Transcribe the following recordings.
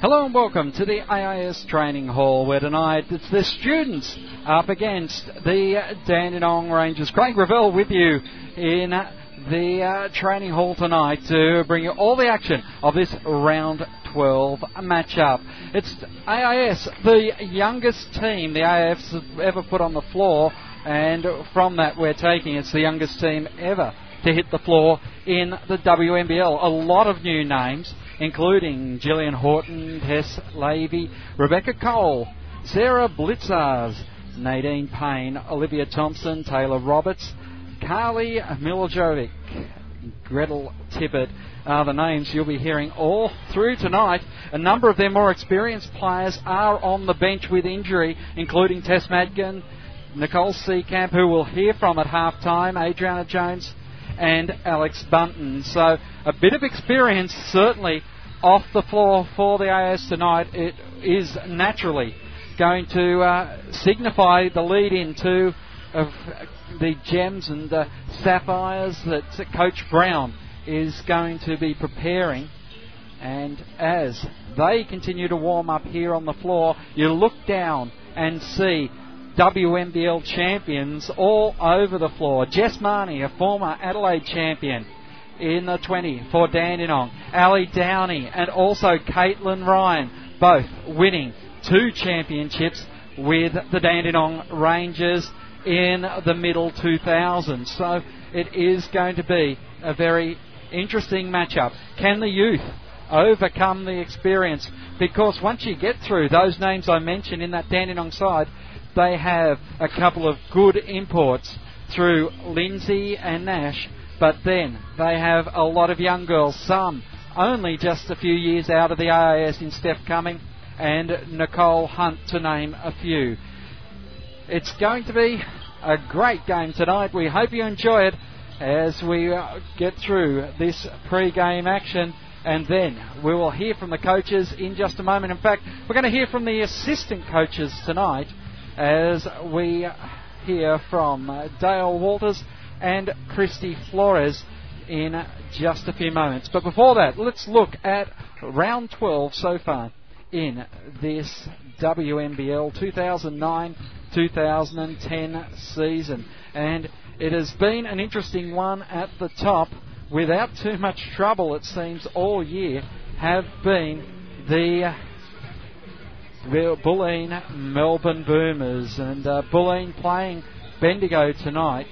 Hello and welcome to the AIS Training Hall, where tonight it's the students up against the Dandenong Rangers. Craig Revell with you in the uh, training hall tonight to bring you all the action of this round 12 matchup. It's AIS, the youngest team the AIS have ever put on the floor, and from that we're taking it's the youngest team ever to hit the floor in the WNBL. A lot of new names including Gillian Horton, Tess Levy, Rebecca Cole, Sarah Blicavs, Nadine Payne, Olivia Thompson, Taylor Roberts, Carly Mijovic, Gretel Tippett are the names you'll be hearing all through tonight. A number of their more experienced players are on the bench with injury, including Tess Madgen, Nicole Seekamp, who we'll hear from at half time, Adriana Jones, and Alex Bunton. So a bit of experience certainly off the floor for the AS tonight. It is naturally going to uh, signify the lead into of the gems and uh, sapphires that Coach Brown is going to be preparing. And as they continue to warm up here on the floor, you look down and see WNBL champions all over the floor. Jess Marnie, a former Adelaide champion in the 20 for Dandenong. Ali Downey and also Caitlin Ryan, both winning two championships with the Dandenong Rangers in the middle 2000s. So it is going to be a very interesting matchup. Can the youth overcome the experience? Because once you get through those names I mentioned in that Dandenong side, they have a couple of good imports through Lindsay and Nash, but then they have a lot of young girls, some only just a few years out of the AIS in Steph Cumming and Nicole Hunt, to name a few. It's going to be a great game tonight. We hope you enjoy it as we uh, get through this pre-game action and then we will hear from the coaches in just a moment. In fact, we're going to hear from the assistant coaches tonight as we hear from uh, Dale Walters and Christy Flores in just a few moments. But before that, let's look at round 12 so far in this WNBL 2009 2010 season. And it has been an interesting one at the top without too much trouble, it seems, all year, have been the Bulleen Melbourne Boomers. And uh, Bulleen playing Bendigo tonight.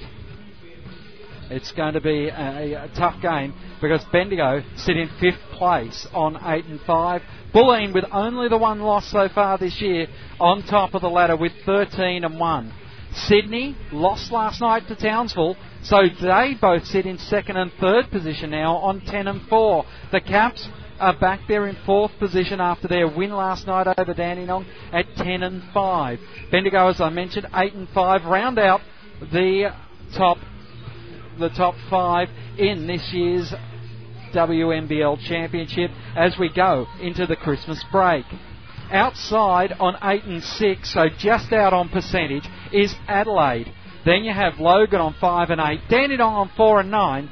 It's going to be a, a, tough game because Bendigo sit in fifth place on eight and five. Bulleen with only the one loss so far this year on top of the ladder with 13 and one. Sydney lost last night to Townsville, so they both sit in second and third position now on 10 and 4. The Caps are back there in fourth position after their win last night over Dandenong at 10 and 5. Bendigo, as I mentioned, 8 and 5, round out the top the top five in this year's WNBL Championship as we go into the Christmas break. Outside on 8 and 6, so just out on percentage, is Adelaide. Then you have Logan on 5 and 8, Dandenong on 4 and 9,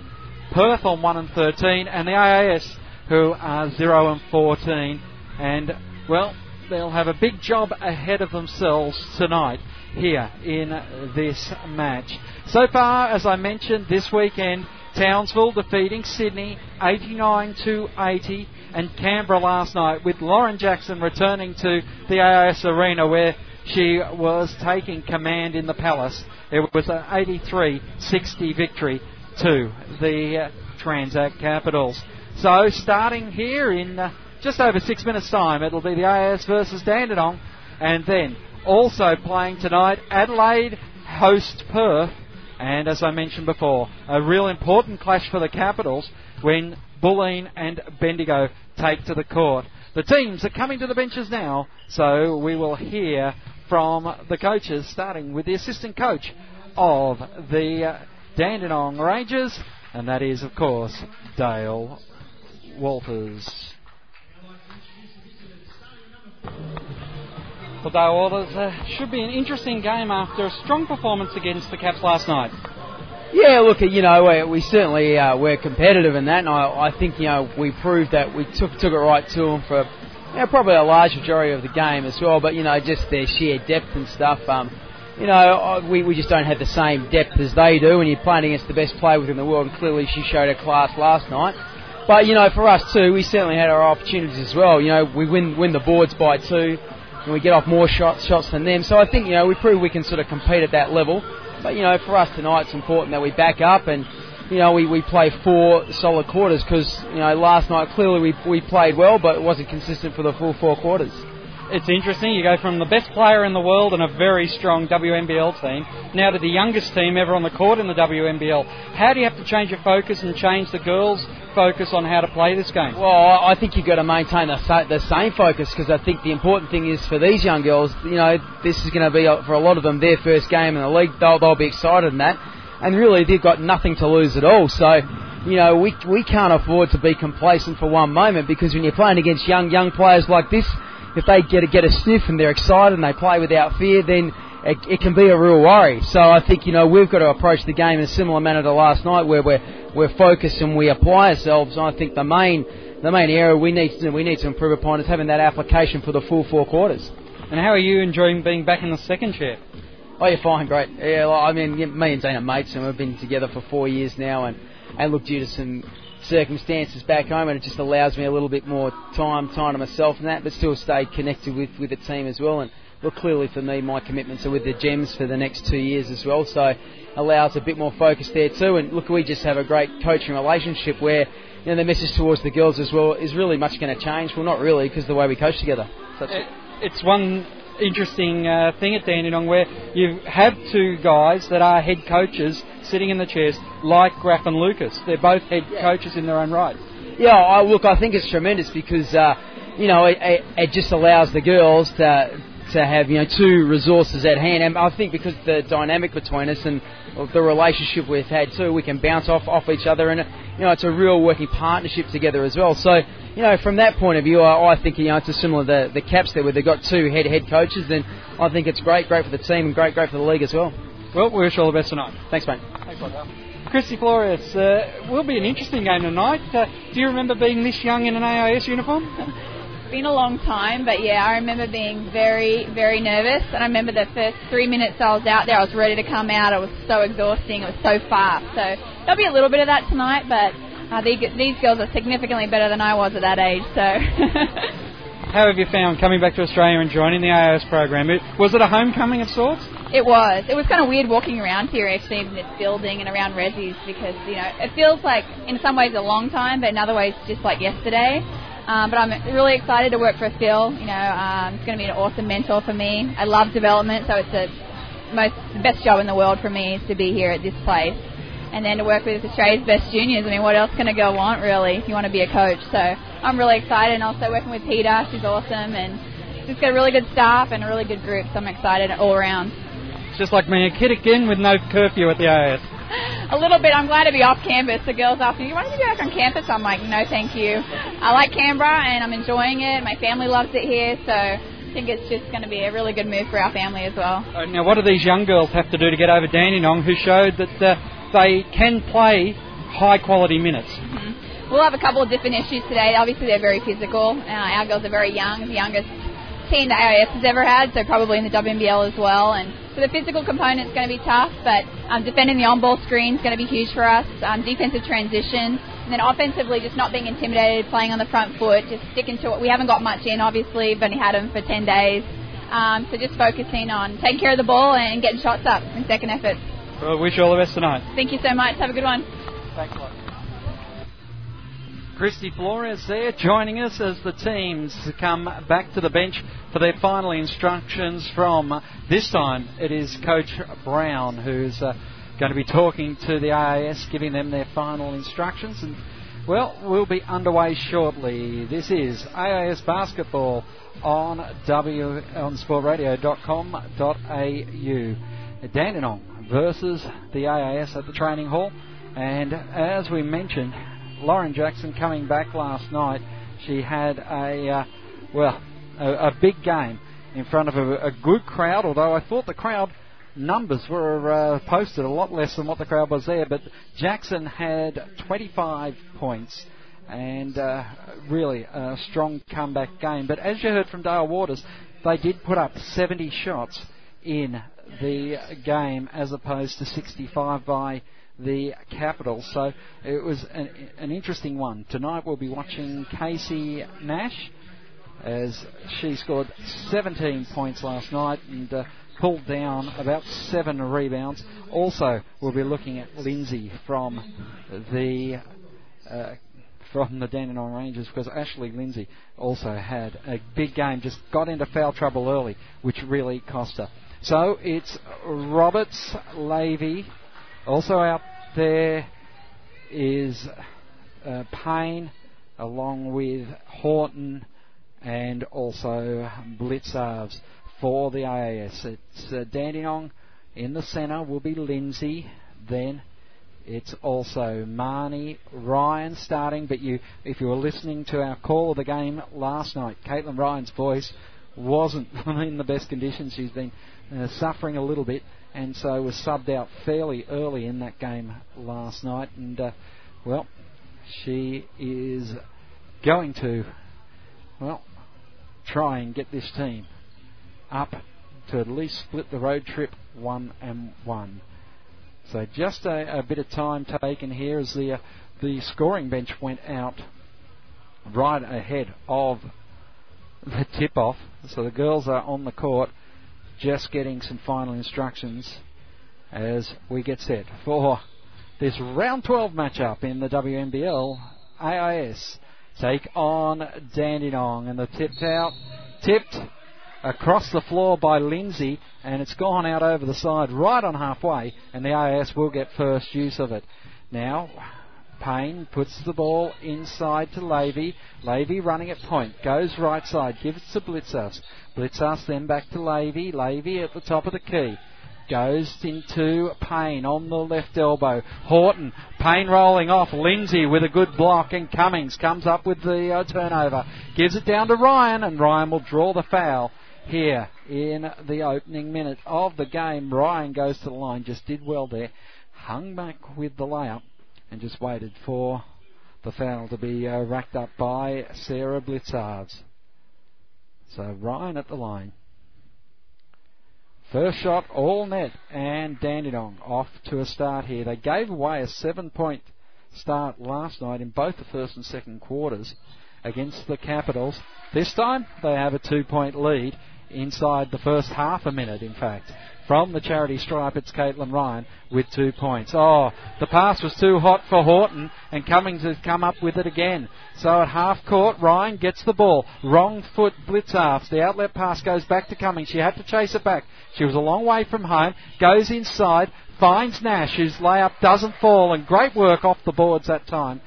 Perth on 1 and 13, and the AAS who are 0 and 14. And, well, they'll have a big job ahead of themselves tonight here in this match. So far, as I mentioned, this weekend, Townsville defeating Sydney 89 to 80, and Canberra last night with Lauren Jackson returning to the AIS Arena where she was taking command in the Palace. It was an 83-60 victory to the Transact Capitals. So starting here in just over six minutes' time, it'll be the AIS versus Dandenong, and then also playing tonight, Adelaide host Perth, and as I mentioned before, a real important clash for the Capitals when Bulleen and Bendigo take to the court. The teams are coming to the benches now, so we will hear from the coaches, starting with the assistant coach of the Dandenong Rangers, and that is, of course, Dale Walters. Well, Dale Walters, uh, should be an interesting game after a strong performance against the Caps last night. Yeah, look, you know, we, we certainly uh, we're competitive in that, and I, I think you know we proved that we took took it right to them for you know, probably a large majority of the game as well. But you know, just their sheer depth and stuff. Um, you know, we, we just don't have the same depth as they do when you're playing against the best player within the world, and clearly she showed her class last night. But, you know, for us too, we certainly had our opportunities as well. You know, we win, win the boards by two, and we get off more shots, shots than them. So I think, you know, we prove we can sort of compete at that level. But, you know, for us tonight, it's important that we back up and, you know, we, we play four solid quarters because, you know, last night clearly we, we played well, but it wasn't consistent for the full four quarters it's interesting. You go from the best player in the world and a very strong WNBL team now to the youngest team ever on the court in the WNBL. How do you have to change your focus and change the girls' focus on how to play this game? Well, I think you've got to maintain the, same focus because I think the important thing is for these young girls, you know, this is going to be, for a lot of them, their first game in the league. They'll, they'll be excited in that. And really, they've got nothing to lose at all. So, you know, we, we can't afford to be complacent for one moment because when you're playing against young, young players like this, if they get a, get a sniff and they're excited and they play without fear, then it, it, can be a real worry. So I think you know we've got to approach the game in a similar manner to last night, where we're we're focused and we apply ourselves. And I think the main the main area we need to we need to improve upon is having that application for the full four quarters. And how are you enjoying being back in the second chair? Oh, you're fine, great. Yeah, I mean, me and Dean are mates, and we've been together for four years now, and and look, due to some circumstances back home, and it just allows me a little bit more time, time to myself and that, but still stay connected with, with the team as well. And look, clearly for me, my commitments are with the Gems for the next two years as well, so allows a bit more focus there too. And look, we just have a great coaching relationship where you know the message towards the girls as well is really much going to change. Well, not really, because the way we coach together. So it's one interesting uh, thing at Dandenong where you have two guys that are head coaches sitting in the chairs, like Graf and Lucas. They're both head yeah. coaches in their own right. Yeah, I, look, I think it's tremendous because uh, you know it, it, it just allows the girls to to have you know two resources at hand, and I think because the dynamic between us and the relationship we've had too, we can bounce off off each other, and you know it's a real working partnership together as well. So you know from that point of view, I, I think you know it's a similar the the Caps there where they've got two head head coaches, then I think it's great, great for the team and great, great for the league as well. Well, we wish you all the best tonight. Thanks, mate. Thanks, Michael. Christy Flores, uh, will be an interesting game tonight. Uh, do you remember being this young in an AIS uniform? It's been a long time, but yeah, I remember being very, very nervous. And I remember the first three minutes I was out there, I was ready to come out. It was so exhausting. It was so fast. So there'll be a little bit of that tonight, but uh, these, these girls are significantly better than I was at that age. So. how have you found coming back to Australia and joining the AIS program? It, was it a homecoming of sorts? It was. It was kind of weird walking around here actually in this building and around Resi's because, you know, it feels like in some ways a long time, but in other ways just like yesterday. Um, but I'm really excited to work for Phil. You know, um, it's going to be an awesome mentor for me. I love development, so it's the most the best job in the world for me to be here at this place and then to work with Australia's best juniors. I mean, what else can a girl want, really, if you want to be a coach? So I'm really excited, and also working with Peter, she's awesome, and she's got a really good staff and a really good group, so I'm excited all around. It's just like being a kid again with no curfew at the AIS. a little bit. I'm glad to be off campus. The girls ask me, "Why don't you go back on campus?" I'm like, "No, thank you. I like Canberra and I'm enjoying it. My family loves it here, so I think it's just going to be a really good move for our family as well." Uh, now, what do these young girls have to do to get over Dandenong, who showed that uh, they can play high quality minutes. Mm-hmm. We'll have a couple of different issues today. Obviously, they're very physical. Uh, our girls are very young, the youngest team that AIS has ever had, so probably in the WNBL as well. And so the physical component is going to be tough, but um, defending the on-ball screen is going to be huge for us. Um, defensive transition, and then offensively, just not being intimidated, playing on the front foot, just sticking to it. We haven't got much in, obviously. We've only had them for 10 days. Um, so just focusing on taking care of the ball and getting shots up in second efforts. Well, wish you all the best tonight. Thank you so much. Have a good one. Thanks a lot. Christy Flores there joining us as the teams come back to the bench for their final instructions from this time it is Coach Brown who's uh, going to be talking to the AIS, giving them their final instructions. And well, we'll be underway shortly. This is AIS basketball on w on sportradio.com.au. Dandenong versus the AIS at the training hall. And as we mentioned, Lauren Jackson coming back last night, she had a, uh, well, a, a, big game in front of a, a, good crowd, although I thought the crowd numbers were uh, posted a lot less than what the crowd was there. But Jackson had 25 points and uh, really a strong comeback game. But as you heard from Dale Waters, they did put up 70 shots in the game as opposed to 65 by the capital. So it was an, an interesting one. Tonight we'll be watching Casey Nash as she scored 17 points last night and uh, pulled down about seven rebounds. Also, we'll be looking at Lindsay from the uh, from the Dandenong Rangers because Ashley Lindsay also had a big game, just got into foul trouble early, which really cost her. So it's Roberts, Levy, also out there is uh, Payne, along with Horton and also Blicavs for the AIS. It's uh, Dandenong in the centre will be Lindsay, then it's also Marnie, Ryan starting, but you, if you were listening to our call of the game last night, Caitlin Ryan's voice wasn't in the best condition. She's been uh, suffering a little bit, and so was subbed out fairly early in that game last night. And uh, well, she is going to, well, try and get this team up to at least split the road trip one and one. So just a, a bit of time taken here as the uh, the scoring bench went out right ahead of the tip off. So the girls are on the court just getting some final instructions as we get set for this round 12 matchup in the WNBL. AIS take on Dandenong and the tipped out, tipped across the floor by Lindsay, and it's gone out over the side right on halfway, and the AIS will get first use of it. Now, Payne puts the ball inside to Levy. Levy running at point. Goes right side. Gives it to Blicavs. Blicavs then back to Levy. Levy at the top of the key. Goes into Payne on the left elbow. Horton. Payne rolling off. Lindsay with a good block. And Cummings comes up with the uh, turnover. Gives it down to Ryan. And Ryan will draw the foul here in the opening minute of the game. Ryan goes to the line, just did well there, hung back with the layup, and just waited for the foul to be uh, racked up by Sarah Blicavs. So Ryan at the line. First shot, all net, and Dandenong off to a start here. They gave away a seven point start last night in both the first and second quarters against the Capitals. This time they have a two point lead inside the first half a minute, in fact. From the charity stripe, it's Caitlin Ryan with two points. Oh, the pass was too hot for Horton, and Cummings has come up with it again. So at half court, Ryan gets the ball. Wrong foot Blicavs. The outlet pass goes back to Cummings. She had to chase it back. She was a long way from home. Goes inside, finds Nash, whose layup doesn't fall, and great work off the boards that time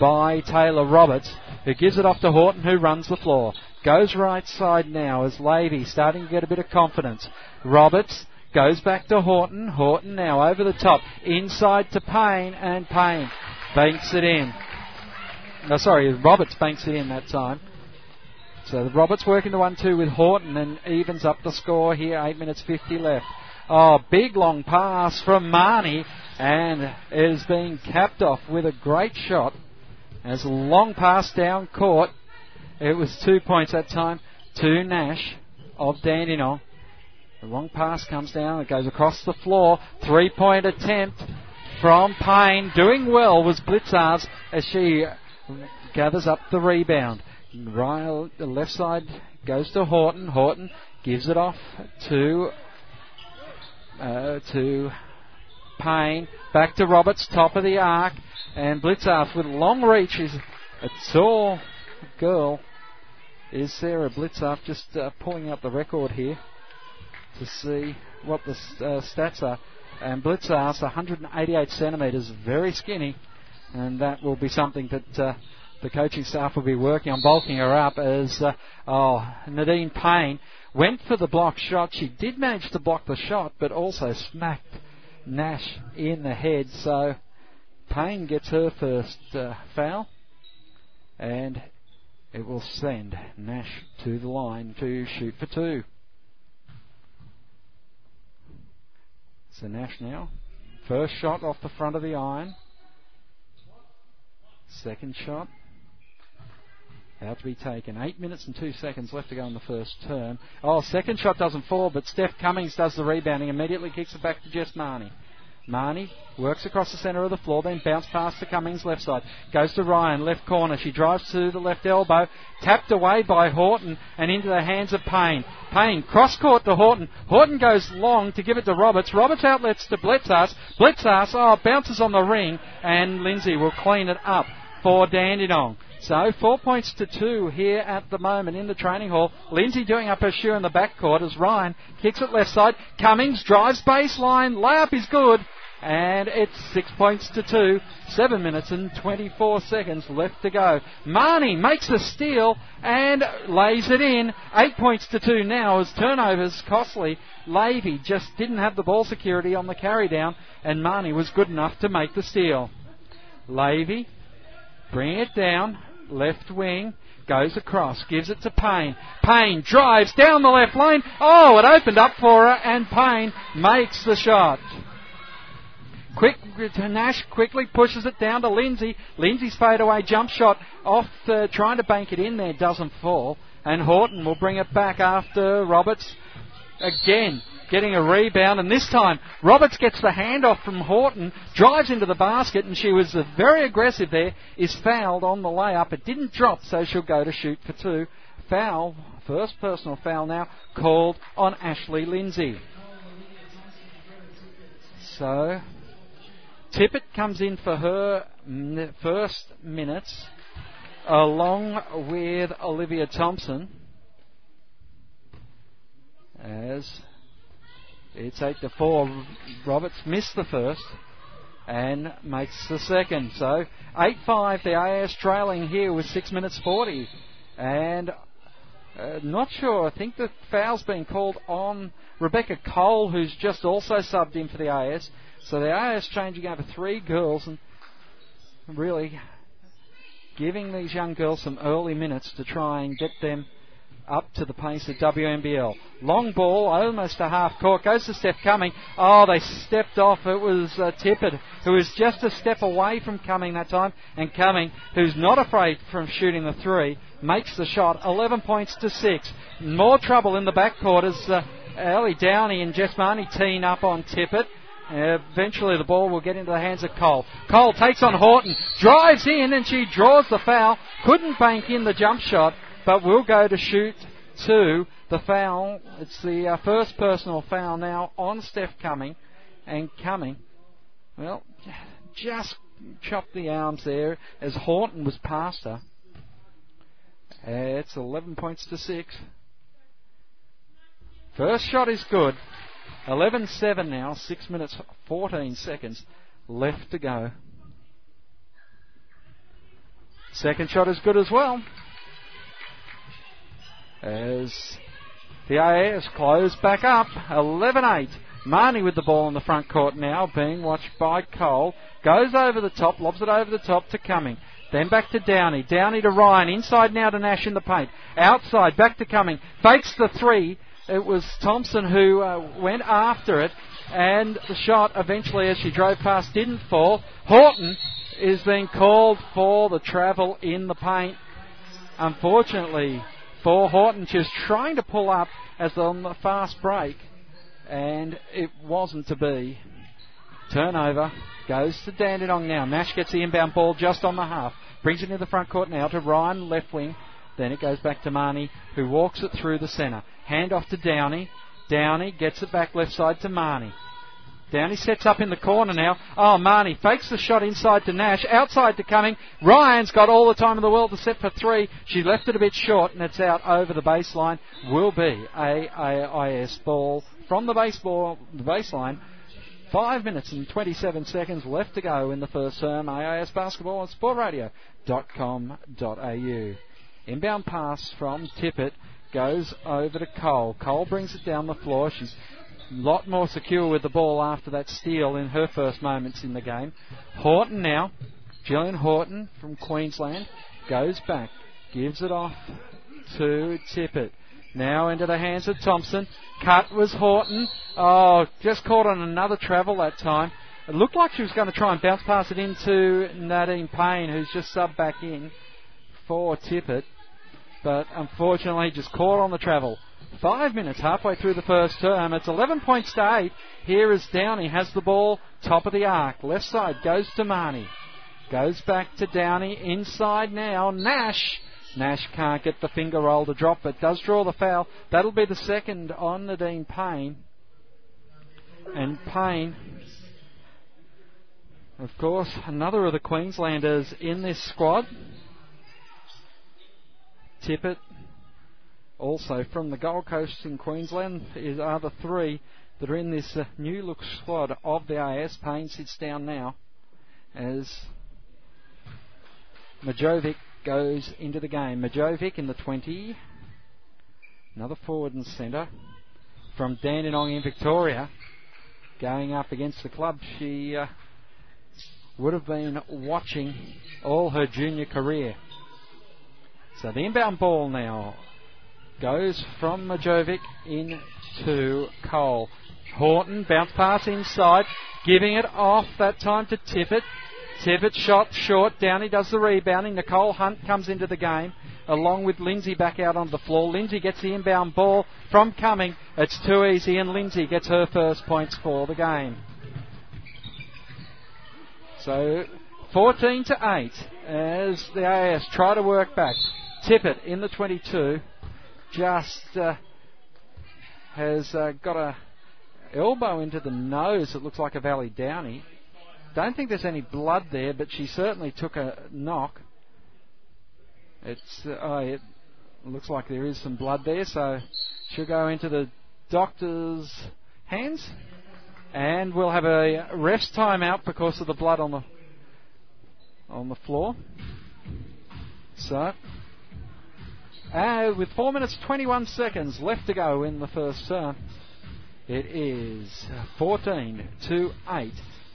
by Taylor Roberts, who gives it off to Horton, who runs the floor. Goes right side now as Levy starting to get a bit of confidence. Roberts goes back to Horton. Horton now over the top. Inside to Payne and Payne banks it in. No, sorry, Roberts banks it in that time. So Roberts working the one-two with Horton and evens up the score here. Eight minutes fifty left. Oh, big long pass from Marnie and is being capped off with a great shot. As a long pass down court it was two points that time to Nash of Dandenong. The long pass comes down. It goes across the floor. Three point attempt from Payne. Doing well was Blicavs as she gathers up the rebound. Right, the left side goes to Horton. Horton gives it off to uh, to Payne. Back to Roberts, top of the arc. And Blicavs with long reach is a tall girl is Sarah Blicavs just uh, pulling up the record here to see what the uh, stats are. And Blicavs 188 centimetres, very skinny, and that will be something that uh, the coaching staff will be working on, bulking her up. As uh, oh, Nadine Payne went for the block shot. She did manage to block the shot, but also smacked Nash in the head. So Payne gets her first uh, foul, and it will send Nash to the line to shoot for two. So Nash now. First shot off the front of the iron. Second shot. Out to be taken. Eight minutes and two seconds left to go in the first turn. Oh, second shot doesn't fall, but Steph Cummings does the rebounding. Immediately kicks it back to Jess Marnie. Marnie works across the centre of the floor, then bounce past to Cummings left side. Goes to Ryan, left corner. She drives to the left elbow. Tapped away by Horton and into the hands of Payne. Payne cross court to Horton. Horton goes long to give it to Roberts. Roberts outlets to Blicavs. Blicavs, oh, bounces on the ring and Lindsay will clean it up for Dandenong. So four points to two here at the moment in the training hall. Lindsay doing up her shoe in the backcourt as Ryan kicks it left side. Cummings drives baseline. Layup is good. And it's six points to two. Seven minutes and 24 seconds left to go. Marnie makes the steal and lays it in. Eight points to two now as turnovers costly. Levy just didn't have the ball security on the carry down and Marnie was good enough to make the steal. Levy bring it down. Left wing. Goes across. Gives it to Payne. Payne drives down the left lane. Oh, it opened up for her and Payne makes the shot. Quick, Nash quickly pushes it down to Lindsay. Lindsay's fadeaway jump shot off, uh, trying to bank it in there, doesn't fall. And Horton will bring it back after Roberts again getting a rebound, and this time Roberts gets the handoff from Horton, drives into the basket, and she was uh, very aggressive there, is fouled on the layup. It didn't drop, so she'll go to shoot for two. Foul, first personal foul now, called on Ashley Lindsay. So, Tippett comes in for her first minutes, along with Olivia Thompson. As it's 8 to 4. Roberts missed the first and makes the second. So 8 5, the AS trailing here with 6 minutes 40. And uh, not sure. I think the foul's been called on Rebecca Cole, who's just also subbed in for the AS. So the AS changing over three girls and really giving these young girls some early minutes to try and get them up to the pace of WNBL. Long ball, almost a half court, goes to Steph Cumming. Oh, they stepped off. It was uh, Tippett, who was just a step away from Cumming that time, and Cumming, who's not afraid from shooting the three, makes the shot. 11 points to 6. More trouble in the backcourt as uh, Ellie Downey and Jess Marnie team up on Tippett. Eventually, the ball will get into the hands of Cole. Cole takes on Horton, drives in, and she draws the foul. Couldn't bank in the jump shot, but we'll go to shoot two. The foul, it's the uh, first personal foul now on Steph Cumming. And Cumming, well, just chopped the arms there as Horton was past her. It's 11 points to 6. First shot is good. 11 7 now, 6 minutes 14 seconds left to go. Second shot is good as well as the AS close back up 11-8. Marnie with the ball in the front court now, being watched by Cole. Goes over the top, lobs it over the top to Cumming. Then back to Downey. Downey to Ryan. Inside now to Nash in the paint. Outside, back to Cumming. Fakes the three. It was Thompson who uh, went after it. And the shot eventually, as she drove past, didn't fall. Horton is being called for the travel in the paint. Unfortunately, for Horton. She was trying to pull up as on the fast break, and it wasn't to be. Turnover goes to Dandenong now. Nash gets the inbound ball just on the half. Brings it into the front court now to Ryan, left wing. Then it goes back to Marnie, who walks it through the centre. Hand off to Downey. Downey gets it back left side to Marnie. Downey sets up in the corner now. Oh, Marnie fakes the shot inside to Nash, outside to Cumming. Ryan's got all the time in the world to set for three. She left it a bit short, and it's out over the baseline. Will be a AIS ball from the baseball the baseline. Five minutes and 27 seconds left to go in the first term. AIS basketball on sportradio.com.au. Inbound pass from Tippett goes over to Cole. Cole brings it down the floor. She's a lot more secure with the ball after that steal in her first moments in the game. Horton now, Gillian Horton from Queensland, goes back, gives it off to Tippett. Now into the hands of Thompson. Cut was Horton. Oh, just caught on another travel that time. It looked like she was going to try and bounce pass it into Nadine Payne, who's just subbed back in for Tippett. But unfortunately just caught on the travel. Five minutes halfway through the first term. It's 11 points to 8. Here is Downey, has the ball, top of the arc. Left side goes to Marnie. Goes back to Downey, inside now. Nash. Nash can't get the finger roll to drop, but does draw the foul. That'll be the second on Nadine Payne. And Payne, of course, another of the Queenslanders in this squad. Tippett, also from the Gold Coast in Queensland, is, are the three that are in this uh, new look squad of the AS. Payne sits down now as Mijovic goes into the game. Mijovic in the 20. Another forward and centre from Dandenong in Victoria going up against the club she uh, would have been watching all her junior career. So the inbound ball now goes from Mijovic into Cole. Horton bounce pass inside, giving it off that time to Tippett. Tippett shot short. Downey does the rebounding. Nicole Hunt comes into the game along with Lindsay back out on the floor. Lindsay gets the inbound ball from Cumming. It's too easy, and Lindsay gets her first points for the game. So 14 to 8 as the AS try to work back. Tippett in the 22 just uh, has uh, got a elbow into the nose. It looks like a Valley Downey. Don't think there's any blood there, but she certainly took a knock. It's uh, oh, it looks like there is some blood there, so she'll go into the doctor's hands, and we'll have a rest timeout because of the blood on the on the floor. So uh, with 4 minutes 21 seconds left to go in the first term, it is 14 to 8.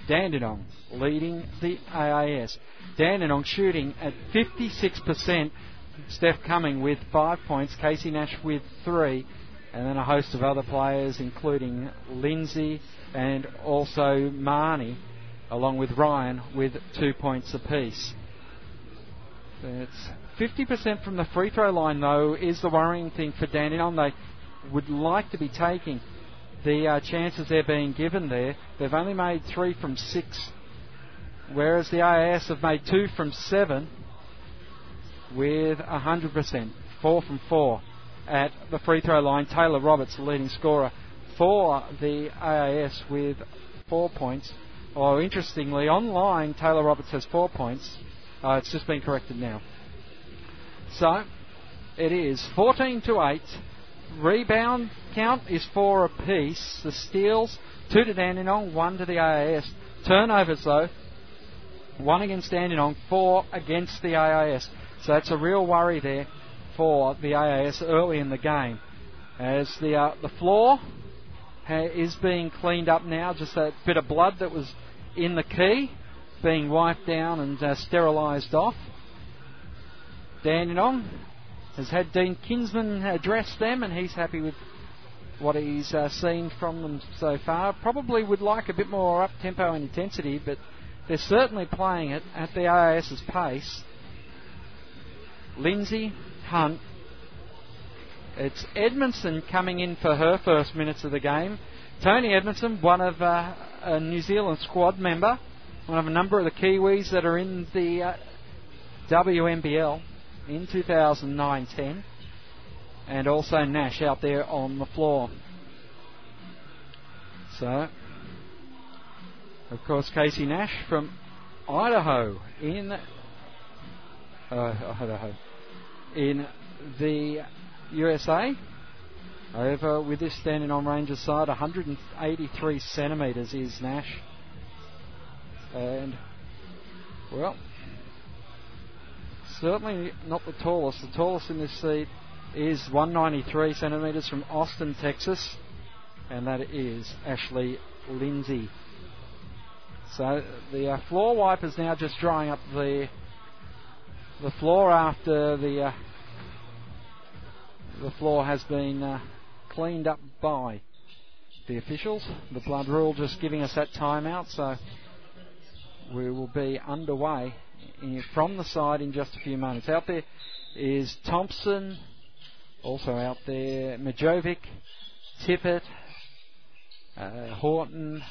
Dandenong leading the AIS. Dandenong shooting at 56%. Steph Cumming with 5 points, Casey Nash with 3, and then a host of other players, including Lindsay and also Marnie, along with Ryan, with 2 points apiece. 50% from the free throw line, though, is the worrying thing for Dandenong. They would like to be taking the uh, chances they're being given there. They've only made three from six, whereas the AIS have made two from seven with 100%. Four from four at the free throw line. Taylor Roberts, the leading scorer for the AIS with four points. Oh, interestingly, online, Taylor Roberts has four points. Uh, it's just been corrected now. So it is 14 to 8. Rebound count is four apiece. The steals, two to Dandenong, one to the AIS. Turnovers though, one against Dandenong, four against the AIS. So that's a real worry there for the AIS early in the game. As the uh, the floor ha- is being cleaned up now, just that bit of blood that was in the key being wiped down and uh, sterilised off. Dandenong has had Dean Kinsman address them, and he's happy with what he's uh, seen from them so far. Probably would like a bit more up tempo and intensity, but they're certainly playing it at the AIS's pace. Lindsay, Hunt. It's Edmondson coming in for her first minutes of the game. Tony Edmondson, one of uh, a New Zealand squad member, one of a number of the Kiwis that are in the uh, WNBL in 2009-10, and also Nash out there on the floor. So, of course, Casey Nash from Idaho in uh, Idaho in the USA. Over with this standing on Rangers side, 183 centimetres is Nash. And, well, certainly not the tallest. The tallest in this seat is 193 centimetres from Austin, Texas, and that is Ashley Lindsay. So the uh, floor wipe is now just drying up the the floor after the uh, the floor has been uh, cleaned up by the officials. The blood rule just giving us that timeout, so we will be underway from the side in just a few moments. Out there is Thompson. Also out there, Mijovic, Tippett, uh, Horton.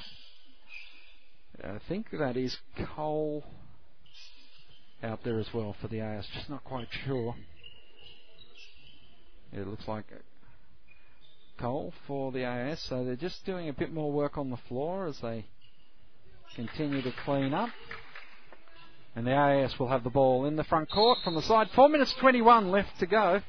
I think that is Cole out there as well for the AS. Just not quite sure. It looks like Cole for the AS. So they're just doing a bit more work on the floor as they continue to clean up. And the AS will have the ball in the front court from the side. 4 minutes 21 left to go.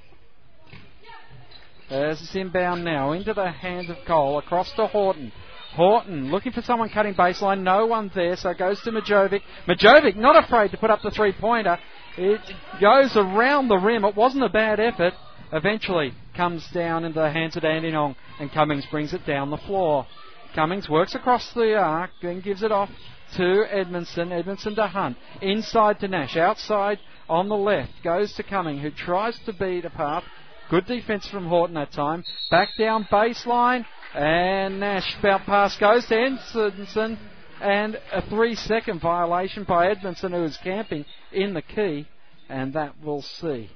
As it's inbound now into the hands of Cole across to Horton. Horton looking for someone cutting baseline. No one there, so it goes to Mijovic. Mijovic not afraid to put up the three pointer. It goes around the rim. It wasn't a bad effort. Eventually comes down into the hands of Andy Dandenong and Cummings brings it down the floor. Cummings works across the arc, then gives it off to Edmondson. Edmondson to Hunt. Inside to Nash. Outside on the left. Goes to Cummings, who tries to beat a path. Good defence from Horton that time. Back down baseline. And Nash about pass goes to Edmondson. And a three second violation by Edmondson, who is camping in the key. And that will see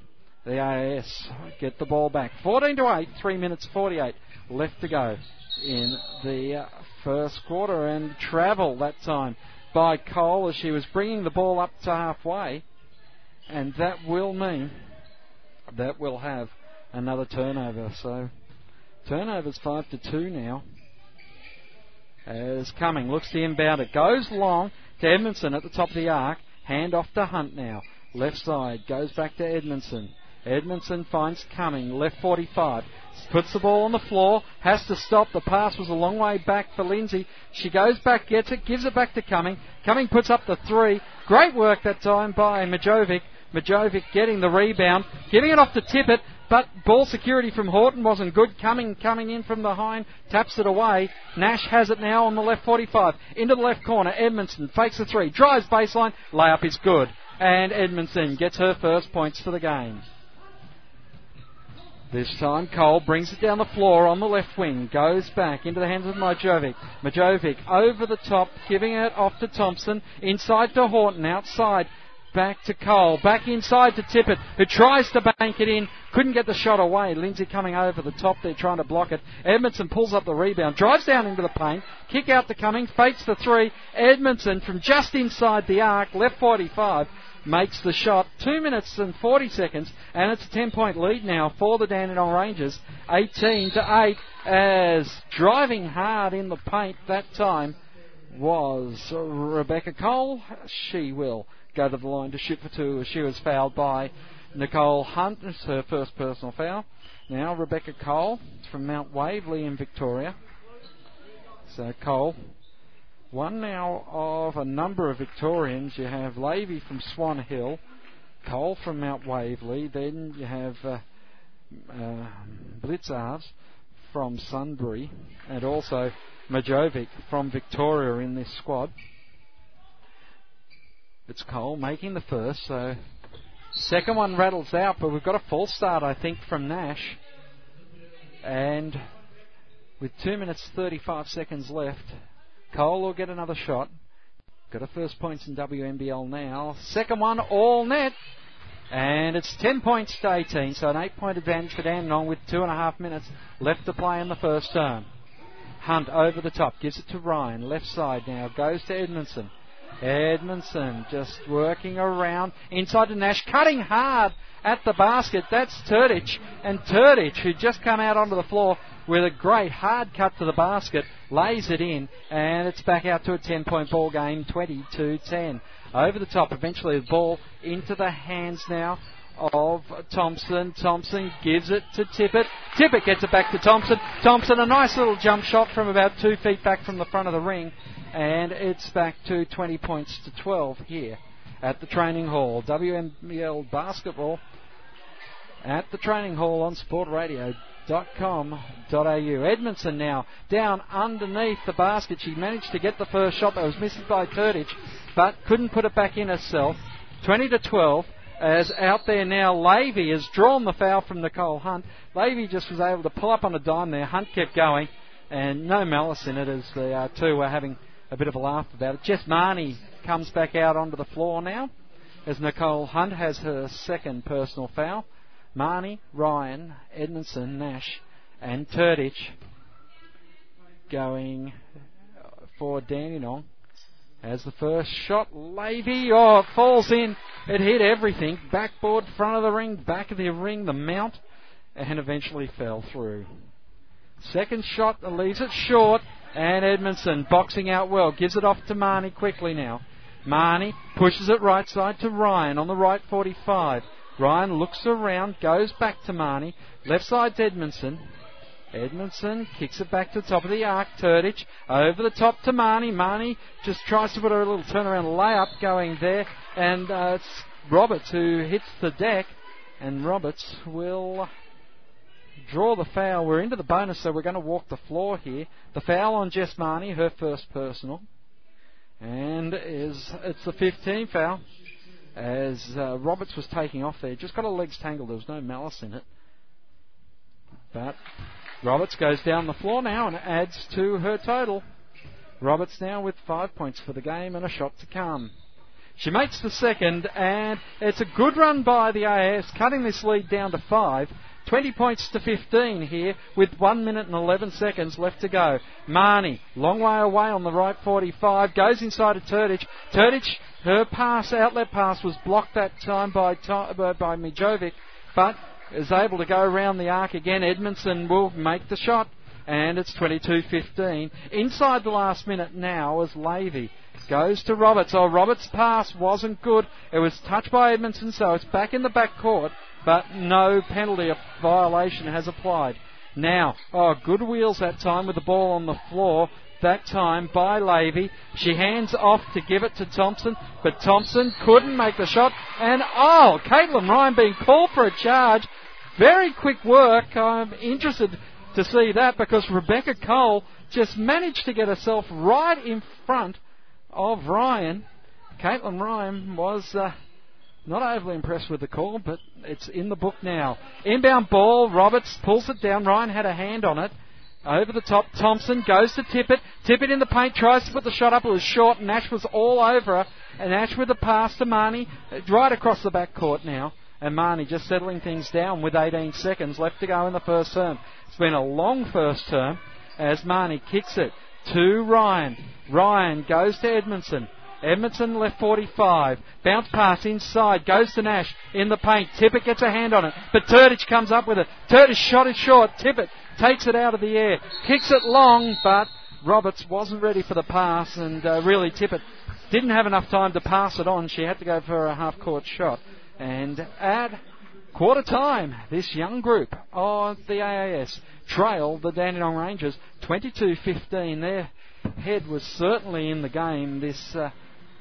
the AIS get the ball back. 14 to 8, 3 minutes 48 left to go in the first quarter. And travel that time by Cole as she was bringing the ball up to halfway. And that will mean that we'll have another turnover. So turnovers 5 to 2 now. As coming, looks the inbound. It goes long to Edmondson at the top of the arc. Hand off to Hunt now. Left side goes back to Edmondson. Edmondson finds Cumming, left 45. Puts the ball on the floor, has to stop. The pass was a long way back for Lindsay. She goes back, gets it, gives it back to Cumming. Cumming puts up the three. Great work that time by Mijovic. Mijovic getting the rebound, giving it off to Tippett, but ball security from Horton wasn't good. Coming, coming in from behind, taps it away. Nash has it now on the left 45. Into the left corner, Edmondson fakes the three, drives baseline, layup is good. And Edmondson gets her first points for the game. This time Cole brings it down the floor on the left wing, goes back into the hands of Mijovic. Majovic over the top, giving it off to Thompson, inside to Horton, outside. Back to Cole, back inside to Tippett, who tries to bank it in, couldn't get the shot away. Lindsay coming over the top there trying to block it. Edmondson pulls up the rebound, drives down into the paint, kick out to Cumming, fakes the three. Edmondson from just inside the arc, left 45, makes the shot. Two minutes and 40 seconds, and it's a 10 point lead now for the Dandenong Rangers. 18 to 8 as driving hard in the paint that time was Rebecca Cole. She will go to the line to shoot for two as she was fouled by Nicole Hunt. It's her first personal foul. Now Rebecca Cole from Mount Waverley in Victoria. So Cole one now of a number of Victorians. You have Levy from Swan Hill, Cole from Mount Waverley, then you have uh, uh, from Sunbury, and also Mijovic from Victoria in this squad. It's Cole making the first, so second one rattles out, but we've got a false start, I think, from Nash. And with 2 minutes 35 seconds left, Cole will get another shot. Got a first points in WNBL now. Second one, all net. And it's 10 points to 18, so an 8 point advantage for Dandenong with two and a half minutes left to play in the first term. Hunt over the top, gives it to Ryan, left side now, goes to Edmondson. Edmondson just working around inside to Nash, cutting hard at the basket. That's Turdich. And Turdich, who just come out onto the floor with a great hard cut to the basket, lays it in, and it's back out to a 10 point ball game, 22 10. Over the top, eventually the ball into the hands now of Thompson. Thompson gives it to Tippett. Tippett gets it back to Thompson. Thompson, a nice little jump shot from about two feet back from the front of the ring. And it's back to 20 points to 12 here at the training hall. WNBL basketball at the training hall on sportradio.com.au. Edmondson now down underneath the basket. She managed to get the first shot that was missed by Turdich, but couldn't put it back in herself. 20 to 12 as out there now, Levy has drawn the foul from Nicole Hunt. Levy just was able to pull up on a dime there. Hunt kept going, and no malice in it as the uh, two were having a bit of a laugh about it. Jess Marnie comes back out onto the floor now as Nicole Hunt has her second personal foul. Marnie, Ryan, Edmondson, Nash, and Turdich going uh, for Dandenong. As the first shot, Lavey, oh, it falls in. It hit everything. Backboard, front of the ring, back of the ring, the mount, and eventually fell through. Second shot leaves it short, and Edmondson boxing out well. Gives it off to Marnie quickly now. Marnie pushes it right side to Ryan on the right 45. Ryan looks around, goes back to Marnie. Left side to Edmondson. Edmondson kicks it back to the top of the arc. Turdich over the top to Marnie. Marnie just tries to put a little turnaround layup going there, and uh, it's Roberts who hits the deck, and Roberts will draw the foul. We're into the bonus, so we're going to walk the floor here. The foul on Jess Marnie, her first personal, and is it's the 15 foul as uh, Roberts was taking off there. Just got her legs tangled. There was no malice in it, but Roberts goes down the floor now and adds to her total. Roberts now with five points for the game and a shot to come. She makes the second, and it's a good run by the AIS, cutting this lead down to five. 20 points to 15 here with 1 minute and 11 seconds left to go. Marnie, long way away on the right 45, goes inside to Turdich. Turdich, her pass, outlet pass was blocked that time by, by Mijovic, but is able to go around the arc again. Edmondson will make the shot, and it's 22-15. Inside the last minute now as Lavey goes to Roberts. Oh, Roberts' pass wasn't good. It was touched by Edmondson, so it's back in the back court, but no penalty violation has applied. Now, oh, good wheels that time with the ball on the floor that time by Lavey. She hands off to give it to Thompson, but Thompson couldn't make the shot. And oh, Caitlin Ryan being called for a charge. Very quick work. I'm interested to see that because Rebecca Cole just managed to get herself right in front of Ryan. Caitlin Ryan was uh, not overly impressed with the call, but it's in the book now. Inbound ball, Roberts pulls it down. Ryan had a hand on it. Over the top, Thompson goes to Tippett. Tippett in the paint, tries to put the shot up. It was short. and Nash was all over her. And Nash with the pass to Marnie, right across the back court now. And Marnie just settling things down with 18 seconds left to go in the first term. It's been a long first term as Marnie kicks it to Ryan. Ryan goes to Edmondson. Edmondson left 45. Bounce pass inside. Goes to Nash in the paint. Tippett gets a hand on it. But Turdich comes up with it. Turdich shot it short. Tippett takes it out of the air. Kicks it long, but Roberts wasn't ready for the pass. And uh, really, Tippett didn't have enough time to pass it on. She had to go for a half court shot. And at quarter time, this young group of the AAS trailed the Dandenong Rangers 22 15. Their head was certainly in the game. This. Uh,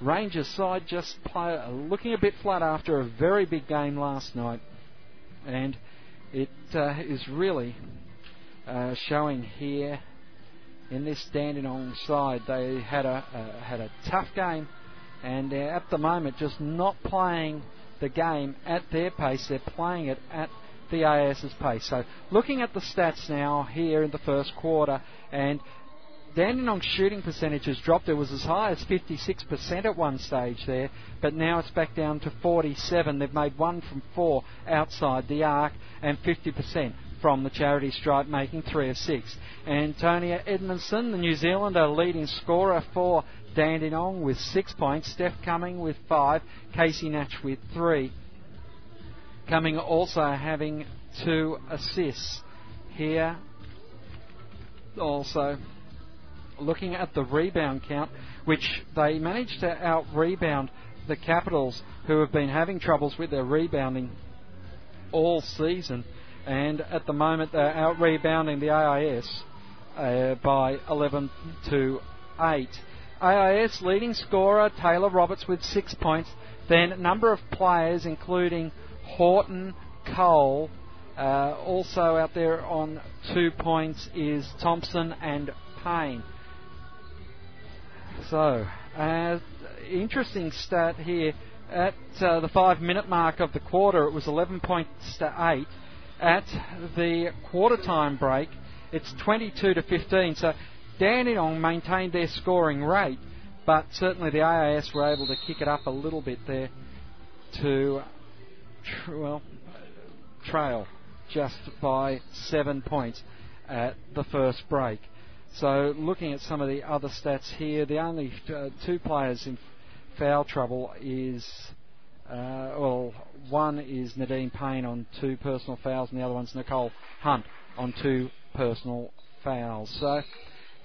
Rangers side just play, looking a bit flat after a very big game last night, and it uh, is really uh, showing here in this Dandenong side. They had a uh, had a tough game, and at the moment just not playing the game at their pace. They're playing it at the AIS's pace. So looking at the stats now here in the first quarter, and Dandenong's shooting percentage has dropped. It was as high as 56% at one stage there, but now it's back down to 47. They've made one from four outside the arc and 50% from the charity stripe, making three of six. Antonia Edmondson, the New Zealander leading scorer for Dandenong with six points. Steph Cumming with five. Casey Nash with three. Cumming also having two assists here. Also looking at the rebound count, which they managed to out rebound the Capitals, who have been having troubles with their rebounding all season. And at the moment, they're out rebounding the AIS uh, by 11 to 8. AIS leading scorer Taylor Roberts with six points. Then a number of players, including Horton, Cole, uh, also out there on two points is Thompson and Payne. So, uh, interesting stat here. At uh, the five minute mark of the quarter, it was 11 points to 8. At the quarter time break, it's 22 to 15. So, Dandenong maintained their scoring rate, but certainly the AIS were able to kick it up a little bit there. to well trail just by seven points at the first break. So looking at some of the other stats here, the only uh, two players in foul trouble is uh, well, one is Nadine Payne on two personal fouls, and the other one's Nicole Hunt on two personal fouls. So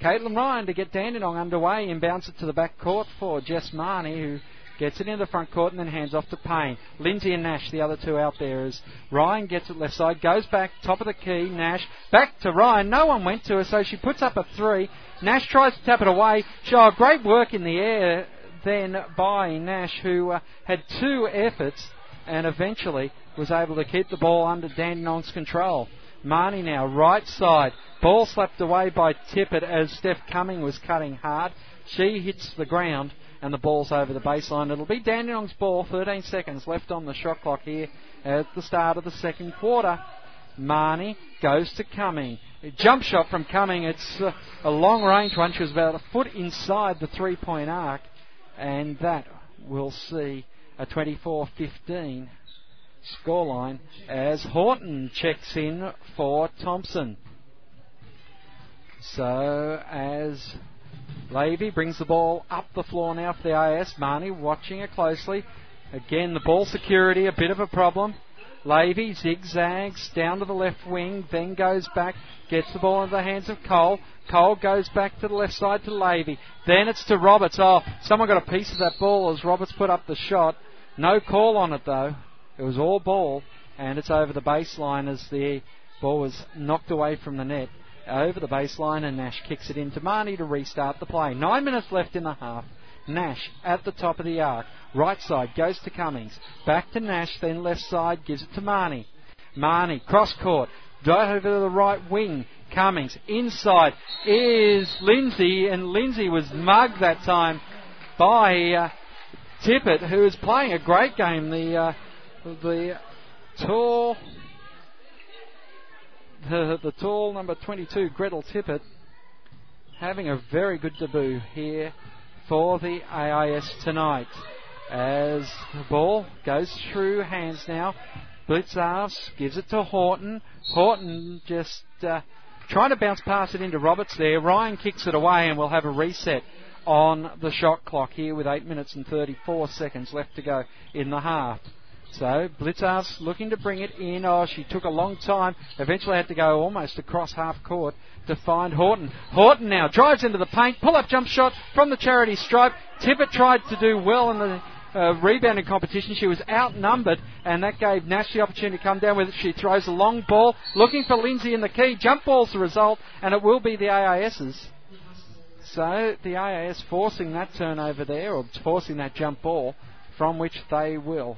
Caitlin Ryan to get Dandenong underway and bounce it to the back court for Jess Marnie, who gets it into the front court and then hands off to Payne. Lindsay and Nash, the other two out there, as Ryan gets it left side, goes back, top of the key, Nash, back to Ryan. No one went to her, so she puts up a three. Nash tries to tap it away. Oh, great work in the air then by Nash, who uh, had two efforts and eventually was able to keep the ball under Dandenong's control. Marnie now, right side. Ball slapped away by Tippett as Steph Cumming was cutting hard. She hits the ground and the ball's over the baseline. It'll be Dandenong's ball. 13 seconds left on the shot clock here at the start of the second quarter. Marnie goes to Cumming. A jump shot from Cumming. It's uh, a long range one. She was about a foot inside the three point arc. And that will see a 24 15 scoreline as Horton checks in for Thompson. So as Lavey brings the ball up the floor now for the AIS, Marnie watching it closely. Again, the ball security, a bit of a problem. Lavey zigzags down to the left wing, then goes back, gets the ball into the hands of Cole. Cole goes back to the left side to Lavey. Then it's to Roberts. Oh, someone got a piece of that ball as Roberts put up the shot. No call on it though. It was all ball, and it's over the baseline as the ball was knocked away from the net. Over the baseline, and Nash kicks it into Marnie to restart the play. Nine minutes left in the half. Nash at the top of the arc. Right side goes to Cummings. Back to Nash, then left side gives it to Marnie. Marnie, cross court. Right over to the right wing. Cummings. Inside is Lindsay, and Lindsay was mugged that time by uh, Tippett, who is playing a great game. The uh, the tall the, the tall number 22 Gretel Tippett having a very good debut here for the AIS tonight. As the ball goes through hands now, Blicavs gives it to Horton. Horton just uh, trying to bounce past it into Roberts there. Ryan kicks it away and we'll have a reset on the shot clock here with 8 minutes and 34 seconds left to go in the half. So Blicavs looking to bring it in. Oh, she took a long time. Eventually had to go almost across half court to find Horton. Horton now drives into the paint. Pull up jump shot from the charity stripe. Tippett tried to do well in the uh, rebounding competition. She was outnumbered, and that gave Nash the opportunity to come down with it. She throws a long ball, looking for Lindsay in the key. Jump ball's the result, and it will be the AIS's. So the AIS forcing that turnover there, or forcing that jump ball, from which they will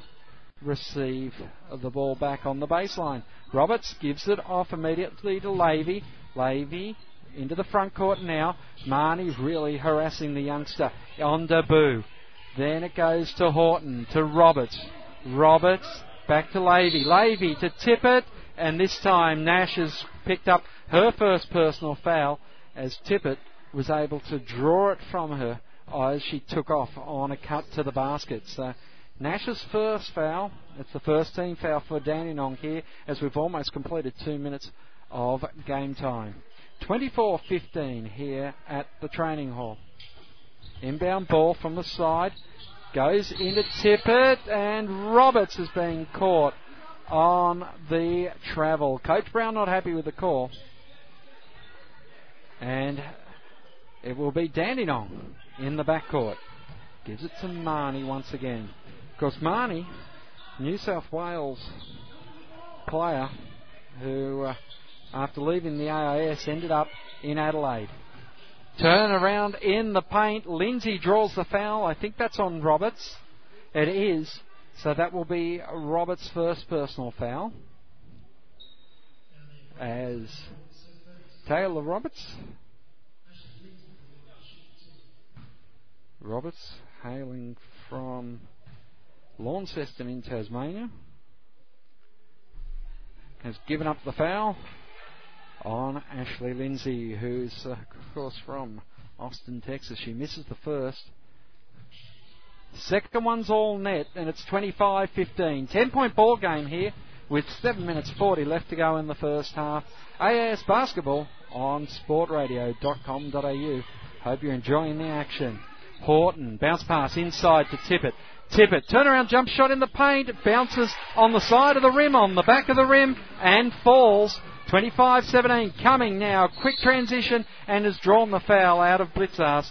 receive the ball back on the baseline. Roberts gives it off immediately to Lavey. Lavey into the front court now. Marnie's really harassing the youngster on debut. Then it goes to Horton, to Roberts. Roberts back to Lavey. Lavey to Tippett, and this time Nash has picked up her first personal foul as Tippett was able to draw it from her as she took off on a cut to the basket. So Nash's first foul. It's the first team foul for Dandenong here as we've almost completed two minutes of game time. 24 15 here at the training hall. Inbound ball from the side goes into Tippett, and Roberts is being caught on the travel. Coach Brown not happy with the call. And it will be Dandenong in the backcourt. Gives it to Marnie once again. Marnie, New South Wales player who, uh, after leaving the AIS, ended up in Adelaide. Turn around in the paint. Lindsay draws the foul. I think that's on Roberts. It is. So that will be Roberts' first personal foul. As Taylor Roberts. Roberts hailing from Launceston in Tasmania has given up the foul on Ashley Lindsay, who's uh, of course from Austin, Texas. She misses the first. Second one's all net, and it's 25 15. 10 point ball game here with 7 minutes 40 left to go in the first half. AAS basketball on sportradio.com.au. Hope you're enjoying the action. Horton, bounce pass inside to Tippett. Tippett, turnaround jump shot in the paint, bounces on the side of the rim, on the back of the rim, and falls. 25 17 coming now. Quick transition and has drawn the foul out of Blicavs.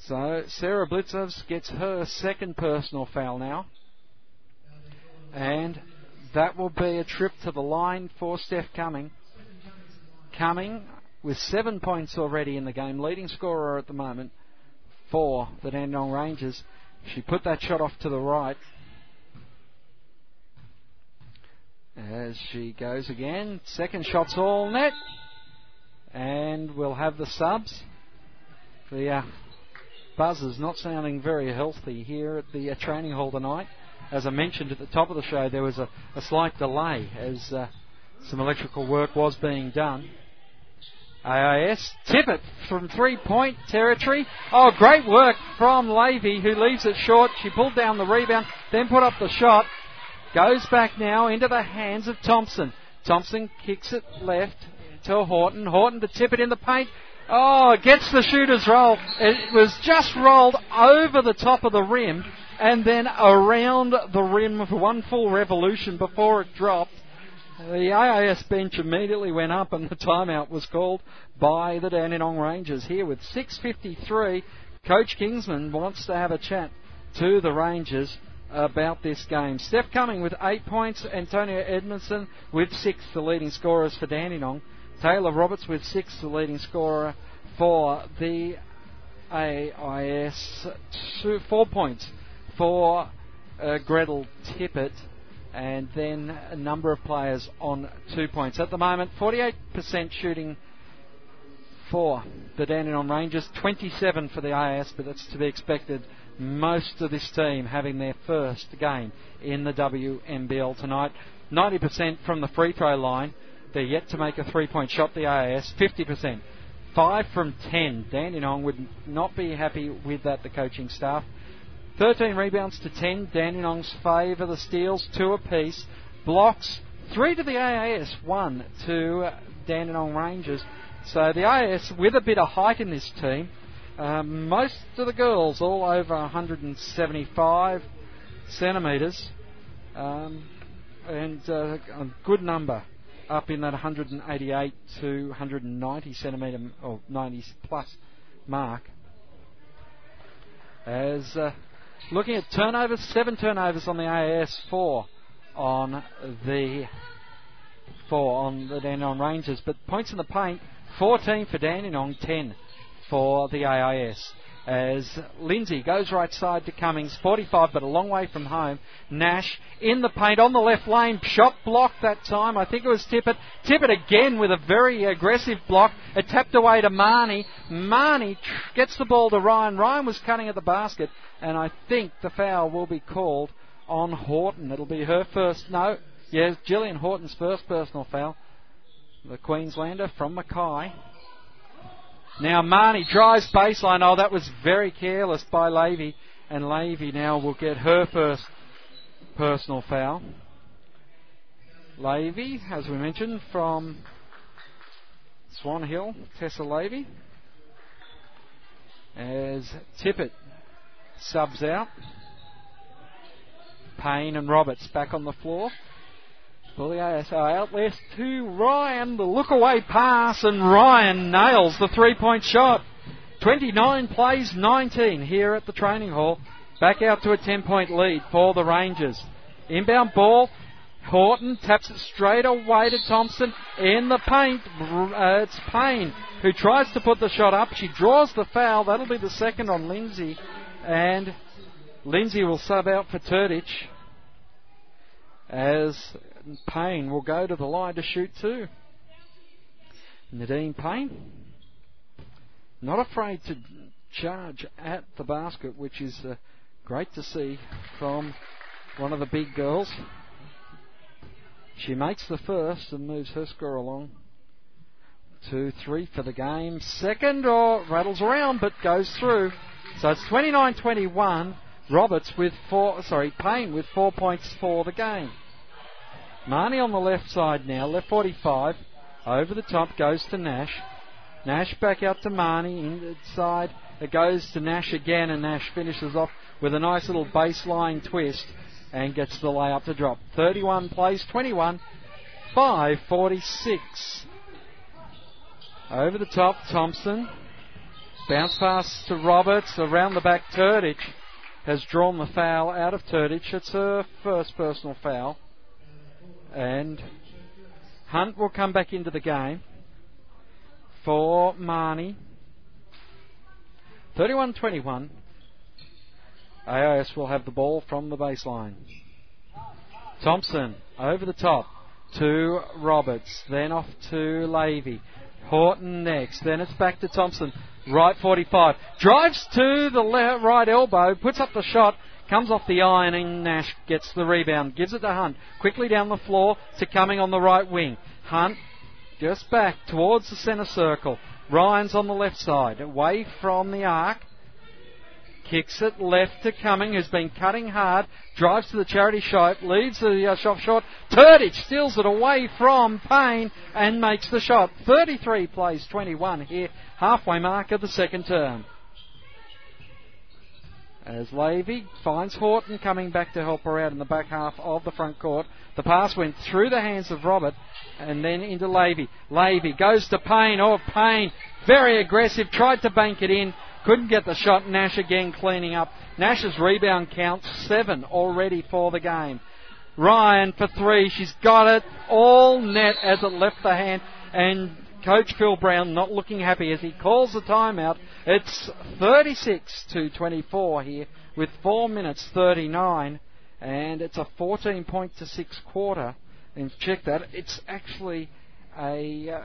So Sarah Blicavs gets her second personal foul now. And that will be a trip to the line for Steph Cumming. Cumming with seven points already in the game, leading scorer at the moment for the Dandenong Rangers. She put that shot off to the right. As she goes again, second shot's all net, and we'll have the subs. The uh, buzzers not sounding very healthy here at the uh, training hall tonight. As I mentioned at the top of the show, there was a, a slight delay as uh, some electrical work was being done. AIS Tippett from three point territory. Oh, great work from Lavey who leaves it short. She pulled down the rebound, then put up the shot. Goes back now into the hands of Thompson. Thompson kicks it left to Horton. Horton to Tippett in the paint. Oh, gets the shooter's roll. It was just rolled over the top of the rim and then around the rim for one full revolution before it dropped. The AIS bench immediately went up and the timeout was called by the Dandenong Rangers. Here with 6.53, Coach Kingsman wants to have a chat to the Rangers about this game. Steph Cumming with eight points, Antonio Edmondson with six, the leading scorers for Dandenong. Taylor Roberts with six, the leading scorer for the AIS. Two, four points for uh, Gretel Tippett, and then a number of players on two points. At the moment, 48% shooting for the Dandenong Rangers, 27 for the AIS, but that's to be expected most of this team having their first game in the WNBL tonight. 90% from the free throw line. They're yet to make a three point shot, the AIS. 50%. 5 from 10. Dandenong would not be happy with that, the coaching staff. 13 rebounds to 10. Dandenong's favour the steals, 2 apiece. Blocks, 3 to the AIS, 1 to Dandenong Rangers. So the AIS with a bit of height in this team. Um, most of the girls all over 175 centimetres, um, and uh, a good number up in that 188 to 190 centimetre or 90 plus mark. As uh, looking at turnovers, seven turnovers on the AIS, four on the four on the Dandenong Rangers, but points in the paint, 14 for Dandenong, 10 for the AIS. As Lindsay goes right side to Cummings, 45 but a long way from home. Nash in the paint on the left lane, shot blocked that time. I think it was Tippett. Tippett again with a very aggressive block. It tapped away to Marnie. Marnie gets the ball to Ryan. Ryan was cutting at the basket, and I think the foul will be called on Horton. It'll be her first. No, yes, Gillian Horton's first personal foul. The Queenslander from Mackay. Now Marnie drives baseline. Oh, that was very careless by Lavey. And Lavey now will get her first personal foul. Lavey, as we mentioned, from Swan Hill, Tessa Lavey. As Tippett subs out. Payne and Roberts back on the floor. Well, the out left to Ryan. The look away pass, and Ryan nails the three point shot. 29 plays 19 here at the training hall. Back out to a 10 point lead for the Rangers. Inbound ball. Horton taps it straight away to Thompson in the paint. Uh, it's Payne who tries to put the shot up. She draws the foul. That'll be the second on Lindsay. And Lindsay will sub out for Turdich as Payne will go to the line to shoot too. Nadine Payne, not afraid to charge at the basket, which is uh, great to see from one of the big girls. She makes the first and moves her score along. Two, three for the game. Second, or rattles around but goes through. So it's 29-21. Roberts with four, sorry, Payne with four points for the game. Marnie on the left side now, left 45. Over the top goes to Nash. Nash back out to Marnie inside. It goes to Nash again, and Nash finishes off with a nice little baseline twist and gets the layup to drop. 31 plays 21, 5:46. Over the top, Thompson. Bounce pass to Roberts around the back. Turdich has drawn the foul out of Turdich. It's her first personal foul. And Hunt will come back into the game for Marnie. 31 21. AIS will have the ball from the baseline. Thompson over the top to Roberts, then off to Lavey. Horton next, then it's back to Thompson. Right 45. Drives to the left, right elbow, puts up the shot, comes off the iron, and Nash gets the rebound. Gives it to Hunt. Quickly down the floor to Cumming on the right wing. Hunt just back towards the centre circle. Ryan's on the left side, away from the arc. Kicks it left to Cumming, who's been cutting hard. Drives to the charity shot, leads the uh, shot short. Turdich steals it away from Payne and makes the shot. 33 plays 21 here, halfway mark of the second term. As Lavey finds Horton coming back to help her out in the back half of the front court. The pass went through the hands of Robert and then into Lavey. Lavey goes to Payne. Oh, Payne, very aggressive, tried to bank it in, couldn't get the shot. Nash again cleaning up. Nash's rebound counts seven already for the game. Ryan for three. She's got it all net as it left the hand. And Coach Phil Brown not looking happy as he calls the timeout. It's 36 to 24 here with 4 minutes 39. And it's a 14 point to 6 quarter. And check that. It's actually a uh,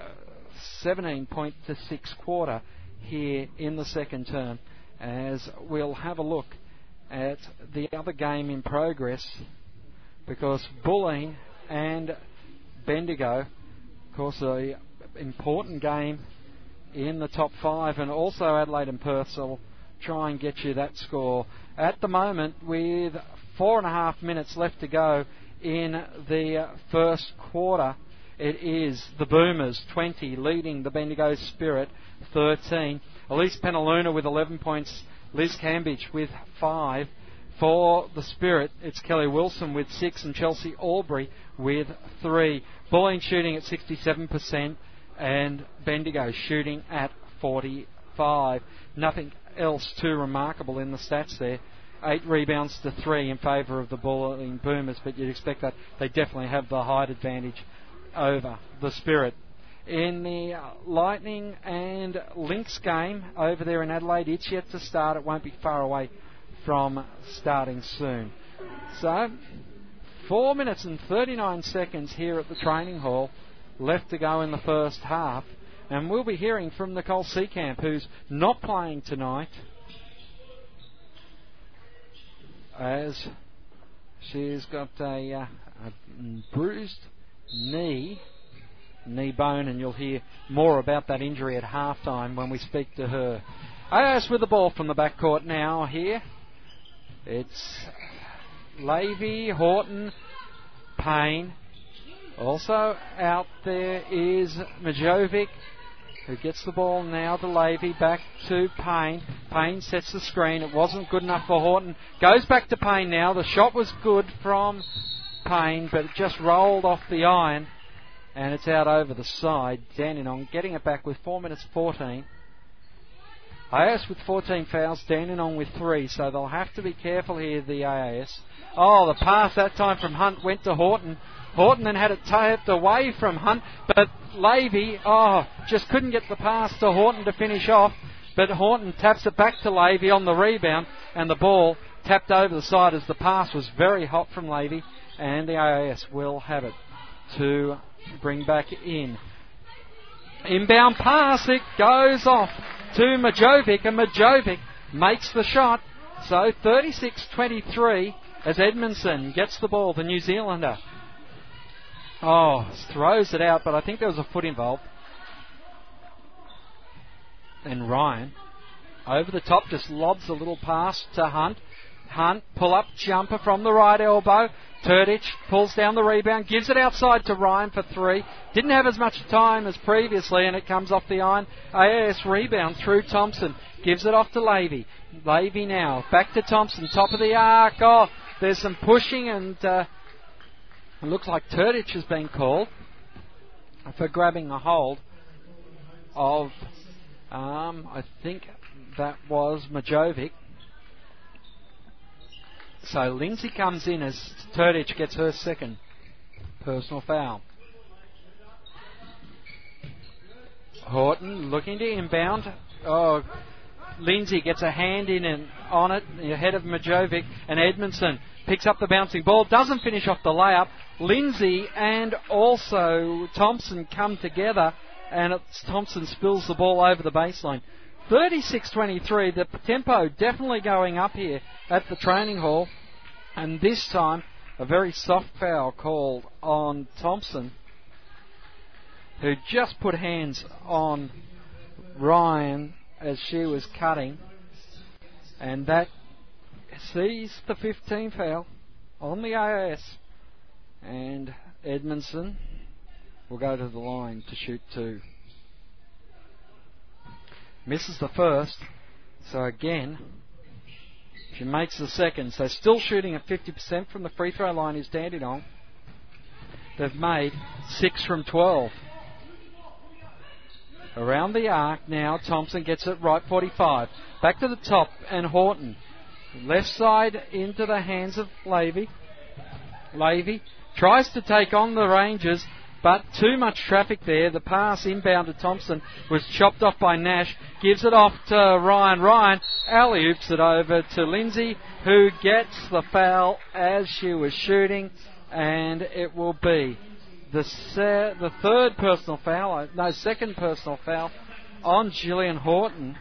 17 point to 6 quarter here in the second term as we'll have a look at the other game in progress because Bulleen and Bendigo, of course, a important game in the top five, and also Adelaide and Perth, so we'll try and get you that score. At the moment, with four and a half minutes left to go in the first quarter, it is the Boomers 20 leading the Bendigo Spirit 13. Elise Penaluna with 11 points. Liz Cambridge with 5. For the Spirit, it's Kelly Wilson with 6 and Chelsea Albury with 3. Bulleen shooting at 67% and Bendigo shooting at 45. Nothing else too remarkable in the stats there. Eight rebounds to three in favour of the Bulleen Boomers, but you'd expect that they definitely have the height advantage over the Spirit. In the Lightning and Lynx game over there in Adelaide, it's yet to start. It won't be far away from starting soon. So, 4 minutes and 39 seconds here at the training hall left to go in the first half. And we'll be hearing from Nicole Seekamp, who's not playing tonight, as she's got a, uh, a bruised knee, knee bone, and you'll hear more about that injury at halftime when we speak to her. AIS with the ball from the backcourt now here. It's Lavey, Horton, Payne. Also out there is Mijovic, who gets the ball now to Lavey, back to Payne. Payne sets the screen. It wasn't good enough for Horton. Goes back to Payne now. The shot was good from Payne, but it just rolled off the iron and it's out over the side. Dandenong getting it back with 4 minutes 14. AIS with 14 fouls, Dandenong with 3, so they'll have to be careful here, the AIS. Oh, the pass that time from Hunt went to Horton. Horton then had it tapped away from Hunt, but Lavey, oh, just couldn't get the pass to Horton to finish off. But Horton taps it back to Lavey on the rebound, and the ball tapped over the side as the pass was very hot from Lavey and the AIS will have it to bring back in. Inbound pass, it goes off to Mijovic, and Mijovic makes the shot. So 36 23 as Edmondson gets the ball, the New Zealander. Oh, throws it out, but I think there was a foot involved. And Ryan Over the top, just lobs a little pass to Hunt. Hunt, pull up jumper from the right elbow. Turdich pulls down the rebound, gives it outside to Ryan for three. Didn't have as much time as previously, and it comes off the iron. AIS rebound through Thompson. Gives it off to Lavey. Lavey now. Back to Thompson. Top of the arc. Oh, there's some pushing, and uh, it looks like Turdich has been called for grabbing a hold of, um, I think that was Mijovic. So Lindsay comes in as Turdich gets her second personal foul. Horton looking to inbound. Oh, Lindsay gets a hand in and on it ahead of Mijovic and Edmondson picks up the bouncing ball, doesn't finish off the layup. Lindsay and also Thompson come together and Thompson spills the ball over the baseline. 36-23, the tempo definitely going up here at the training hall. And this time, a very soft foul called on Thompson, who just put hands on Ryan as she was cutting. And that sees the 15 foul on the AIS. And Edmondson will go to the line to shoot two. Misses the first. So again, she makes the second. So still shooting at 50% from the free throw line is Dandenong. They've made 6 from 12. Around the arc now, Thompson gets it right 45. Back to the top, and Horton. Left side into the hands of Lavey. Lavey tries to take on the Rangers, but too much traffic there. The pass inbound to Thompson was chopped off by Nash. Gives it off to Ryan. Ryan alley oops it over to Lindsay, who gets the foul as she was shooting, and it will be the se- the third personal foul, uh, no, second personal foul on Gillian Horton,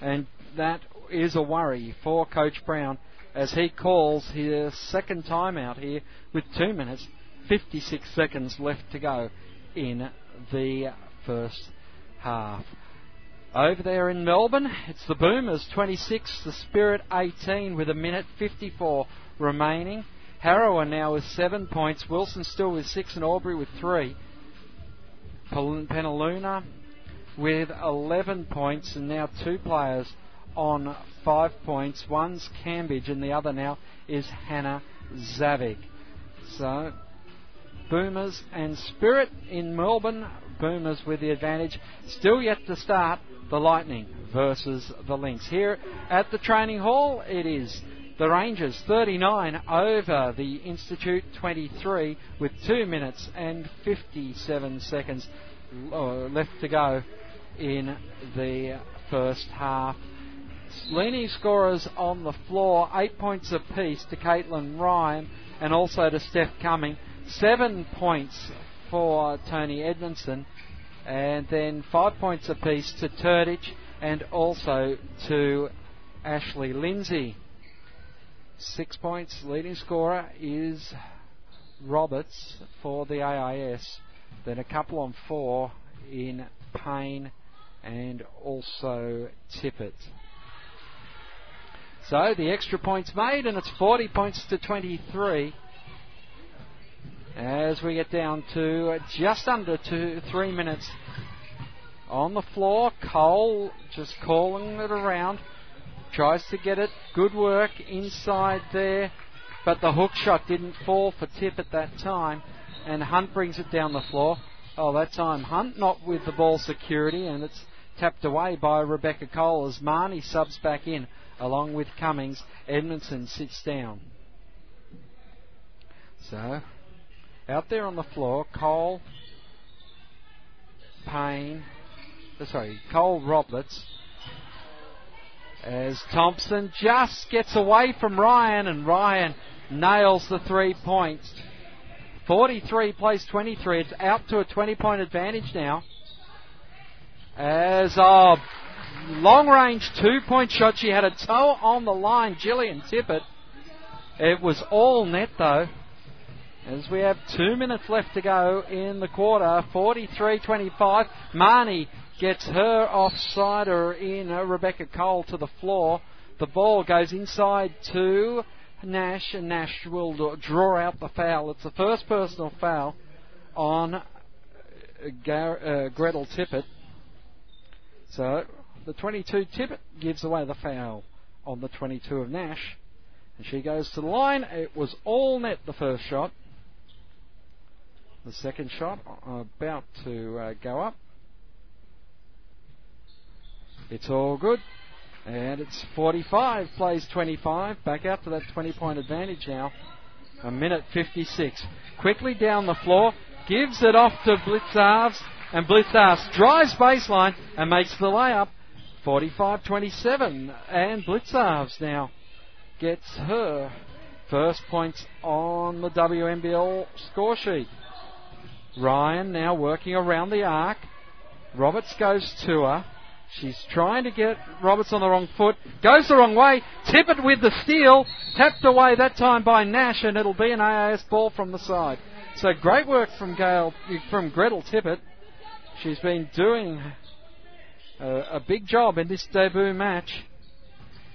and that is a worry for Coach Brown as he calls his second timeout here with two minutes 56 seconds left to go in the first half. Over there in Melbourne, it's the Boomers 26, the Spirit 18 with a minute 54 remaining. Harrower now with seven points, Wilson still with six, and Albury with three. Penaluna with 11 points, and now two players on five points. One's Cambridge, and the other now is Hannah Zavecz. So Boomers and Spirit in Melbourne. Boomers with the advantage. Still yet to start the Lightning versus the Lynx. Here at the training hall, it is the Rangers 39 over the Institute 23 with 2 minutes and 57 seconds uh, left to go in the first half. Leading scorers on the floor, 8 points apiece to Caitlin Ryan and also to Steph Cumming seven points for Tony Edmondson, and then five points apiece to Turdich and also to Ashley Lindsay. Six points leading scorer is Roberts for the AIS. Then a couple on four in Payne and also Tippett. So the extra points made, and it's 40 points to 23 as we get down to just under two, three minutes on the floor. Cole just calling it around, tries to get it. Good work inside there, but the hook shot didn't fall for Tippett that time, and Hunt brings it down the floor. Oh, that time Hunt not with the ball security, and it's tapped away by Rebecca Cole as Marnie subs back in along with Cummings. Edmondson sits down. So out there on the floor, Cole Payne, uh, sorry, Cole Roberts, as Thompson just gets away from Ryan, and Ryan nails the three points. 43 plays 23. It's out to a 20 point advantage now. As a long range two point shot, she had a toe on the line, Gillian Tippett. It was all net though. As we have two minutes left to go in the quarter, 43-25. Marnie gets her offsider in, uh, Rebecca Cole, to the floor. The ball goes inside to Nash, and Nash will draw out the foul. It's the first personal foul on Gar- uh, Gretel Tippett. So the 22 Tippett gives away the foul on the 22 of Nash. And she goes to the line. It was all net the first shot. The second shot about to uh, go up. It's all good. And it's 45, plays 25. Back out to that 20 point advantage now. A minute 56. Quickly down the floor. Gives it off to Blicavs. And Blicavs drives baseline and makes the layup. 45 27. And Blicavs now gets her first points on the WNBL score sheet. Ryan now working around the arc. Roberts goes to her. She's trying to get Roberts on the wrong foot. Goes the wrong way. Tippett with the steal. Tapped away that time by Nash, and it'll be an AIS ball from the side. So great work from Gail, from Gretel Tippett. She's been doing a, a big job in this debut match.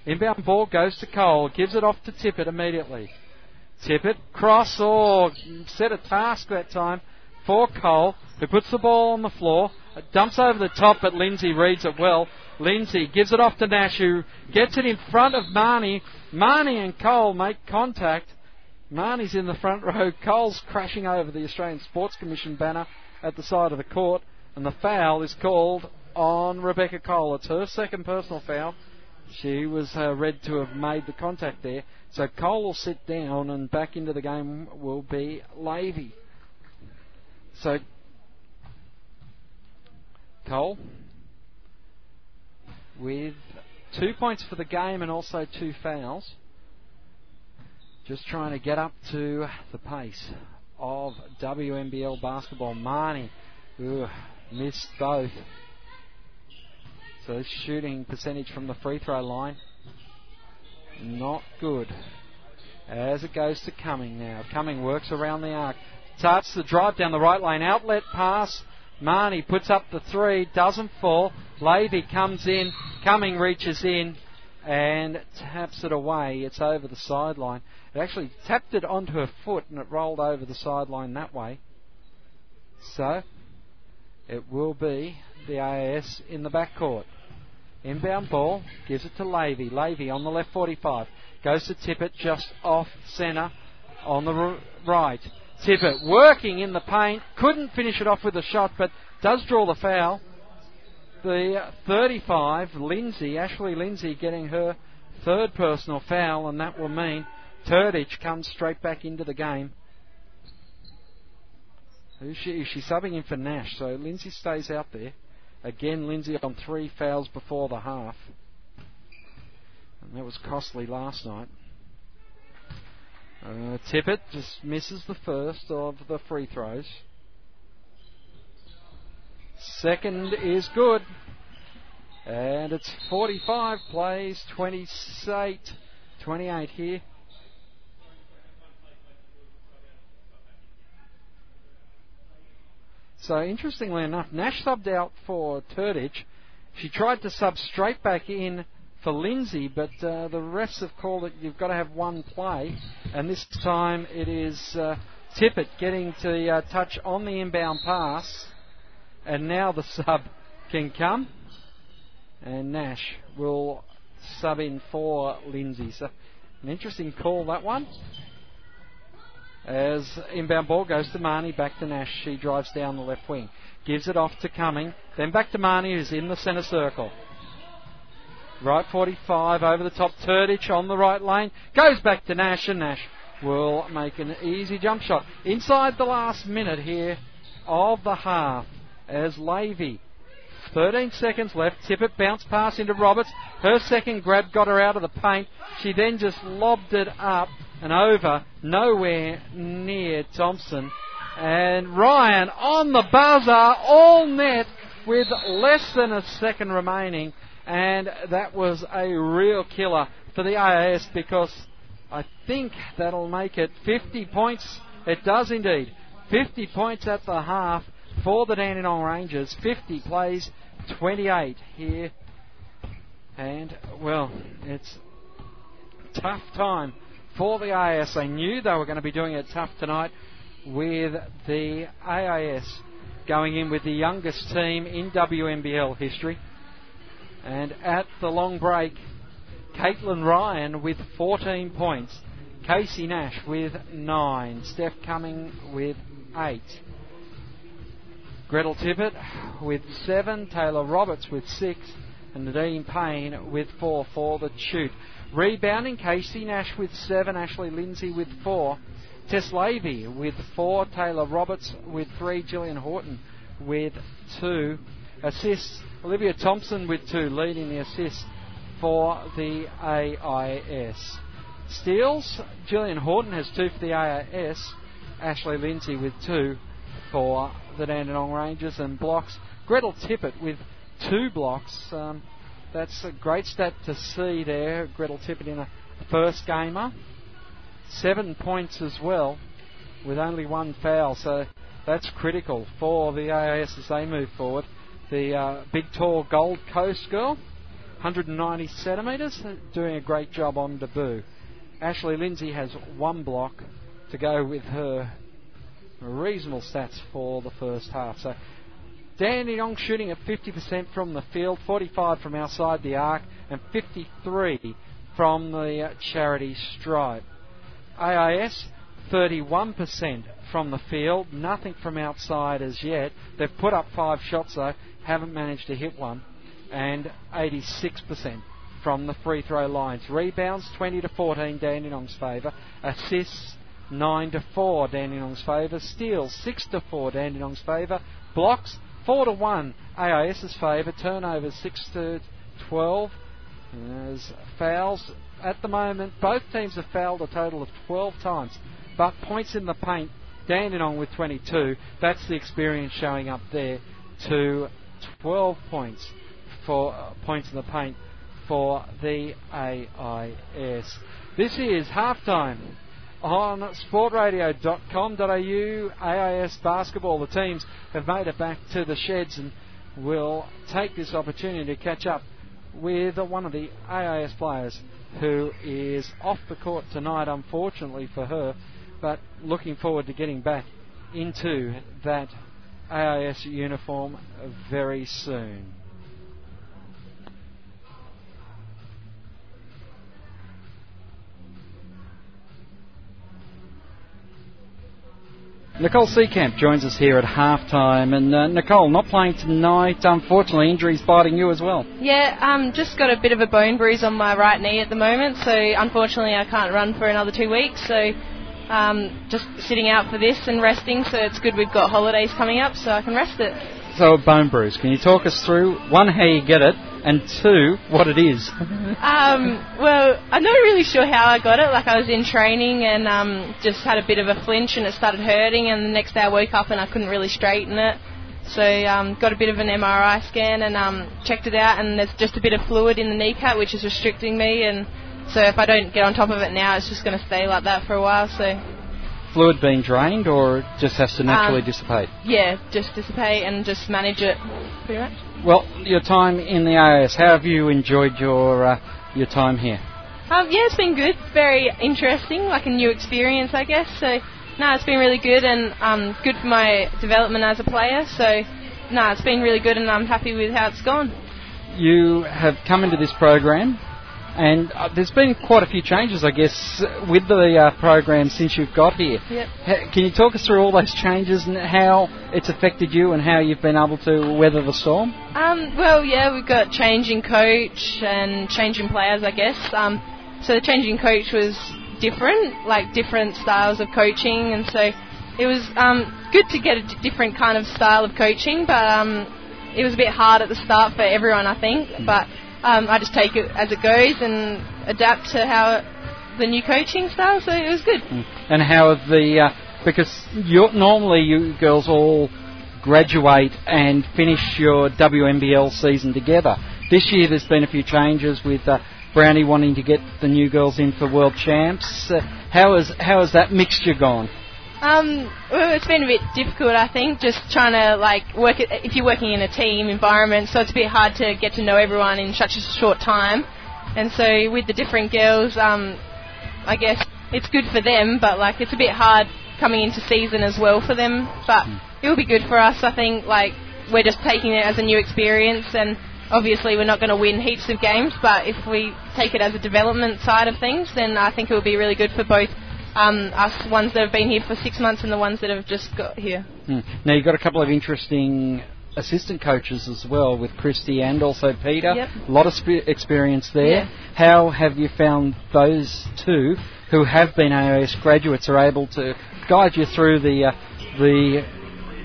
Inbound ball goes to Cole. Gives it off to Tippett immediately. Tippett cross or set a task that time for Cole, who puts the ball on the floor, dumps over the top, but Lindsay reads it well. Lindsay gives it off to Nash, who gets it in front of Marnie. Marnie and Cole make contact. Marnie's in the front row. Cole's crashing over the Australian Sports Commission banner at the side of the court, and the foul is called on Rebecca Cole. It's her second personal foul. She was uh, read to have made the contact there. So Cole will sit down, and back into the game will be Lavey. So, Cole with two points for the game and also two fouls. Just trying to get up to the pace of WNBL basketball. Marnie, ooh, missed both. So shooting percentage from the free throw line, not good. As it goes to Cumming now. Cumming works around the arc. Starts the drive down the right lane. Outlet pass. Marnie puts up the three. Doesn't fall. Lavey comes in. Cumming reaches in and taps it away. It's over the sideline. It actually tapped it onto her foot and it rolled over the sideline that way. So it will be the AIS in the backcourt. Inbound ball gives it to Lavey. Lavey on the left 45 goes to Tippett just off centre on the right. Tippett working in the paint, couldn't finish it off with a shot, but does draw the foul. The 35, Lindsay, Ashley Lindsay, getting her third personal foul, and that will mean Turdich comes straight back into the game. Who's she? She's subbing in for Nash, so Lindsay stays out there. Again, Lindsay on three fouls before the half. And that was costly last night. Uh, Tippett just misses the first of the free throws. Second is good. And it's 45 plays, 28, 28 here. So interestingly enough, Nash subbed out for Turdich. She tried to sub straight back in for Lindsay, but uh, the refs have called it you've got to have one play, and this time it is uh, Tippett getting to uh, touch on the inbound pass, and now the sub can come, and Nash will sub in for Lindsay. So an interesting call that one. As inbound ball goes to Marnie, back to Nash. She drives down the left wing, gives it off to Cumming, then back to Marnie, who's in the centre circle. Right 45 over the top. Turdich on the right lane. Goes back to Nash, and Nash will make an easy jump shot. Inside the last minute here of the half as Lavey. 13 seconds left. Tippett bounce pass into Roberts. Her second grab got her out of the paint. She then just lobbed it up and over, nowhere near Thompson. And Ryan on the buzzer, all net with less than a second remaining and that was a real killer for the AIS because I think that'll make it 50 points. It does indeed. 50 points at the half for the Dandenong Rangers. 50 plays 28 here. And, well, it's tough time for the AIS. They knew they were going to be doing it tough tonight with the AIS going in with the youngest team in WNBL history. And at the long break, Caitlin Ryan with 14 points. Casey Nash with 9. Steph Cumming with 8. Gretel Tippett with 7. Taylor Roberts with 6. And Nadine Payne with 4 for the shoot. Rebounding, Casey Nash with 7. Ashley Lindsay with 4. Tess Lavey with 4. Taylor Roberts with 3. Gillian Horton with 2. Assists, Olivia Thompson with 2, leading the assists for the AIS. Steals, Gillian Horton has 2 for the AIS. Ashley Lindsay with 2 for the Dandenong Rangers. And blocks, Gretel Tippett with 2 blocks. Um, that's a great stat to see there. Gretel Tippett in a first gamer. Seven points as well, with only one foul. So that's critical for the AIS as they move forward. The uh, big, tall Gold Coast girl, 190 centimetres, doing a great job on debut. Ashley Lindsay has one block to go with her reasonable stats for the first half. So Dandenong shooting at 50% from the field, 45 from outside the arc, and 53 from the uh, charity stripe. AIS 31% from the field, nothing from outside as yet. They've put up five shots though, haven't managed to hit one, and 86% from the free throw lines. Rebounds 20 to 14 Dandenong's favour. Assists 9 to 4 Dandenong's favour. Steals 6 to 4 Dandenong's favour. Blocks 4 to 1 AIS's favour. Turnovers 6 to 12. There's fouls at the moment. Both teams have fouled a total of 12 times, but points in the paint. Dandenong with 22. That's the experience showing up there. To 12 points for uh, points in the paint for the AIS. This is halftime on sportradio.com.au. AIS basketball. The teams have made it back to the sheds and will take this opportunity to catch up with one of the AIS players who is off the court tonight, unfortunately for her, but looking forward to getting back into that AIS uniform very soon. Nicole Seekamp joins us here at halftime. And uh, Nicole, not playing tonight. Unfortunately, injuries biting you as well. Yeah, um, just got a bit of a bone bruise on my right knee at the moment. So unfortunately, I can't run for another two weeks. So um, just sitting out for this and resting. So it's good we've got holidays coming up, so I can rest it. So a bone bruise. Can you talk us through one how you get it, and two what it is? um, well, I'm not really sure how I got it. Like I was in training and um, just had a bit of a flinch, and it started hurting. And the next day I woke up and I couldn't really straighten it. So um, got a bit of an MRI scan and um, checked it out, and there's just a bit of fluid in the kneecap, which is restricting me. And so if I don't get on top of it now, it's just going to stay like that for a while. So fluid being drained, or just has to naturally Um, dissipate? yeah, just dissipate and just manage it pretty much. Well, your time in the AIS, how have you enjoyed your uh, your time here? Um, yeah, it's been good. Very interesting, like a new experience, I guess. So, no, it's been really good and um, good for my development as a player. So, no, it's been really good, and I'm happy with how it's gone. You have come into this program, and uh, there's been quite a few changes, I guess, with the uh, program since you've got here. Yep. Ha- Can you talk us through all those changes and how it's affected you and how you've been able to weather the storm? Um, well, yeah, we've got changing coach and changing players, I guess. Um, so the changing coach was different, like different styles of coaching, and so it was um, good to get a different kind of style of coaching, but um, it was a bit hard at the start for everyone, I think. But um, I just take it as it goes and adapt to how the new coaching style. So it was good. And how the uh, because you're, normally you girls all graduate and finish your WNBL season together. This year there's been a few changes with uh, Brownie wanting to get the new girls in for World Champs. Uh, how has how has that mixture gone? Um, well, it's been a bit difficult, I think, just trying to like work. It, if you're working in a team environment, so it's a bit hard to get to know everyone in such a short time. And so with the different girls, um, I guess it's good for them, but like it's a bit hard coming into season as well for them. But it will be good for us. I think like we're just taking it as a new experience, and obviously we're not going to win heaps of games, but if we take it as a development side of things, then I think it will be really good for both um, us ones that have been here for six months and the ones that have just got here. Hmm. Now you've got a couple of interesting assistant coaches as well with Christy and also Peter. Yep. A lot of spe- experience there. Yeah. How have you found those two who have been AIS graduates are able to guide you through the uh, the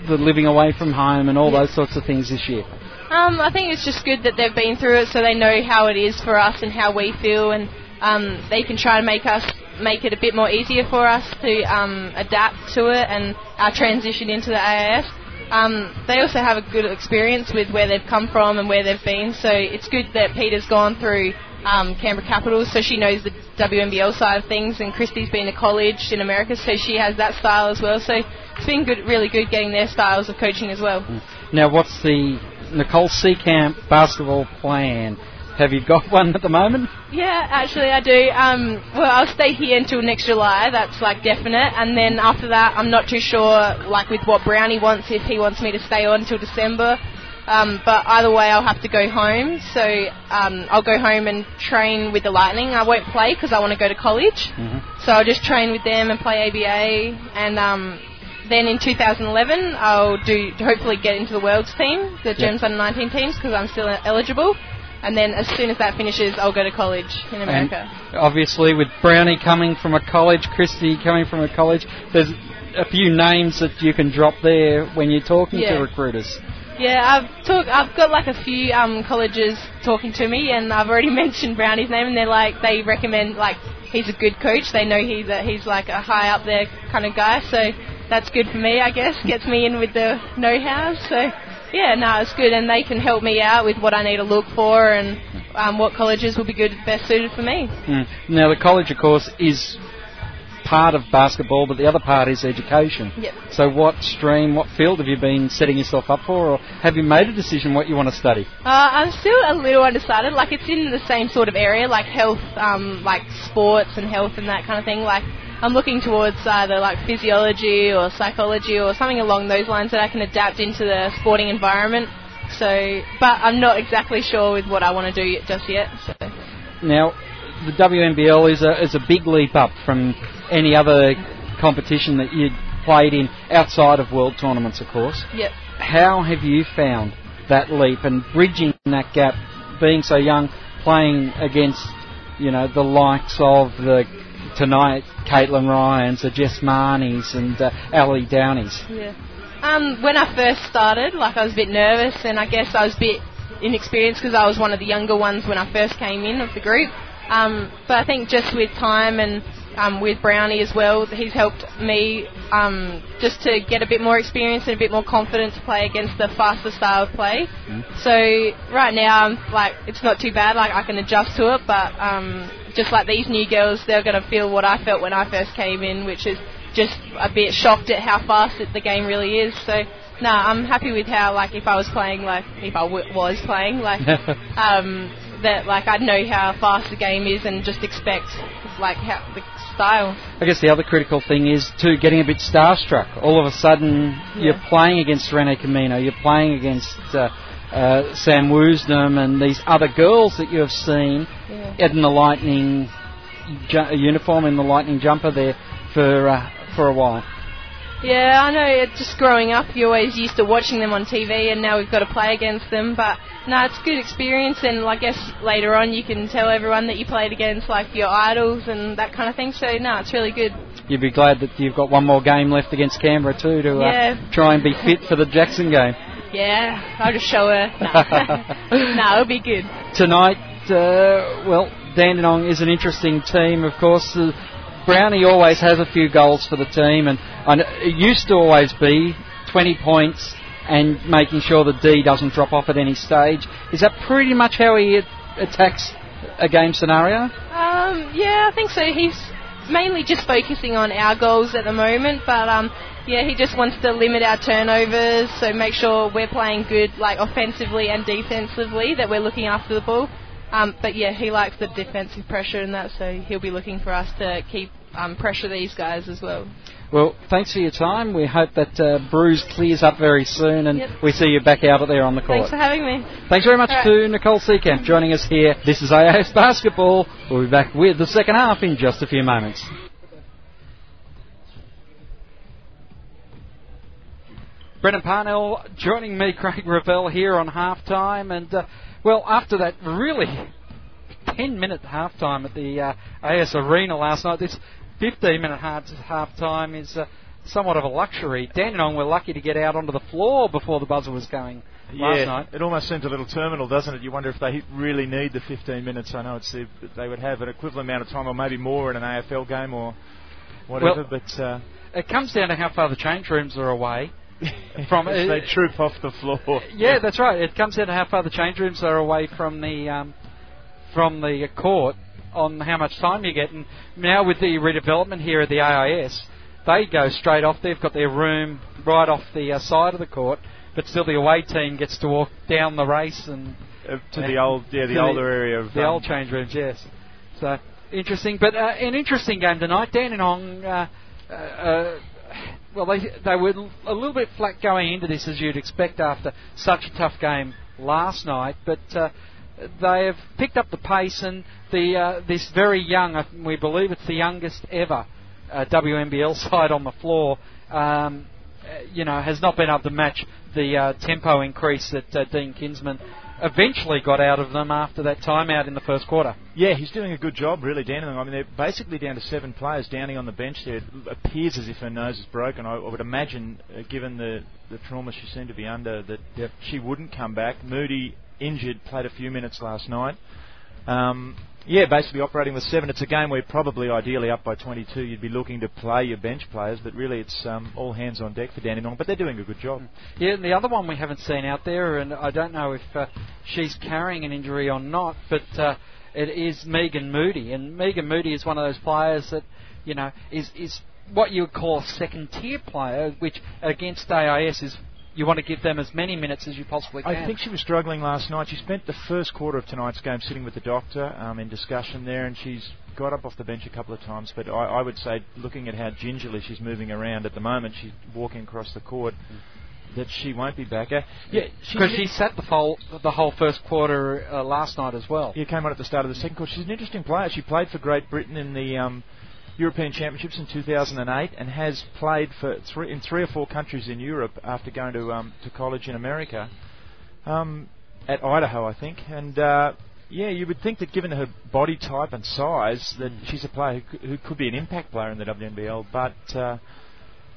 the living away from home and all Yeah. those sorts of things this year? Um, I think it's just good that they've been through it, so they know how it is for us and how we feel, and um, they can try to make us make it a bit more easier for us to um, adapt to it and our transition into the AIS. Um, they also have a good experience with where they've come from and where they've been, so it's good that Peter's gone through um, Canberra Capitals, so she knows the WNBL side of things, and Christy's been to college in America, so she has that style as well. So it's been good, really good getting their styles of coaching as well. Now, what's the Nicole Seekamp basketball plan? Have you got one at the moment? Yeah, actually I do. Um, well, I'll stay here until next July. That's like definite. And then after that, I'm not too sure, like with what Brownie wants, if he wants me to stay on until December. Um, but either way, I'll have to go home. So um, I'll go home and train with the Lightning. I won't play because I want to go to college. So I'll just train with them and play ABA. And um, then in 2011, I'll do hopefully get into the World's team, the Gems Under 19 teams, because I'm still eligible. And then as soon as that finishes, I'll go to college in America. And obviously, with Brownie coming from a college, Christy coming from a college, there's a few names that you can drop there when you're talking Yeah. to recruiters. Yeah, I've talk, I've got like a few um, colleges talking to me, and I've already mentioned Brownie's name, and they're like they recommend like he's a good coach. They know he that he's like a high up there kind of guy, so that's good for me, I guess. Gets me in with the know-how. So yeah, no, it's good, and they can help me out with what I need to look for and um, what colleges will be good, best suited for me. Mm. Now, the college, of course, is part of basketball, but the other part is education. Yep. So, what stream, what field have you been setting yourself up for, or have you made a decision what you want to study? Uh, I'm still a little undecided. Like it's in the same sort of area, like health, um, like sports and health and that kind of thing. Like I'm looking towards either like physiology or psychology or something along those lines that I can adapt into the sporting environment. So, but I'm not exactly sure with what I want to do yet, just yet. So. Now, the WNBL is a is a big leap up from any other competition that you played in outside of world tournaments, of course. Yep. How have you found that leap and bridging that gap, being so young, playing against you know the likes of the tonight Caitlin Ryan's, the Jess Marnies, and uh, Ali Downies? Yeah. Um, when I first started, like I was a bit nervous, and I guess I was a bit inexperienced because I was one of the younger ones when I first came in of the group. Um, but I think just with time and um, with Brownie as well, he's helped me um, just to get a bit more experience and a bit more confident to play against the faster style of play. So right now, I'm like it's not too bad. Like I can adjust to it, but um, just like these new girls, they're going to feel what I felt when I first came in, which is just a bit shocked at how fast it, the game really is. So, no, I'm happy with how, like, if I was playing, like, if I w- was playing, like, um, that, like, I'd know how fast the game is and just expect, like, how the style. I guess the other critical thing is too getting a bit starstruck. All of a sudden, you're playing against Renae Camino, you're playing against uh, uh, Sam Woosnam and these other girls that you have seen Yeah. in the Lightning ju- uniform, in the Lightning jumper there for uh, for a while. Yeah, I know. It's just growing up, you're always used to watching them on TV, and now we've got to play against them. But no, it's a good experience, and I guess later on you can tell everyone that you played against like your idols and that kind of thing. So no, it's really good. You'd be glad that you've got one more game left against Canberra too to uh, Yeah. try and be fit for the Jackson game. Yeah, I'll just show her. No, it'll be good. tonight, uh, well, Dandenong is an interesting team, of course. Uh, Brownie always has a few goals for the team, and kn- it used to always be 20 points and making sure the D doesn't drop off at any stage. Is that pretty much how he attacks a game scenario? Um, yeah, I think so. He's mainly just focusing on our goals at the moment, but um, yeah, he just wants to limit our turnovers, so make sure we're playing good, like offensively and defensively, that we're looking after the ball. Um, but yeah, he likes the defensive pressure and that, so he'll be looking for us to keep um, pressure these guys as well. Well, thanks for your time. We hope that uh, Bruce clears up very soon and Yep. we see you back out there on the court. Thanks for having me. Thanks very much right. to Nicole Seekamp joining us here. This is AIS Basketball. We'll be back with the second half in just a few moments. Brendan Parnell joining me, Craig Ravel, here on halftime. And, uh, well, after that really 10 minute halftime at the uh, AIS Arena last night, this 15 minute half halftime is uh, somewhat of a luxury. Dandenong were lucky to get out onto the floor before the buzzer was going last yeah, night. it almost seems a little terminal, doesn't it? You wonder if they really need the 15 minutes. I know it's the, they would have an equivalent amount of time, or maybe more, in an AFL game or whatever. Well- but uh, It comes down to how far the change rooms are away. From- as they troop off the floor. Yeah, that's right. It comes down to how far the change rooms are away from the um, from the court on how much time you get. And now with the redevelopment here at the AIS, they go straight off. They've got their room right off the uh, side of the court, but still the away team gets to walk down the race and Uh, to the old, yeah, the older area of the um, old change rooms. Yes, so interesting, but uh, an interesting game tonight. Dandenong. Uh, uh, uh, well, they they were a little bit flat going into this, as you'd expect after such a tough game last night. But uh, they have picked up the pace, and the uh, this very young, uh, we believe it's the youngest ever uh, WNBL side on the floor. Um, you know, has not been able to match the uh, tempo increase that uh, Dean Kinsman eventually got out of them after that timeout in the first quarter. Yeah, he's doing a good job, really, Dandenong. I mean, they're basically down to seven players. Downing on the bench there it appears as if her nose is broken. I, I would imagine, uh, given the, the trauma she seemed to be under, that she wouldn't come back. Moody, injured, played a few minutes last night. Um, yeah, basically operating with seven. It's a game where probably ideally up by 22 you'd be looking to play your bench players, but really it's um, all hands on deck for Dandenong. But they're doing a good job. Yeah, and the other one we haven't seen out there, and I don't know if uh, she's carrying an injury or not, but uh, it is Megan Moody, and Megan Moody is one of those players that you know is is what you would call a second tier player, which against AIS is you want to give them as many minutes as you possibly can. I think she was struggling last night. She spent the first quarter of tonight's game sitting with the doctor um, in discussion there, and she's got up off the bench a couple of times. But I, I would say, looking at how gingerly she's moving around at the moment, she's walking across the court, that she won't be back. Uh, yeah, because an- she sat the whole the whole first quarter uh, last night as well. Yeah, came on at the start of the second quarter. She's an interesting player. She played for Great Britain in the um, European Championships in 2008 and has played for three, in three or four countries in Europe after going to um, to college in America, um, at Idaho, I think. And uh, yeah, you would think that given her body type and size, that she's a player who, who could be an impact player in the WNBL. But uh,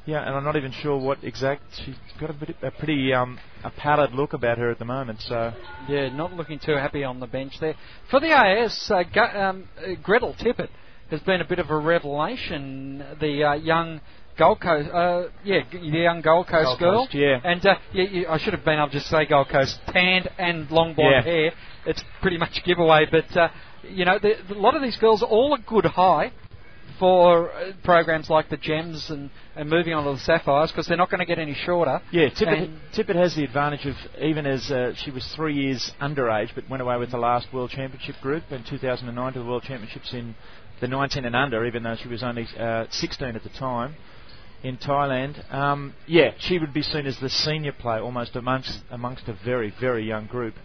yeah, and I'm not even sure what exact. She's got a, bit, a pretty um, a powdered look about her at the moment. So Yeah, not looking too happy on the bench there. For the AS, uh, Gu- um, uh, Gretel Tippett has been a bit of a revelation. The uh, young Gold Coast, uh, yeah, the young Gold Coast Gold girl. Coast, yeah. And uh, yeah, you, I should have been able to just say Gold Coast, tanned and long blonde Yeah. hair. It's pretty much a giveaway, but uh, you know, the, a lot of these girls all a good high for uh, programs like the Gems and, and moving on to the Sapphires because they're not going to get any shorter. Yeah, Tippett, Tippett has the advantage of even as uh, she was three years underage, but went away with the last World Championship group in 2009 to the World Championships in the 19 and under, even though she was only uh, 16 at the time in Thailand. Um, yeah, she would be seen as the senior player almost amongst amongst a very very young group.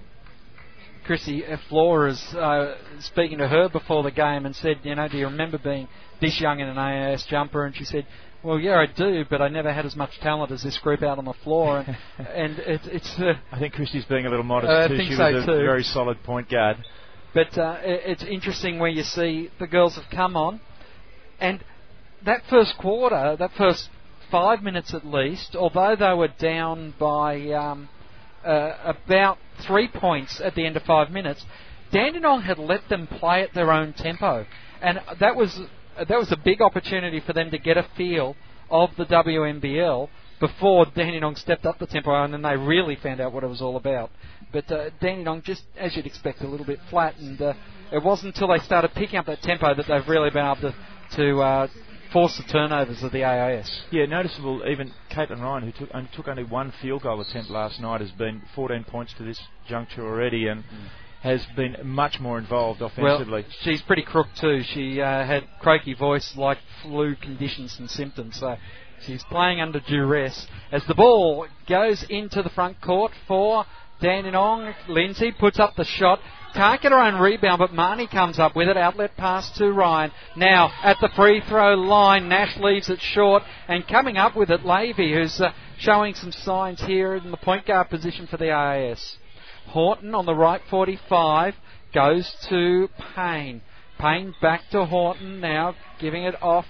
Chrissy Flores uh, speaking to her before the game and said, you know, do you remember being this young in an AIS jumper? And she said, well, yeah, I do, but I never had as much talent as this group out on the floor. And, and it, it's, uh, I think Christie's being a little modest Uh, I too. think she so was a too. very solid point guard. but uh, it, it's interesting where you see the girls have come on, and that first quarter, that first five minutes at least, although they were down by um, uh, about three points at the end of five minutes, Dandenong had let them play at their own tempo, and that was that was a big opportunity for them to get a feel of the WNBL before Dandenong stepped up the tempo, and then they really found out what it was all about. But uh, Dandenong, just as you'd expect, a little bit flat, and uh, it wasn't until they started picking up that tempo that they've really been able to to uh, force the turnovers of the AIS. Yeah, noticeable. Even Caitlin Ryan, who took, only took only one field goal attempt last night, has been 14 points to this juncture already, and has been much more involved offensively. Well, she's pretty crook too. She uh, had croaky voice like flu conditions and symptoms, so she's playing under duress. As the ball goes into the front court for Dandenong, Lindsay puts up the shot. Can't get her own rebound, but Marnie comes up with it. Outlet pass to Ryan. Now at the free throw line, Nash leaves it short, and coming up with it, Lavey, who's uh, showing some signs here in the point guard position for the AIS. Horton on the right 45 goes to Payne. Payne back to Horton now, giving it off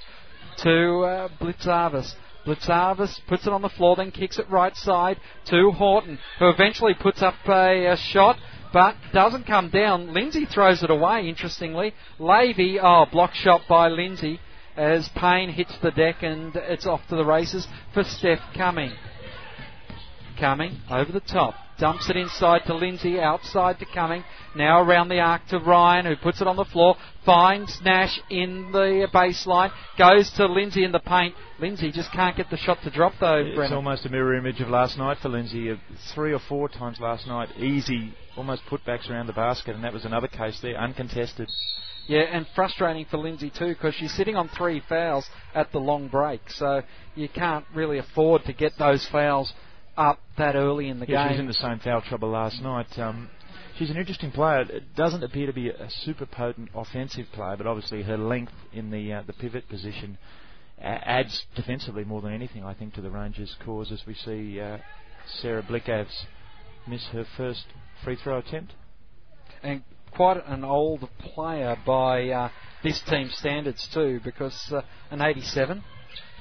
to uh, Blicavs. Blicavs puts it on the floor, then kicks it right side to Horton, who eventually puts up a, a shot, but doesn't come down. Lindsay throws it away, interestingly. Lavey, oh, block shot by Lindsay as Payne hits the deck and it's off to the races for Steph Cumming. Cumming over the top. Dumps it inside to Lindsay, outside to Cumming. Now around the arc to Ryan, who puts it on the floor. Finds Nash in the baseline. Goes to Lindsay in the paint. Lindsay just can't get the shot to drop though, It's Brennan. almost a mirror image of last night for Lindsay. Three or four times last night, easy, almost putbacks around the basket, and that was another case there, uncontested. Yeah, and frustrating for Lindsay too because she's sitting on three fouls at the long break, so you can't really afford to get those fouls up that early in the Yeah, she was in the same foul trouble last night. Um, she's an interesting player. It doesn't appear to be a, super potent offensive player, but obviously her length in the uh, the pivot position adds defensively more than anything, I think, to the Rangers' cause as we see uh, Sarah Blicavs miss her first free throw attempt. and quite an old player by uh, this team's standards too, because uh, an 87.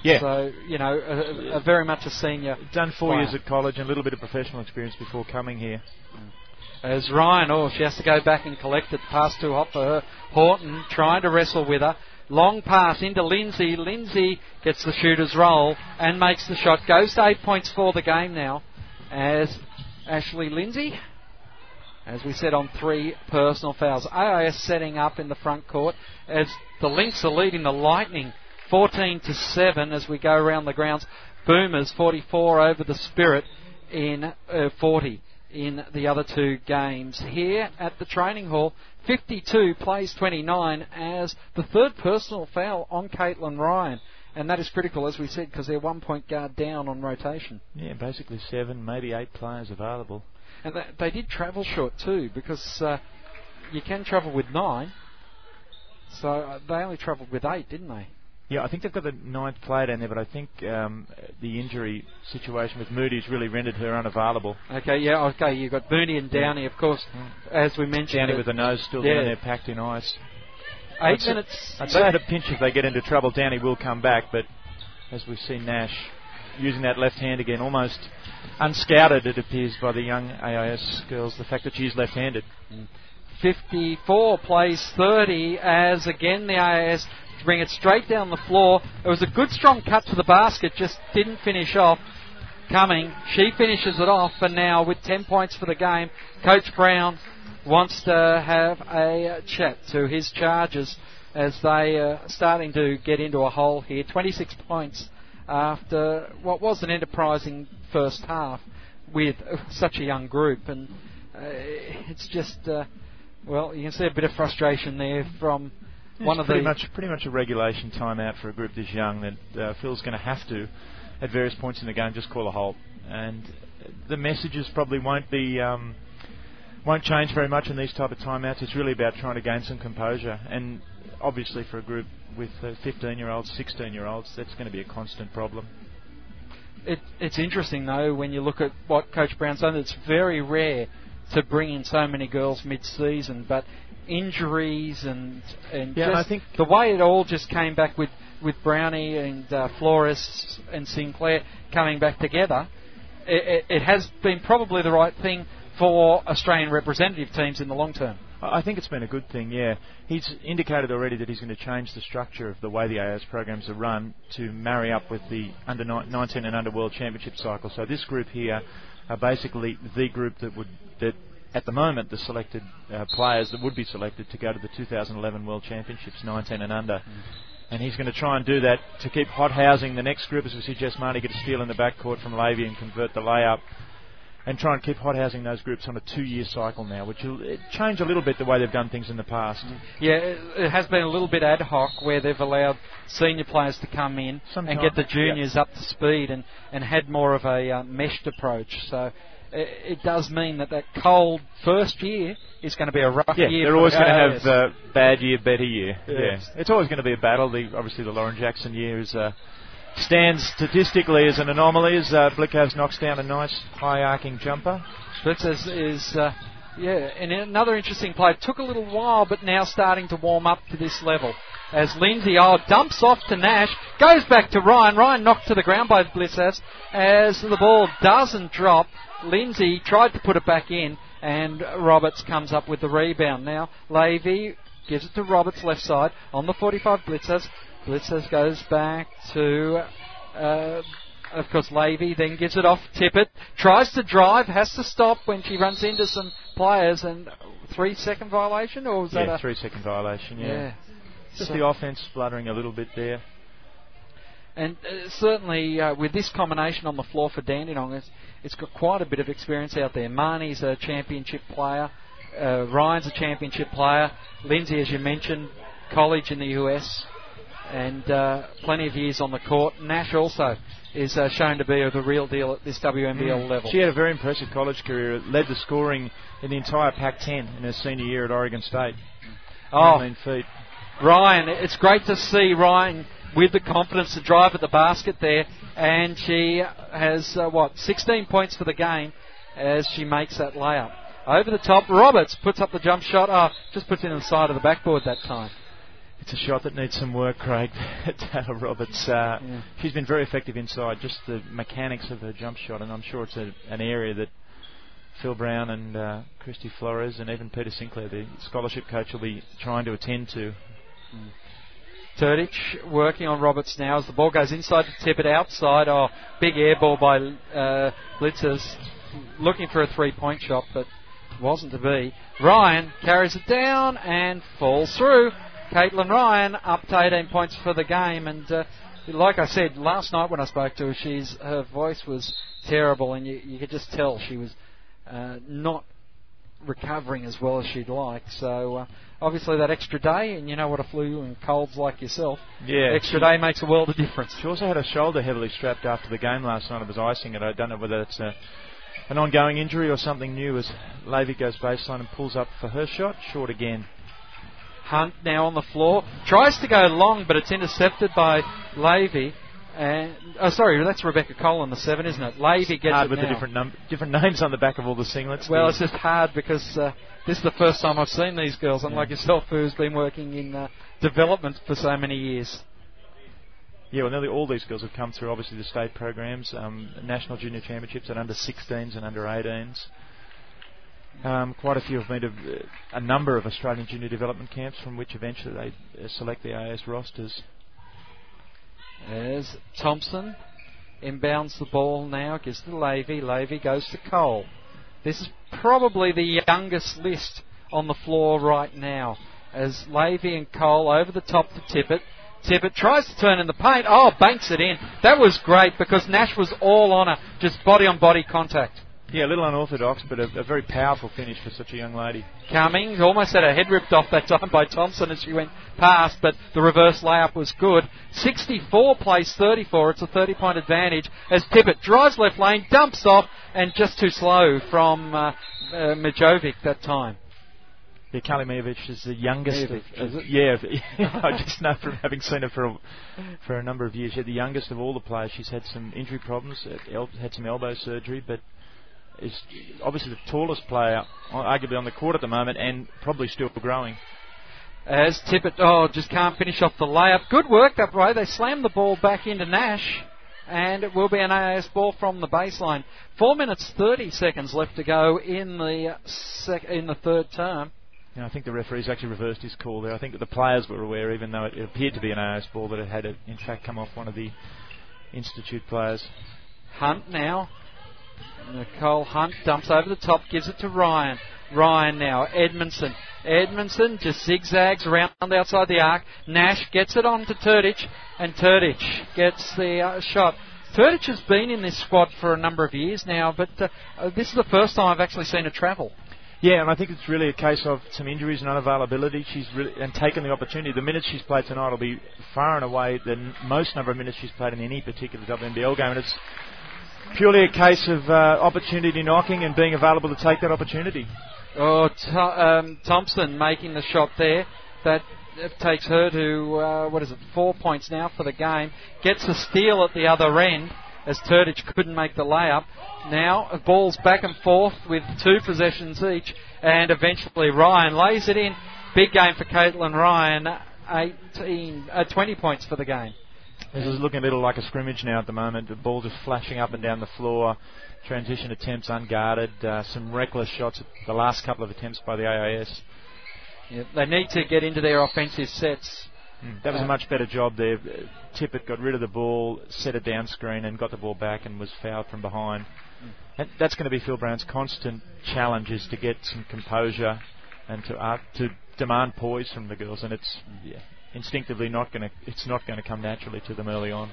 Yeah. So you know, a, a very much a senior. Done four player. years at college and a little bit of professional experience before coming here. Mm. As Ryan, oh, she has to go back and collect it. Pass too hot for her. Horton trying to wrestle with her. Long pass into Lindsay. Lindsay gets the shooter's roll and makes the shot. Goes to eight points for the game now. As Ashley Lindsay, as we said, on three personal fouls. AIS setting up in the front court as the Lynx are leading the Lightning 14 to 7 as we go around the grounds. Boomers 44 over the Spirit in uh, 40 in the other two games. Here at the training hall, 52 plays 29 as the third personal foul on Caitlin Ryan. And that is critical, as we said, because they're one point guard down on rotation. Yeah, basically seven, maybe eight players available. And they, they did travel short too, because uh, you can travel with nine. So uh, they only travelled with eight, didn't they? Yeah, I think they've got the ninth player down there, but I think um, the injury situation with Moody's really rendered her unavailable. Okay, yeah, okay. You've got Booney and Downey, of course, as we mentioned. Downey with the nose still yeah. down there, packed in ice. eight I'd say- minutes. I'd say at a pinch if they get into trouble, Downey will come back, but as we see Nash using that left hand again, almost unscouted, it appears, by the young AIS girls, the fact that she's left-handed. 54 plays 30 as again the AIS bring it straight down the floor. It was a good strong cut to the basket, just didn't finish off. Coming, she finishes it off, and now with 10 points for the game, Coach Brown wants to have a uh, chat to his charges as they are starting to get into a hole here. 26 points after what was an enterprising first half with uh, such a young group, and uh, it's just. Uh, well, you can see a bit of frustration there from one of pretty the. much pretty much a regulation timeout for a group this young that uh, Phil's going to have to, at various points in the game, just call a halt. And the messages probably won't be um, won't change very much in these type of timeouts. It's really about trying to gain some composure. And obviously, for a group with uh, 15-year-olds, 16-year-olds, that's going to be a constant problem. It, it's interesting though when you look at what Coach Brown's done. It's very rare to bring in so many girls mid-season, but injuries and and Yeah, I think- the way it all just came back with with Brownie and uh, Flores and Sinclair coming back together. It, it, it has been probably the right thing for Australian representative teams in the long term. I think it's been a good thing, yeah. He's indicated already that he's going to change the structure of the way the AS programs are run to marry up with the under ni- 19 and under World Championship cycle. So this group here are basically the group that would that at the moment the selected uh, players that would be selected to go to the 2011 World Championships 19 and under. And he's going to try and do that to keep hot housing the next group as we see Jess Marnie get a steal in the backcourt from Lavey and convert the layup and try and keep hot housing those groups on a two year cycle now, which will change a little bit the way they've done things in the past. Yeah, it it has been a little bit ad hoc where they've allowed senior players to come in Sometime- and get the juniors up to speed and, and had more of a uh, meshed approach. So it, it does mean that that cold first year is going to be a rough Yeah, year. they're always going to have uh, bad year, better year. Yes. Yeah, it's always going to be a battle. The, obviously, the Lauren Jackson year is uh, stands statistically as an anomaly. As uh, Blicavs knocks down a nice high arcing jumper. Spitz is, is uh, yeah, and another interesting play. It took a little while, but now starting to warm up to this level. As Lindsay, oh, dumps off to Nash, goes back to Ryan. Ryan knocked to the ground by Blicavs. As the ball doesn't drop, Lindsay tried to put it back in, and Roberts comes up with the rebound. Now, Lavey gives it to Roberts left side on the 45 Blicavs. Blicavs goes back to uh, of course, Lavey then gives it off Tippett. Tries to drive, has to stop when she runs into some players. And three second violation, or was that a three second violation. Yeah, yeah? Just So- the offense spluttering a little bit there. And uh, certainly uh, with this combination on the floor for Dandenong, it's, it's got quite a bit of experience out there. Marnie's a championship player. Uh, Ryan's a championship player. Lindsay, as you mentioned, college in the US, and uh, plenty of years on the court. Nash also is uh, shown to be the real deal at this WNBL level. Mm. She had a very impressive college career. Led the scoring in the entire Pac-10 in her senior year at Oregon State. Oh, feet. Ryan, it's great to see Ryan with the confidence to drive at the basket there, and she has uh, what 16 points for the game as she makes that layup over the top. Roberts puts up the jump shot. Oh, just puts it in the side of the backboard that time. It's a shot that needs some work, Craig. Taylor Roberts. Uh, Yeah. She's been very effective inside. Just the mechanics of her jump shot, and I'm sure it's a, an area that Phil Brown and uh, Christy Flores and even Peter Sinclair, the scholarship coach, will be trying to attend to. Turdich working on Roberts now as the ball goes inside to tip it outside. Oh, big air ball by uh, Blicavs looking for a three point shot, but wasn't to be. Ryan carries it down and falls through. Caitlin Ryan up to 18 points for the game, and uh, like I said last night when I spoke to her, she's her voice was terrible, and you, you could just tell she was uh, not recovering as well as she'd like. So uh, obviously that extra day, and you know what a flu and colds like yourself, Yeah, extra day makes a world of difference. She also had her shoulder heavily strapped after the game last night. It was icing it. I don't know whether it's a, an ongoing injury or something new. As Lavey goes baseline and pulls up for her shot, short again. Hunt now on the floor tries to go long, but it's intercepted by Lavey. And oh, sorry, that's Rebecca Cole on the seven, isn't it? Lavey gets Hard it with now. the different num- different names on the back of all the singlets. Well, it's just hard because uh, this is the first time I've seen these girls, unlike yourself, who's been working in uh, development for so many years. Yeah, well, nearly all these girls have come through, obviously, the state programs, um, national junior championships at under 16s and under 18s. Um, quite a few have been to uh, a number of Australian junior development camps from which eventually they uh, select the AS rosters. As Thompson inbounds the ball now, gives to Lavey. Lavey goes to Cole. This is probably the youngest list on the floor right now. As Lavey and Cole over the top to Tippett. Tippett tries to turn in the paint. Oh, banks it in. That was great because Nash was all on her, just body on body contact. Yeah, a little unorthodox, but a, a very powerful finish for such a young lady. Cummings almost had her head ripped off that time by Thompson as she went past, but the reverse layup was good. 64 plays 34. It's a 30 point advantage as Tippett drives left lane, dumps off, and just too slow from uh, uh, Mijovic that time. Yeah, Kalimovic is the youngest. Of, is of- it? yeah, I just know from having seen her for a, for a number of years. She's the youngest of all the players. She's had some injury problems, uh, had some elbow surgery, but is obviously the tallest player, arguably on the court at the moment, and probably still growing. As Tippett, oh, just can't finish off the layup. Good work that way. They slam the ball back into Nash, and it will be an AS ball from the baseline. Four minutes thirty seconds left to go in the sec- in the third term. Know, I think the referee's actually reversed his call there. I think that the players were aware, even though it, it appeared to be an AS ball, that it had in fact come off one of the Institute players. Hunt now. Nicole Hunt dumps over the top, gives it to Ryan. Ryan now. Edmondson Edmondson just zigzags around outside the arc. Nash gets it on to Turdich, and Turdich gets the uh, shot. Turdich has been in this squad for a number of years now, but uh, uh, this is the first time I've actually seen her travel. Yeah, and I think it's really a case of some injuries and unavailability. She's really and taken the opportunity. The minutes she's played tonight will be far and away the most number of minutes she's played in any particular WNBL game, and it's purely a case of uh, opportunity knocking and being available to take that opportunity. Oh, Th- um, Thompson making the shot there. That takes her to uh, what is it? Four points now for the game. Gets a steal at the other end as Turdich couldn't make the layup. Now balls back and forth with two possessions each, and eventually Ryan lays it in. Big game for Caitlin Ryan. 18, uh, 20 points for the game. This is looking a little like a scrimmage now at the moment. The ball just flashing up and down the floor. Transition attempts unguarded. Uh, some reckless shots at the last couple of attempts by the AIS. Yeah, they need to get into their offensive sets. Mm. That was a much better job there. Uh, Tippett got rid of the ball, set it down screen, and got the ball back and was fouled from behind. And that's going to be Phil Brown's constant challenge is to get some composure and to uh, to demand poise from the girls, and it's yeah, instinctively not going to it's not going to come naturally to them early on.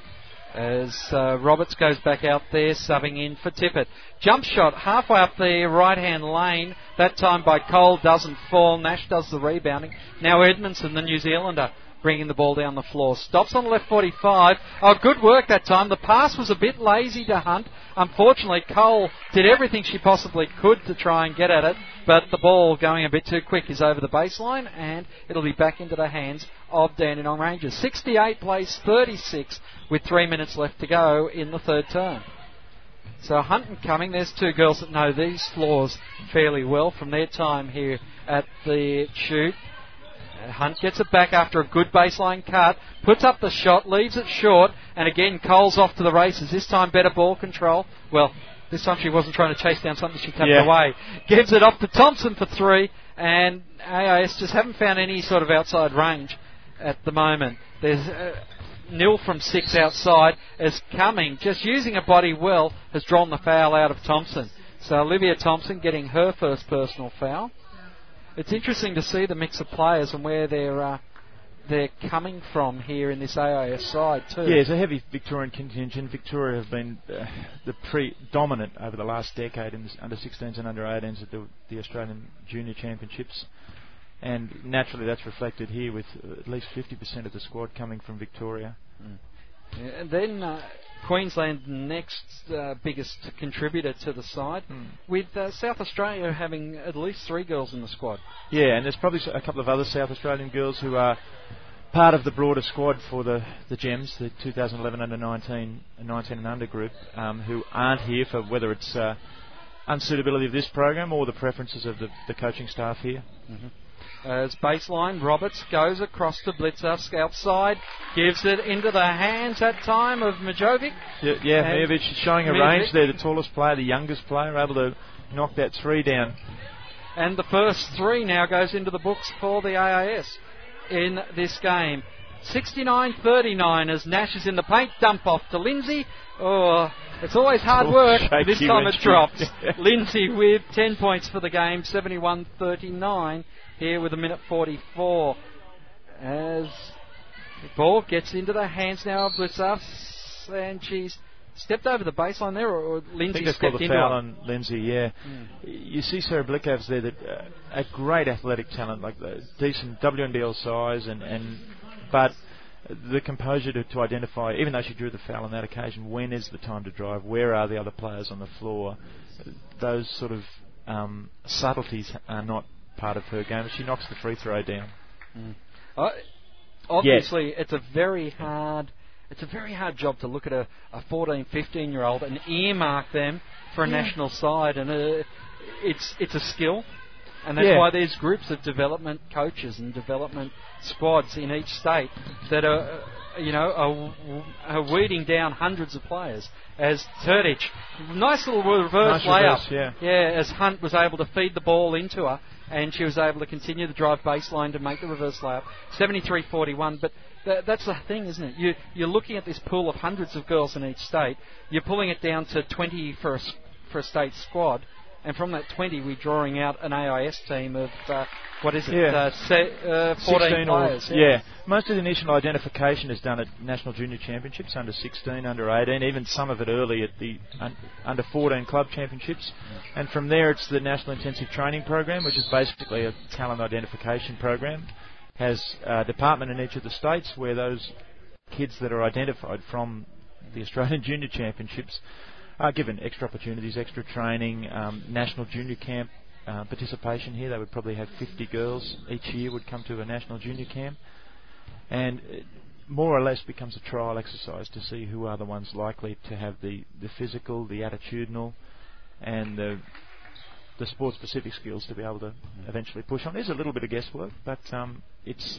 as uh, Roberts goes back out there, subbing in for Tippett. Jump shot halfway up the right hand lane, that time by Cole doesn't fall. Nash does the rebounding. Now Edmondson, the New Zealander, bringing the ball down the floor. Stops on the left 45. Oh, good work that time. The pass was a bit lazy to Hunt. Unfortunately, Cole did everything she possibly could to try and get at it, but the ball going a bit too quick is over the baseline, and it'll be back into the hands of Dandenong Rangers. 68 plays 36 with three minutes left to go in the third term. So Hunt and Cumming, there's two girls that know these floors fairly well from their time here at the shoot. Hunt gets it back after a good baseline cut, puts up the shot, leaves it short, and again Cole's off to the races. This time better ball control. Well, this time she wasn't trying to chase down something, she cut Yeah. away. Gives it off to Thompson for three, and AIS just haven't found any sort of outside range at the moment. There's uh, nil from six outside as Cumming, just using a body well, has drawn the foul out of Thompson. So Olivia Thompson getting her first personal foul. It's interesting to see the mix of players and where they're uh, they're coming from here in this AIS side too. Yeah, it's a heavy Victorian contingent. Victoria have been uh, the predominant over the last decade in the under 16s and under 18s at the, the Australian Junior Championships. And naturally, that's reflected here with at least 50% of the squad coming from Victoria. Yeah, then uh, Queensland next uh, biggest contributor to the side, with uh, South Australia having at least three girls in the squad. Yeah, and there's probably a couple of other South Australian girls who are part of the broader squad for the, the Gems, the 2011 under 19, uh, 19 and under group, um, who aren't here for whether it's uh, unsuitability of this program or the preferences of the, the coaching staff here. Uh, as baseline, Roberts goes across to Blicavs outside, gives it into the hands that time of Mijovic. Yeah, yeah is showing a Mijovic. range there, the tallest player, the youngest player, able to knock that three down. And the first three now goes into the books for the AIS in this game. 69-39 as Nash is in the paint, dump off to Lindsay. Oh, it's always hard Oh, work. This time it drops. Lindsay with 10 points for the game, 71-39 here with a minute 44. As the ball gets into the hands now of Blicavs, and she's stepped over the baseline there, or, or I Lindsay think that's stepped into foul on Lindsay, yeah. You see Sarah Blicavs there, that uh, a great athletic talent, like the decent WNBL size, and, and but the composure to, to identify, even though she drew the foul on that occasion, when is the time to drive? Where are the other players on the floor? Those sort of um, subtleties are not part of her game. She knocks the free throw down. Uh, obviously, it's a very hard. It's a very hard job to look at a, a 14, 15 year old and earmark them for a national side, and uh, it's it's a skill, and that's Yeah. why there's groups of development coaches and development squads in each state that are, you know, are, are weeding down hundreds of players. As Turdich, nice little reverse Nice layup, reverse, yeah. as Hunt was able to feed the ball into her, and she was able to continue the drive baseline to make the reverse layup. 73-41, but th- that's the thing, isn't it? You, you're looking at this pool of hundreds of girls in each state. You're pulling it down to 20 for a, for a state squad, and from that 20, we're drawing out an AIS team of uh, what is it? Yeah. Uh, se- uh, 14 16 or- players. yeah. Most of the initial identification is done at national junior championships, under 16, under 18, even some of it early at the un- under 14 club championships. And from there, it's the national intensive training program, which is basically a talent identification program. Has a department in each of the states where those kids that are identified from the Australian Junior Championships are given extra opportunities, extra training, um, national junior camp uh, participation here. They would probably have 50 girls each year would come to a national junior camp, and it more or less becomes a trial exercise to see who are the ones likely to have the, the physical, the attitudinal, and the the sport specific skills to be able to eventually push on. There's a little bit of guesswork, but um, it's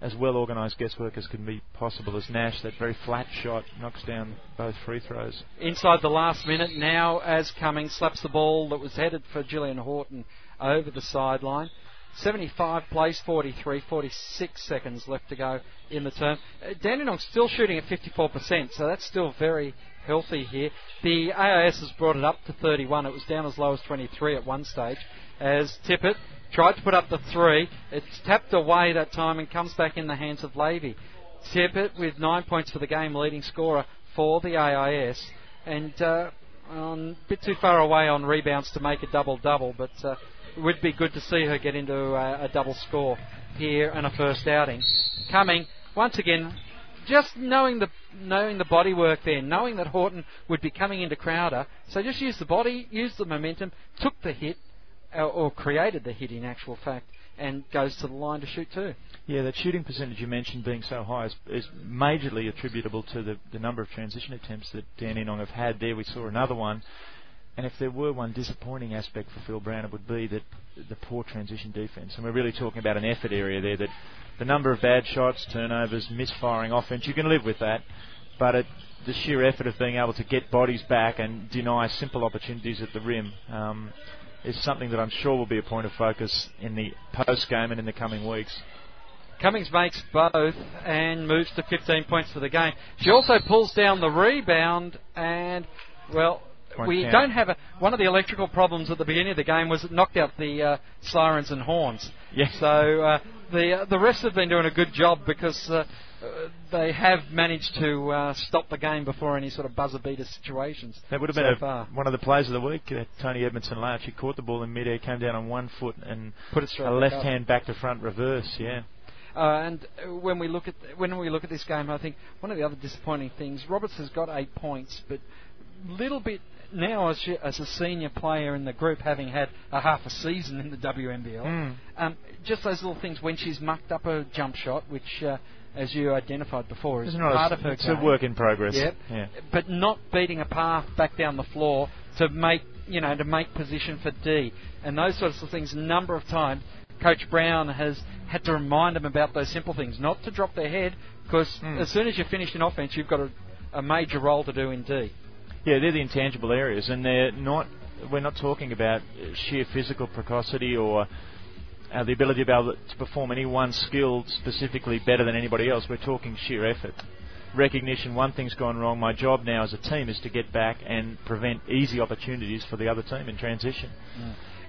as well organised guesswork as can be possible as Nash, that very flat shot, knocks down both free throws. Inside the last minute now, as Cummings slaps the ball that was headed for Gillian Horton over the sideline. 75 plays 43, 46 seconds left to go in the term. Uh, Dandenong's still shooting at 54%, so that's still very healthy here. The AIS has brought it up to 31. It was down as low as 23 at one stage. As Tippett tried to put up the three, it's tapped away that time and comes back in the hands of Lavey. Tippett with nine points for the game, leading scorer for the AIS, and uh, um, a bit too far away on rebounds to make a double double, but uh, it would be good to see her get into a, a double score here in a first outing. Coming once again, just knowing the knowing the body work there, knowing that Horton would be coming into Crowder, so just use the body, use the momentum, took the hit, or, created the hit in actual fact, and goes to the line to shoot too. Yeah, that shooting percentage you mentioned being so high is, is majorly attributable to the, the number of transition attempts that Dandenong have had there. We saw another one. And if there were one disappointing aspect for Phil Brown, it would be that the poor transition defence. And we're really talking about an effort area there. That the number of bad shots, turnovers, misfiring offense, you can live with that. But it, the sheer effort of being able to get bodies back and deny simple opportunities at the rim um, is something that I'm sure will be a point of focus in the post game and in the coming weeks. Cummings makes both and moves to 15 points for the game. She also pulls down the rebound and, well, Won't we count. don't have a. One of the electrical problems at the beginning of the game was it knocked out the uh, sirens and horns. Yes. So uh, the uh, the rest have been doing a good job because uh, they have managed to uh, stop the game before any sort of buzzer beater situations. That would have so been a, far. one of the plays of the week. Uh, Tony Edmondson Louch. He caught the ball in midair, came down on one foot, and Put it straight a left up. hand back to front reverse. Yeah. Uh, and when we look at when we look at this game, I think one of the other disappointing things, Roberts has got eight points, but little bit now as, she, as a senior player in the group, having had a half a season in the WNBL, Mm. um, just those little things when she's mucked up a jump shot, which, uh, as you identified before, is It's part a, of her it's game. a work in progress. Yep. Yeah. But not beating a path back down the floor to make you know to make position for D and those sorts of things. A number of times, Coach Brown has had to remind them about those simple things, not to drop their head, because Mm. as soon as you're finished in offense, you've got a, a major role to do in D. Yeah, they're the intangible areas, and they're not. We're not talking about sheer physical precocity or uh, the ability to be able to perform any one skill specifically better than anybody else. We're talking sheer effort, recognition. One thing's gone wrong. My job now as a team is to get back and prevent easy opportunities for the other team in transition.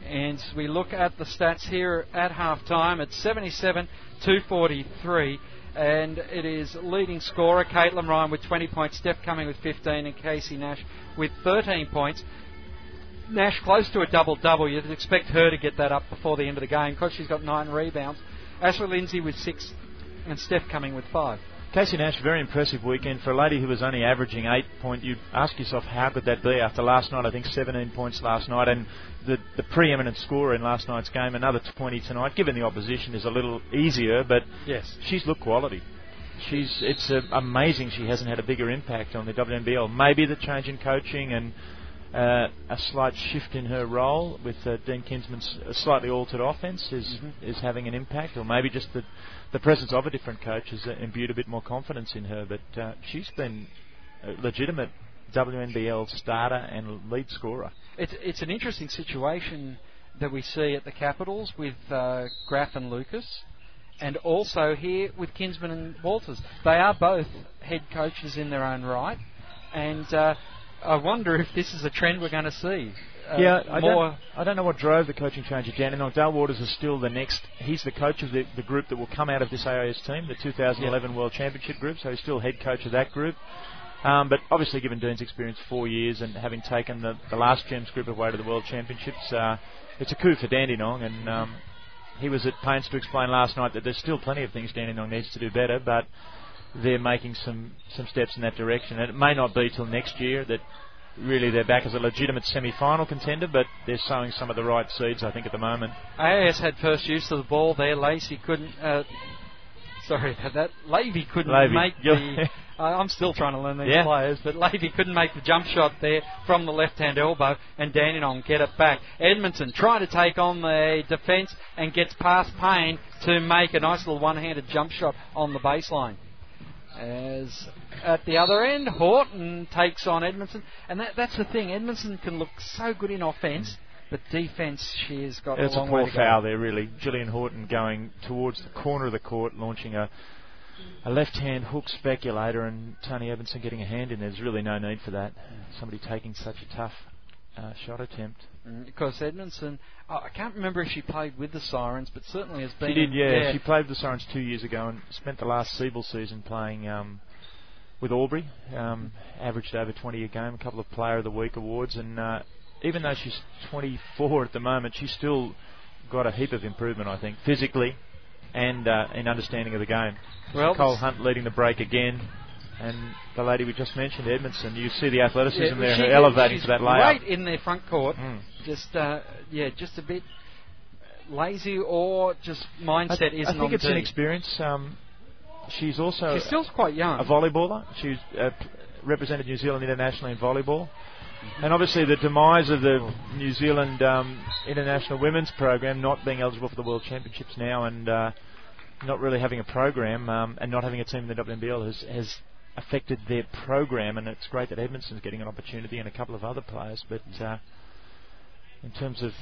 And we look at the stats here at half time. It's 77 243. And it is leading scorer Caitlin Ryan with 20 points, Steph Cumming with 15, and Casey Nash with 13 points. Nash close to a double double. You'd expect her to get that up before the end of the game because she's got nine rebounds. Ashley Lindsay with six, and Steph Cumming with five. Casey Nash, very impressive weekend for a lady who was only averaging eight point. You'd ask yourself how could that be after last night? I think 17 points last night, and the the preeminent scorer in last night's game, another 20 tonight. Given the opposition is a little easier, but Yes. she's looked quality. She's it's uh, amazing she hasn't had a bigger impact on the WNBL. Maybe the change in coaching and uh, a slight shift in her role with uh, Dean Kinsman's slightly altered offense is Mhm. is having an impact, or maybe just the the presence of a different coach has uh, imbued a bit more confidence in her. But uh, she's been a legitimate WNBL starter and lead scorer. It's, it's an interesting situation that we see at the Capitals with uh, Graf and Lucas, and also here with Kinsman and Walters. They are both head coaches in their own right, and uh, I wonder if this is a trend we're going to see. uh, yeah, I don't, I don't know what drove the coaching change at Dandenong. Dale Waters is still the next. He's the coach of the, the group that will come out of this AIS team, the 2011 World Championship group. So he's still head coach of that group. Um, but obviously, given Dean's experience four years and having taken the, the last Gems group away to the World Championships, uh, it's a coup for Dandenong. And um, he was at pains to explain last night that there's still plenty of things Dandenong needs to do better, but they're making some, some steps in that direction. And it may not be till next year that really they're back as a legitimate semi-final contender, but they're sowing some of the right seeds, I think, at the moment. AIS had first use of the ball there. Lacey couldn't. Uh, sorry about that. Lavey couldn't Lavey. make the. Uh, I'm still trying to learn these Yeah. players, but Lavey couldn't make the jump shot there from the left-hand elbow, and Dandenong get it back. Edmondson trying to take on the defence and gets past Payne to make a nice little one-handed jump shot on the baseline. As at the other end, Horton takes on Edmondson, and that, that's the thing. Edmondson can look so good in offence, but defence she has got It's a a long way poor foul go. there, really. Gillian Horton going towards the corner of the court, launching a, a left-hand hook speculator, and Tony Edmondson getting a hand in. There's really no need for that. Somebody taking such a tough uh, shot attempt. Mm, Because Edmondson, oh, I can't remember if she played with the Sirens, but certainly has been. She did, yeah. She played with the Sirens two years ago and spent the last SEABL season playing um, with Albury. Um, averaged over 20 a game, a couple of Player of the Week awards, and uh, even though she's 24 at the moment, she's still got a heap of improvement, I think, physically and uh, in understanding of the game. Well, this- Hunt leading the break again. And the lady we just mentioned, Edmondson, you see the athleticism there, she- elevating to that layup. Great in their front court. Mm. Just uh, yeah, just a bit lazy or just mindset I, isn't I think it's the team. inexperience. Um, she's also She's still quite young. a volleyballer. She's uh, p- represented New Zealand internationally in volleyball. And obviously, the demise of the New Zealand um, international women's program, not being eligible for the World Championships now, and uh, not really having a program, um, and not having a team in the WNBL, has, has affected their program. And it's great that Edmondson's getting an opportunity, and a couple of other players. But uh, in terms of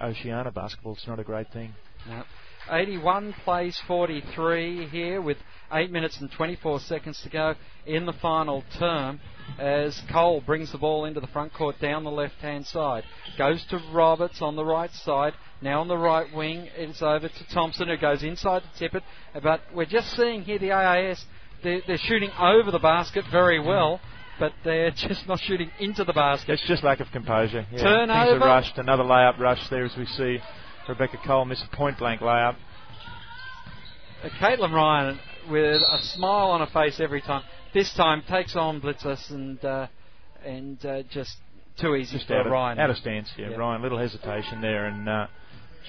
Oceania basketball, it's not a great thing. No. 81 plays 43 here with 8 minutes and 24 seconds to go in the final term as Cole brings the ball into the front court down the left hand side. Goes to Roberts on the right side. Now on the right wing, it's over to Thompson who goes inside to tip it. But we're just seeing here the AIS, they're, they're shooting over the basket very well, but they're just not shooting into the basket. It's just lack of composure. Yeah. Things Turnover. are rushed. Another layup rush there as we see Rebecca Cole miss a point blank layup. Uh, Caitlin Ryan with a smile on her face every time. This time takes on Blicavs and uh, and uh, just too easy Just for out of, Ryan. out of stance. Yeah, Yeah. Ryan, little hesitation there, and uh,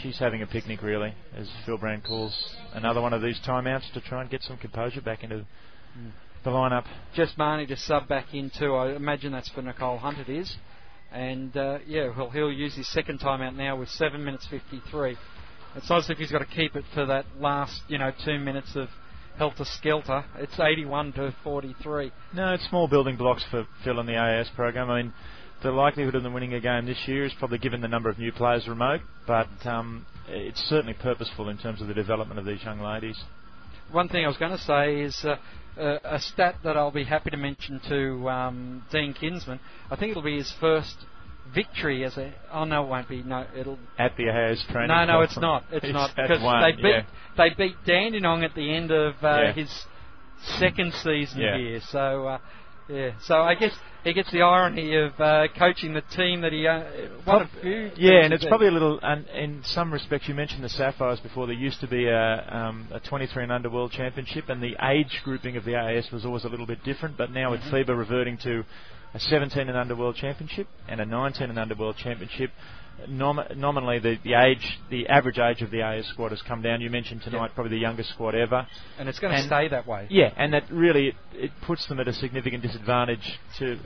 she's having a picnic really, as Phil Brown calls another one of these timeouts to try and get some composure back into Mm. the lineup. Jess Marnie to sub back in too. I imagine that's for Nicole Hunt. It is, and uh, yeah, well he'll use his second timeout now with seven minutes fifty-three. It's not as if he's got to keep it for that last you know two minutes of helter skelter. It's eighty-one to forty-three. No, it's small building blocks for Phil and the AS program. I mean, the likelihood of them winning a game this year is probably given the number of new players remote, but um, it's certainly purposeful in terms of the development of these young ladies. One thing I was going to say is uh, uh, a stat that I'll be happy to mention to um, Dean Kinsman. I think it'll be his first victory as a. Oh no, it won't be. No, it'll. At the AS training. No, no, it's not. It's He's not because they beat yeah. they beat Dandenong at the end of uh, Yeah. his second season Yeah. here. So uh, yeah, so I guess he gets the irony of uh, coaching the team that he uh, won a few. Yeah, and it's probably a little. And in some respects, you mentioned the Sapphires before. There used to be a, um, a 23 and under World Championship, and the age grouping of the AIS was always a little bit different. But now with FIBA reverting to a 17 and under World Championship and a 19 and under World Championship, nom- nominally the, the age, the average age of the AIS squad has come down. You mentioned tonight Yeah. probably the youngest squad ever. and it's going to stay that way. Yeah, and that really it, it puts them at a significant disadvantage to uh,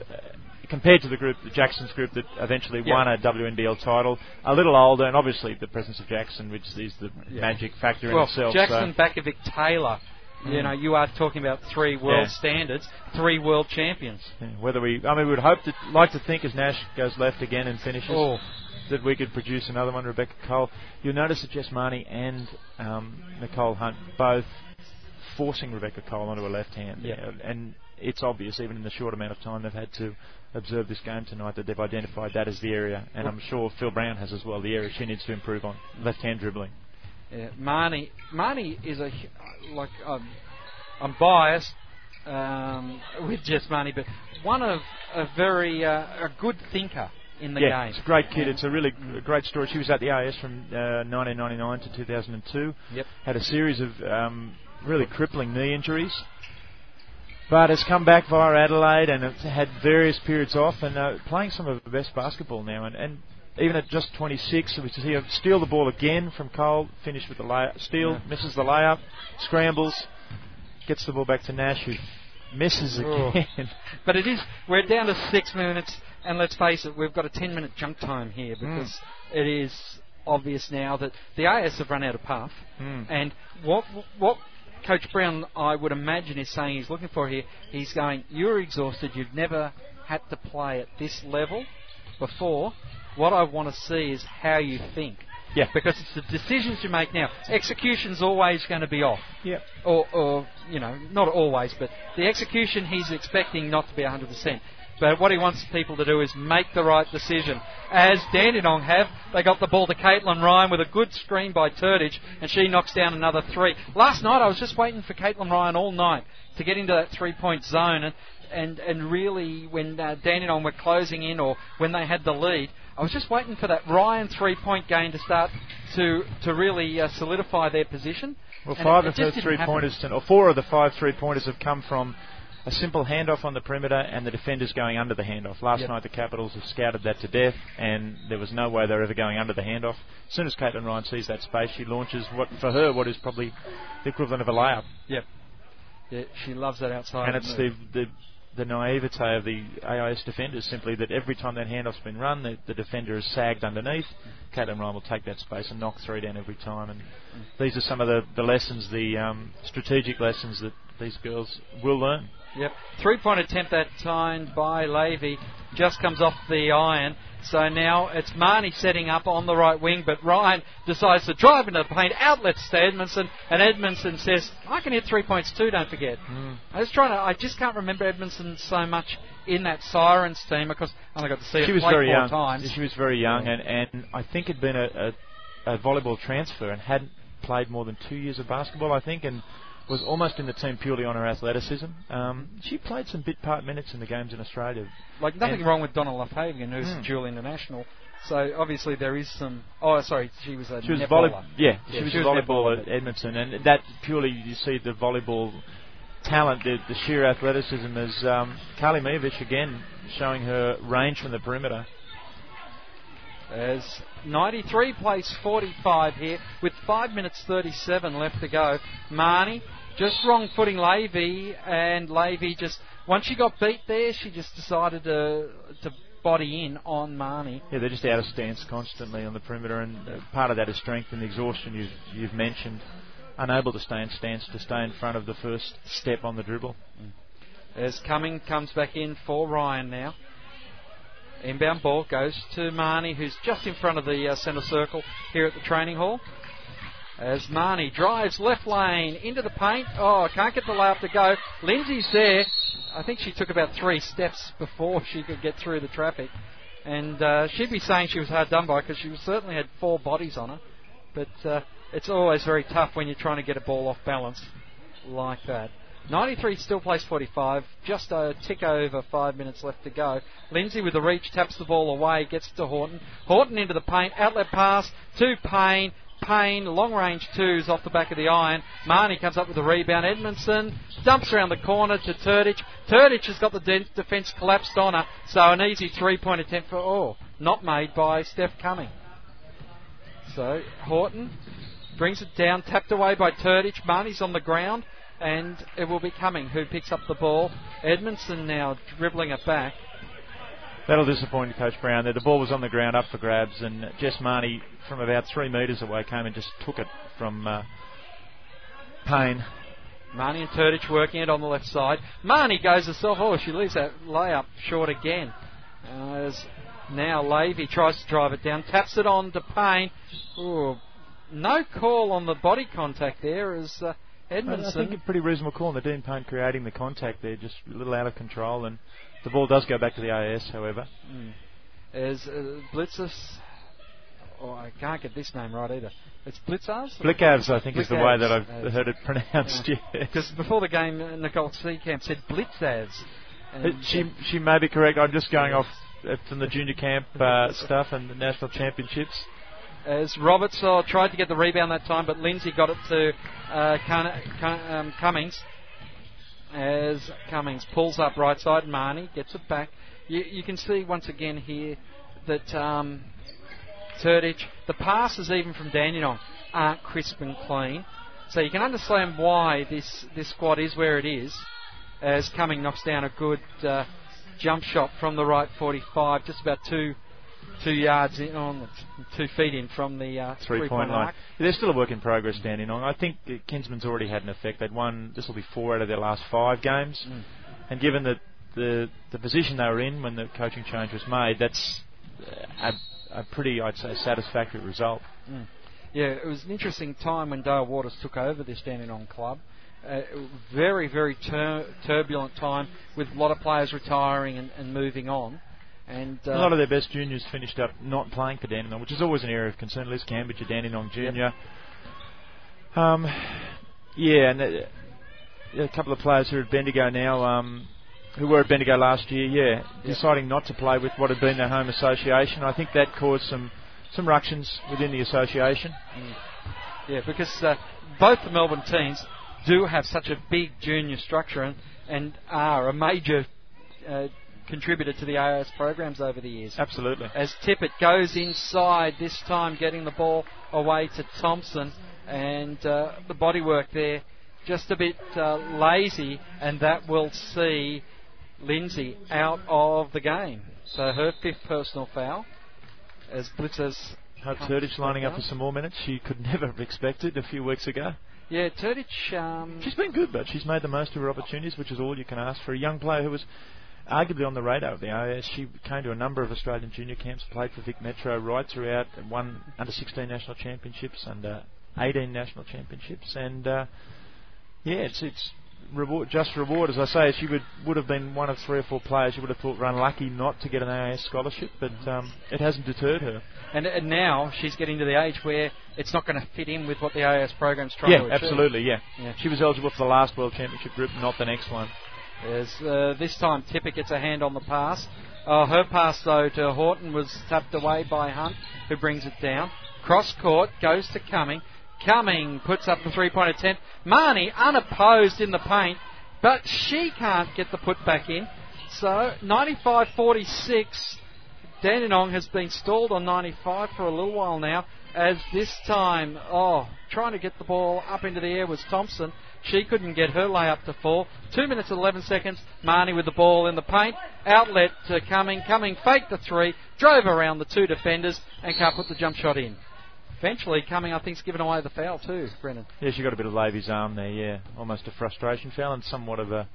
compared to the group, the Jackson's group that eventually Yeah. won a WNBL title. A little older, and obviously the presence of Jackson, which is the Yeah. magic factor in Well, itself. Jackson, so- Batkovic, Taylor. You know, you are talking about three world Yeah. standards, three world champions. yeah, whether we, I mean, we would hope to like to think as Nash goes left again and finishes. Oh, that we could produce another one, Rebecca Cole. You'll notice that Jess Marnie and um, Nicole Hunt both forcing Rebecca Cole onto a left hand. Yeah. And it's obvious, even in the short amount of time they've had to observe this game tonight, that they've identified that as the area, and I'm sure Phil Brown has as well, the area she needs to improve on, left-hand dribbling. Yeah, Marnie, Marnie is a like um, I'm biased um, with Jess Marnie, but one of a very uh, a good thinker in the yeah, game. it's a great kid. Yeah. It's a really g- great story. She was at the AIS from uh, 1999 to 2002. Yep. Had a series of um, really crippling knee injuries, but has come back via Adelaide and has had various periods off and uh, playing some of the best basketball now. And, and even at just 26, we see her steal the ball again from Cole, finish with the layup, steal, Yeah. misses the layup, scrambles, gets the ball back to Nash, who misses Oh. again. But it is we're down to six minutes, and let's face it, we've got a ten minute junk time here Hmm. because it is obvious now that the AS have run out of puff, Mm. and what what. Coach Brown, I would imagine, is saying he's looking for here. He's going, You're exhausted. You've never had to play at this level before. What I want to see is how you think. Yeah. Because it's the decisions you make now. Execution's always going to be off. Yeah. Or, or, you know, not always, but the execution he's expecting not to be 100%. But what he wants people to do is make the right decision. As Dandenong have, they got the ball to Caitlin Ryan with a good screen by Turdage, and she knocks down another three. Last night I was just waiting for Caitlin Ryan all night to get into that three-point zone, and and, and really when uh, Dandenong were closing in or when they had the lead, I was just waiting for that Ryan three-point game to start to to really uh, solidify their position. Well, And five it- of it her just didn't three happen. pointers, or four of the five three pointers have come from a simple handoff on the perimeter and the defenders going under the handoff. Last Yep. night the Capitals have scouted that to death, and there was no way they were ever going under the handoff. As soon as Caitlin Ryan sees that space, she launches what for her what is probably the equivalent of a layup, Yep. Yeah, she loves that outside. and it's move. the the naivete of the AIS defenders simply that every time that handoff's been run, the, the defender is sagged underneath. Caitlin Ryan will take that space and knock three down every time. And these are some of the, the lessons, the um, strategic lessons that these girls will learn. Yep. Three point attempt that time by Lavey just comes off the iron. So now it's Marnie setting up on the right wing, but Ryan decides to drive into the paint, outlets to Edmondson, and Edmondson says, I can hit three points too, don't forget. Hmm. I was trying to, I just can't remember Edmondson so much in that Sirens team because I only got to see She her was play very four young. times. She was very young, and, and I think had been a, a, a volleyball transfer and hadn't played more than two years of basketball, I think, and was almost in the team purely on her athleticism. Um, she played some bit part minutes in the games in Australia. Like nothing And- wrong with Donna Loffhagen, who's Hmm. dual international. So obviously there is some. Oh, sorry, she was a She was netballer. volley, yeah, Yeah, she was she a was volleyball at Edmonton, and that purely you see the volleyball talent, the, the sheer athleticism. As um, Carly Mijovic again showing her range from the perimeter. As 93 plays 45 here with 5 minutes 37 left to go. Marnie just wrong footing Lavey, and Lavey just once she got beat there, she just decided to to body in on Marnie. Yeah, they're just out of stance constantly on the perimeter, and uh, part of that is strength and exhaustion you've, you've mentioned. Unable to stay in stance to stay in front of the first step on the dribble. As Cumming comes back in for Ryan now. Inbound ball goes to Marnie, who's just in front of the uh, centre circle here at the training hall. As Marnie drives left lane into the paint. Oh, can't get the layup to go. Lindsay's there. I think she took about three steps before she could get through the traffic. And uh, she'd be saying she was hard done by because she certainly had four bodies on her. But uh, it's always very tough when you're trying to get a ball off balance like that. 93 still plays 45, just a tick over five minutes left to go. Lindsay with the reach taps the ball away, gets to Horton. Horton into the paint, outlet pass to Payne. Payne, long range twos off the back of the iron. Marnie comes up with the rebound. Edmondson dumps around the corner to Turdich. Turdich has got the de- defence collapsed on her, so an easy three point attempt for, oh, not made by Steph Cumming. So Horton brings it down, tapped away by Turdich. Marnie's on the ground, and it will be coming. who picks up the ball. Edmondson now dribbling it back. That'll disappoint Coach Brown. There, the ball was on the ground, up for grabs, and Jess Marnie from about three metres away came and just took it from uh, Payne. Marnie and Turdich working it on the left side. Marnie goes herself. Oh, she leaves that layup short again. Uh, as now Lavey tries to drive it down, taps it on to Payne. Ooh, no call on the body contact there as uh, I think Edmondson. a pretty reasonable call. And the Dean Payne creating the contact there, just a little out of control, and the ball does go back to the AIS. However, Is uh, Blitzers. Oh, I can't get this name right either. It's Blitzers? Blicavs, I think, is the way that I've Blicavs. heard it pronounced. Yeah. Because before the game, uh, Nicole Seekamp said Blitzers. She she may be correct. I'm just going off uh, from the junior camp uh, stuff and the national championships. As Roberts uh, tried to get the rebound that time, but Lindsay got it to uh, Cun- Cun- um, Cummings. As Cummings pulls up right side, Marnie gets it back. You, you can see once again here that um, Turdich, the passes even from Dandenong aren't crisp and clean. So you can understand why this, this squad is where it is. As Cumming knocks down a good uh, jump shot from the right 45, just about two two yards in, on two feet in from the uh, Three point line. arc. They're still a work in progress, Dandenong. I think Kinsman's already had an effect. They'd won. This will be four out of their last five games, Mm. and given that the the position they were in when the coaching change was made, that's a, a pretty, I'd say, satisfactory result. Yeah, it was an interesting time when Dale Waters took over this Dandenong club. Uh, very, very tur- turbulent time with a lot of players retiring and, and moving on. And uh, a lot of their best juniors finished up not playing for Dandenong, which is always an area of concern. Liz Cambridge, a Dandenong junior. Um, yeah, and uh, a couple of players who are at Bendigo now, um, who were at Bendigo last year, yeah, deciding not to play with what had been their home association. I think that caused some some ructions within the association. Yeah, because uh, both the Melbourne teams do have such a big junior structure and, and are a major uh, contributor to the AIS programs over the years. Absolutely. As Tippett goes inside, this time getting the ball away to Thompson, and uh, the bodywork there just a bit uh, lazy, and that will see Lindsay out of the game. So her fifth personal foul as Blitzers. Hope Turdich lining up for some more minutes. She could never have expected a few weeks ago. Yeah, Turdich. Um, She's been good, but she's made the most of her opportunities, which is all you can ask for a young player who was arguably on the radar of the AIS. She came to a number of Australian junior camps, played for Vic Metro right throughout, won under 16 national championships, under 18 national championships, and uh, yeah, it's it's reward, just reward. As I say, she would would have been one of three or four players you would have thought were unlucky not to get an AIS scholarship, but um, it hasn't deterred her. and, and now she's getting to the age where it's not going to fit in with what the AIS program's trying Yeah, to achieve. absolutely. Yeah. Yeah. she was eligible for the last World Championship group, not the next one. As uh, this time Tippett gets a hand on the pass. Uh, her pass though to Horton was tapped away by Hunt, who brings it down. Cross court goes to Cumming. Cumming puts up the three-point attempt. Marnie unopposed in the paint, but she can't get the put back in. So 95-46. Dandenong has been stalled on 95 for a little while now. As this time, oh, trying to get the ball up into the air was Thompson. She couldn't get her layup to fall. Two minutes and 11 seconds. Marnie with the ball in the paint. Outlet to Cumming. Cumming faked the three, drove around the two defenders, and can't put the jump shot in. Eventually, Cumming, I think, is given away the foul too, Brennan. Yeah, she got a bit of Lavey's arm there, yeah. Almost a frustration foul and somewhat of a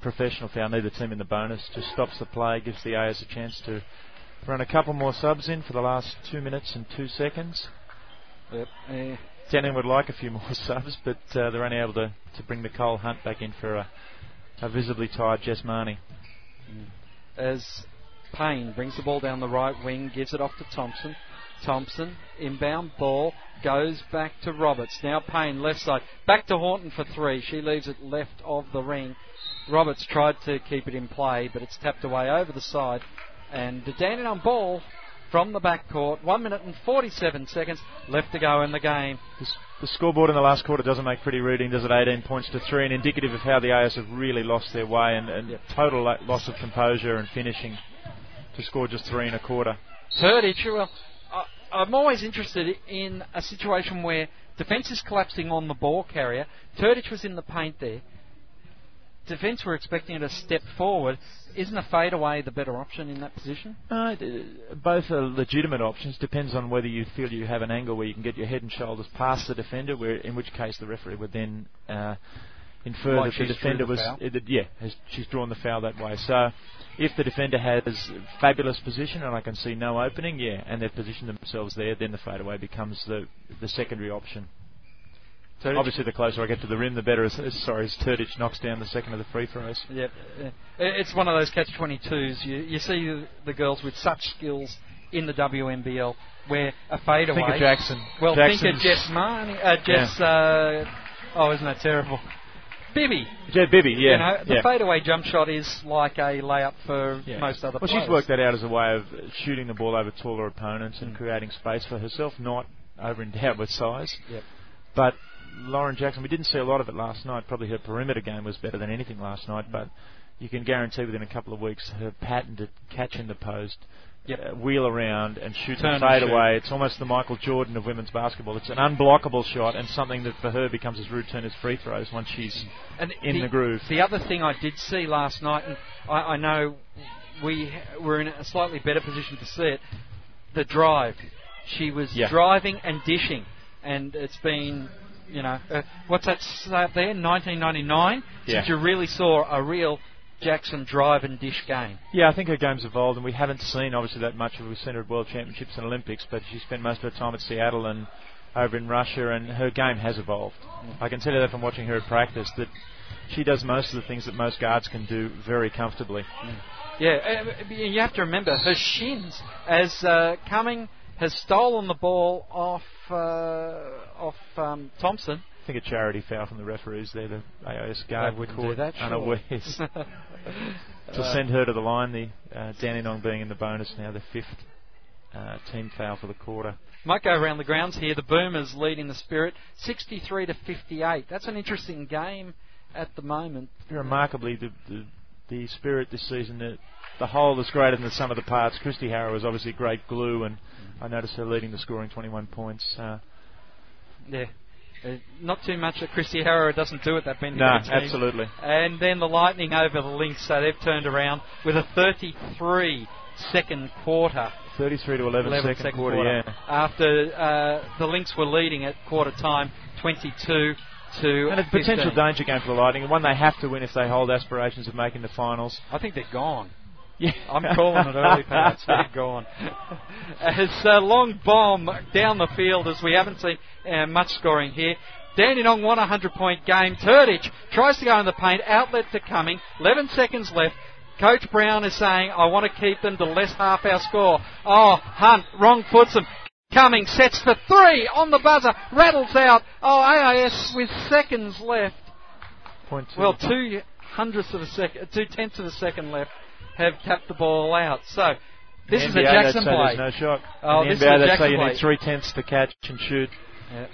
professional foul. Neither team in the bonus. Just stops the play, gives the AS a chance to run a couple more subs in for the last two minutes and two seconds. Yep. Danning would like a few more subs, but uh, they're only able to, to bring Nicole Hunt back in for a, a visibly tired Jess Marnie. as Payne brings the ball down the right wing, gives it off to Thompson. Thompson, inbound ball, goes back to Roberts. Now Payne, left side. Back to Horton for three. She leaves it left of the ring. Roberts tried to keep it in play, but it's tapped away over the side. And the Dandenong ball from the backcourt. One minute and 47 seconds left to go in the game. The, the scoreboard in the last quarter doesn't make pretty reading, does it? 18 points to 3, and indicative of how the AS have really lost their way and, and total loss of composure and finishing to score just three and a quarter. Turdich, well, I, I'm always interested in a situation where defence is collapsing on the ball carrier. Turdich was in the paint there. Defence we're expecting it to step forward. Isn't a fadeaway the better option in that position? Uh, both are legitimate options. Depends on whether you feel you have an angle where you can get your head and shoulders past the defender, where in which case the referee would then uh, infer Like that the defender the was uh, yeah, has, she's drawn the foul that way. So if the defender has fabulous position and I can see no opening, yeah, and they've positioned themselves there, then the fadeaway becomes the the secondary option. Turdic. Obviously, the closer I get to the rim, the better. As, as sorry, as Turdic knocks down the second of the free throws. Yep. It's one of those catch-22s. You, you see the, girls with such skills in the WNBL where a fadeaway. Think of Jackson. Well, think of Jess Marnie. Uh, Jess. Uh, oh, isn't that terrible? Bibby. Yeah, Bibby. Yeah, You know, the yeah. fadeaway jump shot is like a layup for Yeah. most other players. well, players. she's worked that out as a way of shooting the ball over taller opponents Mm. and creating space for herself, not over endowed with size. Yep. But Lauren Jackson, we didn't see a lot of it last night. Probably her perimeter game was better than anything last night, but you can guarantee within a couple of weeks her pattern to catch in the post, Yep. uh, wheel around and shoot Turn and and shoot. away. It's almost the Michael Jordan of women's basketball. It's an unblockable shot and something that for her becomes as routine as free throws once she's And in the groove. The other thing I did see last night, and I, I know we were in a slightly better position to see it, the drive. She was Yeah. driving and dishing, and it's been, you know, uh, what's that up there? 1999 Yeah. since you really saw a real Jackson drive and dish game. Yeah, I think her game's evolved, and we haven't seen obviously that much of. We've seen her at World Championships and Olympics, but she spent most of her time at Seattle and over in Russia, and her game has evolved. I can tell you that from watching her at practice that she does most of the things that most guards can do very comfortably. Yeah, uh, you have to remember her shins as uh, Cumming has stolen the ball off uh, off um, Thompson. I think a charity foul from the referees there. The AIS guard caught do that, sure. unawares to send her to the line. The uh, Dandenong being in the bonus now, the fifth uh, team foul for the quarter. Might go around the grounds here. The Boomers leading the Spirit, 63 to 58. That's an interesting game at the moment. remarkably, the, the the spirit this season, the, whole is greater than the sum of the parts. Kristi Harrower is obviously great glue, and I noticed her leading the scoring 21 points. Uh, Yeah. Uh, not too much that Kristi Harrower doesn't do it, that Bendigo no, absolutely. And then the Lightning over the Lynx, so they've turned around with a 33 second quarter. 33 to 11, 11 second second quarter, quarter. yeah. After uh, the Lynx were leading at quarter time, 22 to And a potential 15. danger game for the Lightning, and one they have to win if they hold aspirations of making the finals. I think they're gone. Yeah. I'm calling it early, Pat. They're gone. As a long bomb down the field, as we haven't seen uh, much scoring here. Dandenong won a 100 point game. Turdich tries to go in the paint, outlet to Cumming. 11 seconds left. Coach Brown is saying, I want to keep them to less half our score. Oh, Hunt, wrong foots them. Cumming sets for three on the buzzer, rattles out. Oh, AIS with seconds left. Point two. Well, two hundredths of a second, two tenths of a second left, have tapped the ball out. So this is the a Jackson play. No shot. Oh, In this the is a Jackson say you play. need three tenths to catch and shoot. Yeah.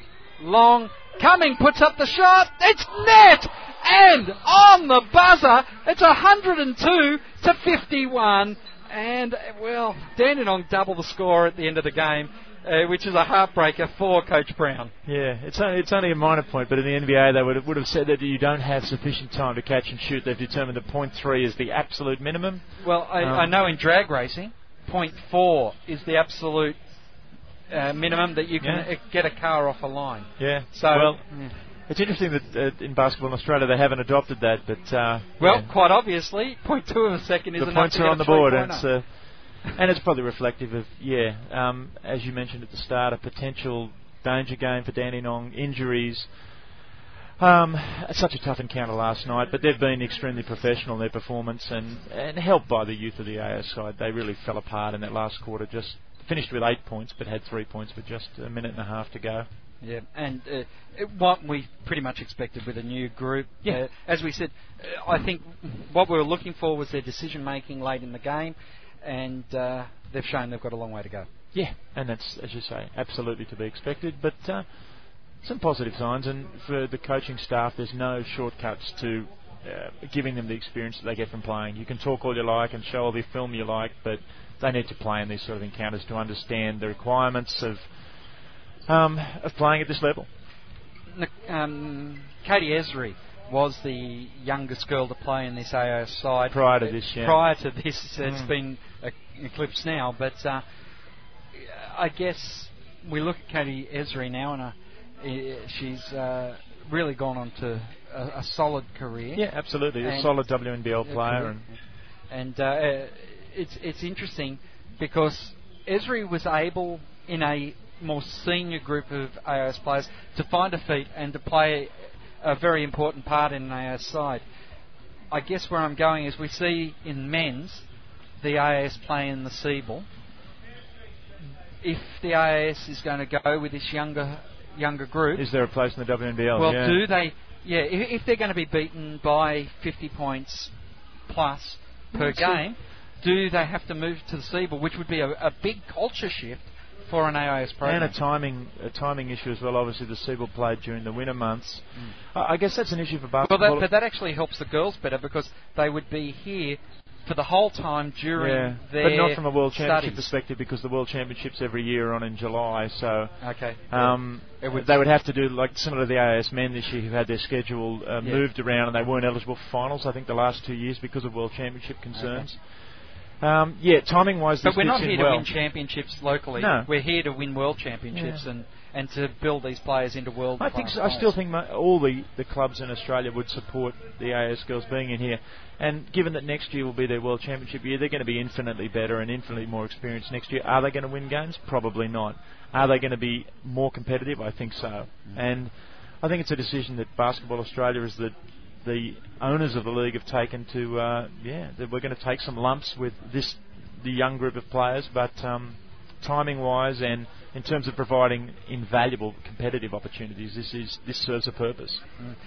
Long coming puts up the shot. It's net and on the buzzer. It's 102 to 51. And well, Dandenong double the score at the end of the game, uh, which is a heartbreaker for Coach Brown. Yeah, it's only, it's only a minor point, but in the NBA they would have, would have said that you don't have sufficient time to catch and shoot. They've determined that point three is the absolute minimum. Well, I, Um, I know in drag racing, point four is the absolute uh, minimum that you can Yeah. uh, get a car off a line. Yeah. So, well, yeah. it's interesting that uh, in basketball in Australia they haven't adopted that, but uh, well, yeah. quite obviously, point two of a second is the enough points to are get on the board, and it's, uh, and it's probably reflective of yeah, um, as you mentioned at the start, a potential danger game for Dandenong, injuries. Um, such a tough encounter last night, but they've been extremely professional in their performance and, and helped by the youth of the AS side. They really fell apart in that last quarter. Just finished with eight points, but had three points with just a minute and a half to go. Yeah, and uh, what we pretty much expected with a new group. Yeah. Uh, as we said, uh, I think what we were looking for was their decision making late in the game, and uh, they've shown they've got a long way to go. Yeah, and that's, as you say, absolutely to be expected. But uh, some positive signs, and for the coaching staff, there's no shortcuts to uh, giving them the experience that they get from playing. You can talk all you like and show all the film you like, but they need to play in these sort of encounters to understand the requirements of um, of playing at this level. Um, Katie Ebzery was the youngest girl to play in this AOS side. Prior to this, yeah. Prior to this, it's Mm. been eclipsed now, but uh, I guess we look at Katie Ebzery now, and uh, she's uh, really gone on to a, a solid career. Yeah, absolutely. A solid WNBL player, and and uh, it's it's interesting because Ebzery was able in a more senior group of AIS players to find a feet and to play a very important part in an AIS side. I guess where I'm going is we see in men's the AIS play in the SEABL. If the AIS is going to go with this younger younger group, Is there a place in the WNBL? well, yeah. do they? Yeah, if, if they're going to be beaten by 50 points plus per That's it. game, do they have to move to the SEABL, which would be a, a big culture shift for an AIS program? And a timing a timing issue as well. Obviously, the SEABL played during the winter months. I I guess that's an issue for Mm. well, that, but that actually helps the girls better because they would be here for the whole time during yeah, their but not from a World Championship studies. perspective because the World Championships every year are on in July. So Okay. um, It would- they would have to do like similar to the AIS men this year who had their schedule uh, Yeah. moved around and they weren't eligible for finals. I think the last two years because of World Championship concerns. Um, yeah, timing wise, But this we're not here to well. win championships locally. No. We're here to win world championships Yeah. and, and to build these players into world. I think so. I still think all the, the clubs in Australia would support the AS girls being in here. And given that next year will be their World Championship year, they're going to be infinitely better and infinitely more experienced next year. Are they going to win games? Probably not. Are they going to be more competitive? I think so. And I think it's a decision that Basketball Australia is that the owners of the league have taken to uh, yeah that we're going to take some lumps with this the young group of players, but um, timing wise and in terms of providing invaluable competitive opportunities, this is this serves a purpose.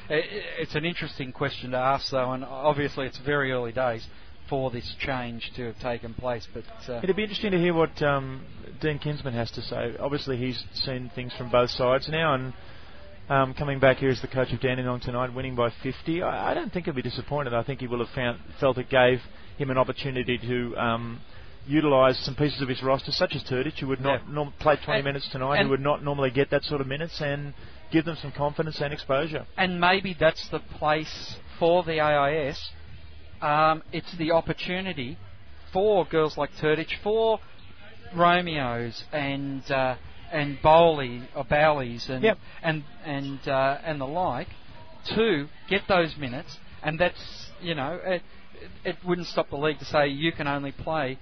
I- It's an interesting question to ask, though, and obviously it's very early days for this change to have taken place. But uh, It'd be interesting to hear what um, Dean Kinsman has to say. Obviously, he's seen things from both sides now, and um, coming back here as the coach of Dandenong tonight, winning by 50, I, I don't think he'll be disappointed. I think he will have found, felt it gave him an opportunity to um, utilise some pieces of his roster, such as Turdich, who would not Yeah. norm- play 20 And- minutes tonight, who would not normally get that sort of minutes, and give them some confidence and exposure. and maybe that's the place for the AIS. Um, it's the opportunity for girls like Turdich, for Romeos and uh, and Bowley or Bowleys and Yep. and and uh, and the like to get those minutes, and that's you know it, it wouldn't stop the league to say you can only play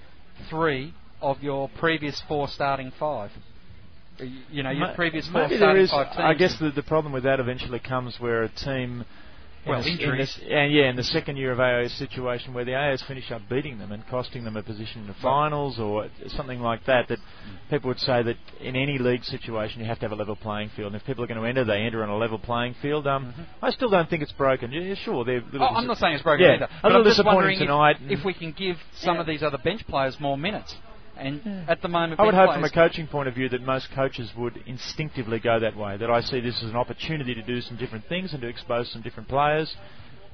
three of your previous four starting five. You know your Ma- previous four Maybe starting is. five teams. I guess the, the problem with that eventually comes where a team. In Well, in injuries. the s- and yeah, in the second year of AO's situation where the AOs finish up beating them and costing them a position in the finals or something like that, that people would say that in any league situation you have to have a level playing field. And if people are going to enter, they enter on a level playing field. Um, I still don't think it's broken. Yeah, sure, they're. Mm-hmm. Oh, I'm not saying it's broken Yeah, either. a little I'm just disappointing wondering if- tonight. If, we can give some of these other bench players more minutes, and at the moment, I would hope from a coaching point of view that most coaches would instinctively go that way. That I see this as an opportunity to do some different things and to expose some different players,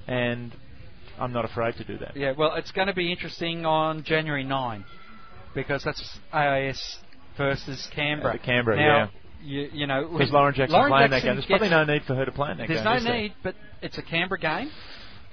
and I'm not afraid to do that. Yeah, well, it's going to be interesting on January 9 because that's AIS versus Canberra. Uh, Canberra, now, You, you know, Because Lauren Jackson's Lauren playing that game. There's probably no need for her to play in that There's game. no is there? need, but it's a Canberra game,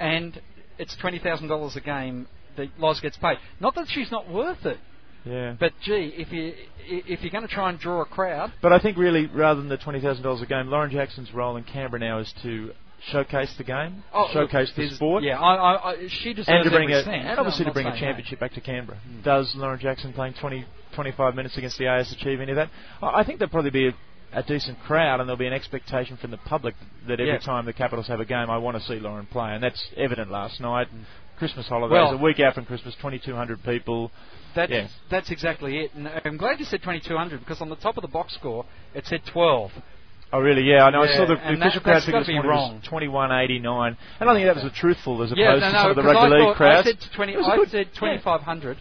and it's twenty thousand dollars a game that Loz gets paid. Not that she's not worth it, Yeah. but gee, if you if you're going to try and draw a crowd, But I think really, rather than the twenty thousand dollars a game, Lauren Jackson's role in Canberra now is to showcase the game, oh, showcase look, the sport, Yeah, I, I, I, she deserves and to bring a, and obviously to bring a championship back to Canberra. Hmm. Does Lauren Jackson playing 20, 25 minutes against the AS achieve any of that? I I think there'll probably be a, a decent crowd, and there'll be an expectation from the public that every Yeah. time the Capitals have a game, I want to see Lauren play, and that's evident last night. Hmm. Christmas holidays, Well- a week out from Christmas, 2,200 people. That's Yeah. that's exactly it. And I'm glad you said 2200 because on the top of the box score it said 12. Oh, really? Yeah, I know. I saw the and official that- crowd figure be wrong. was 2189. And I think that was a truthful as yeah, opposed no, to no, some of the rugby I league thought, crowds. I said 20. It was a I good- said 2500.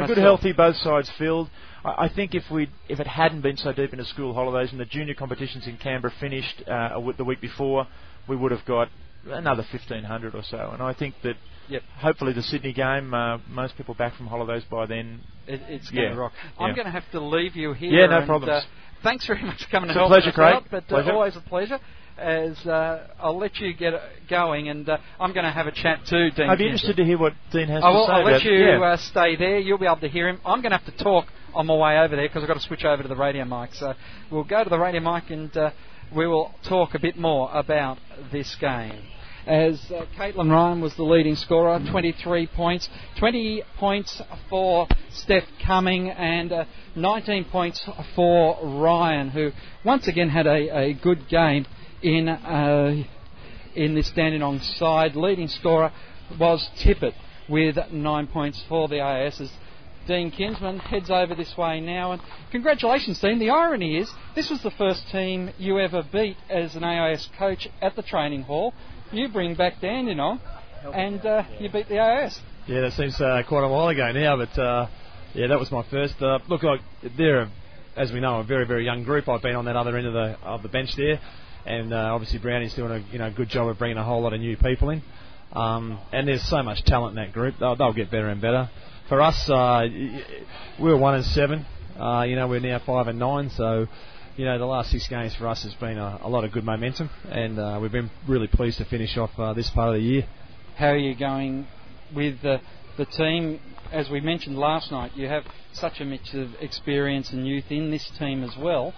A good, healthy, both sides filled. I, I think if we, if it hadn't been so deep into school holidays and the junior competitions in Canberra finished uh, a w- the week before, we would have got another 1500 or so. And I think that Yep. hopefully the Sydney game, uh, most people back from holidays by then. It, it's going to Yeah, rock. I'm yeah. going to have to leave you here. Yeah, no problems. Uh, thanks very much for coming It's a pleasure, Craig. out, but Pleasure. Uh, always a pleasure. As uh, I'll let you get uh, going, and uh, I'm going to have a chat too, Dean. I'd be interested to hear what Dean has I to will, say. I'll let you yeah. stay there. You'll be able to hear him. I'm going to have to talk on my way over there because I've got to switch over to the radio mic. So we'll go to the radio mic and uh, we will talk a bit more about this game. As uh, Caitlin Ryan was the leading scorer, 23 points. 20 points for Steph Cumming and uh, 19 points for Ryan, who once again had a, a good game in uh, in this Dandenong side. Leading scorer was Tippett with nine points for the AIS as Dean Kinsman heads over this way now. And congratulations, Dean. The irony is, this was the first team you ever beat as an AIS coach at the training hall. You bring back Dan, you know, and uh, you beat the AS. Yeah, that seems uh, quite a while ago now, but uh, yeah, that was my first. Uh, look, like they're, as we know, a very, very young group. I've been on that other end of the of the bench there, and uh, obviously Brownie's doing a you know good job of bringing a whole lot of new people in. Um, and there's so much talent in that group; they'll, they'll get better and better. For us, uh, we were one and seven. Uh, you know, we're now five and nine, so you know, the last six games for us has been a, a lot of good momentum, and uh, we've been really pleased to finish off uh, this part of the year. How are you going with the, the team? As we mentioned last night, you have such a mix of experience and youth in this team as well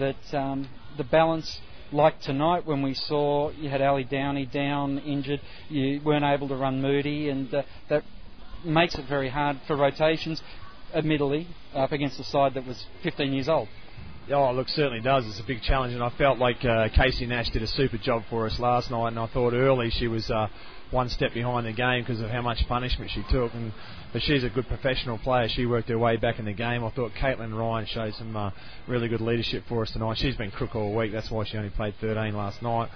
that um, the balance. Like tonight, when we saw you had Ali Downey down injured, you weren't able to run Moody, and uh, that makes it very hard for rotations. Admittedly, up against a side that was 15 years old. Oh, look, certainly does. It's a big challenge, and I felt like uh, Casey Nash did a super job for us last night. And I thought early she was uh, one step behind the game because of how much punishment she took. And but she's a good professional player. She worked her way back in the game. I thought Caitlin Ryan showed some uh, really good leadership for us tonight. She's been crook all week. That's why she only played 13 last night.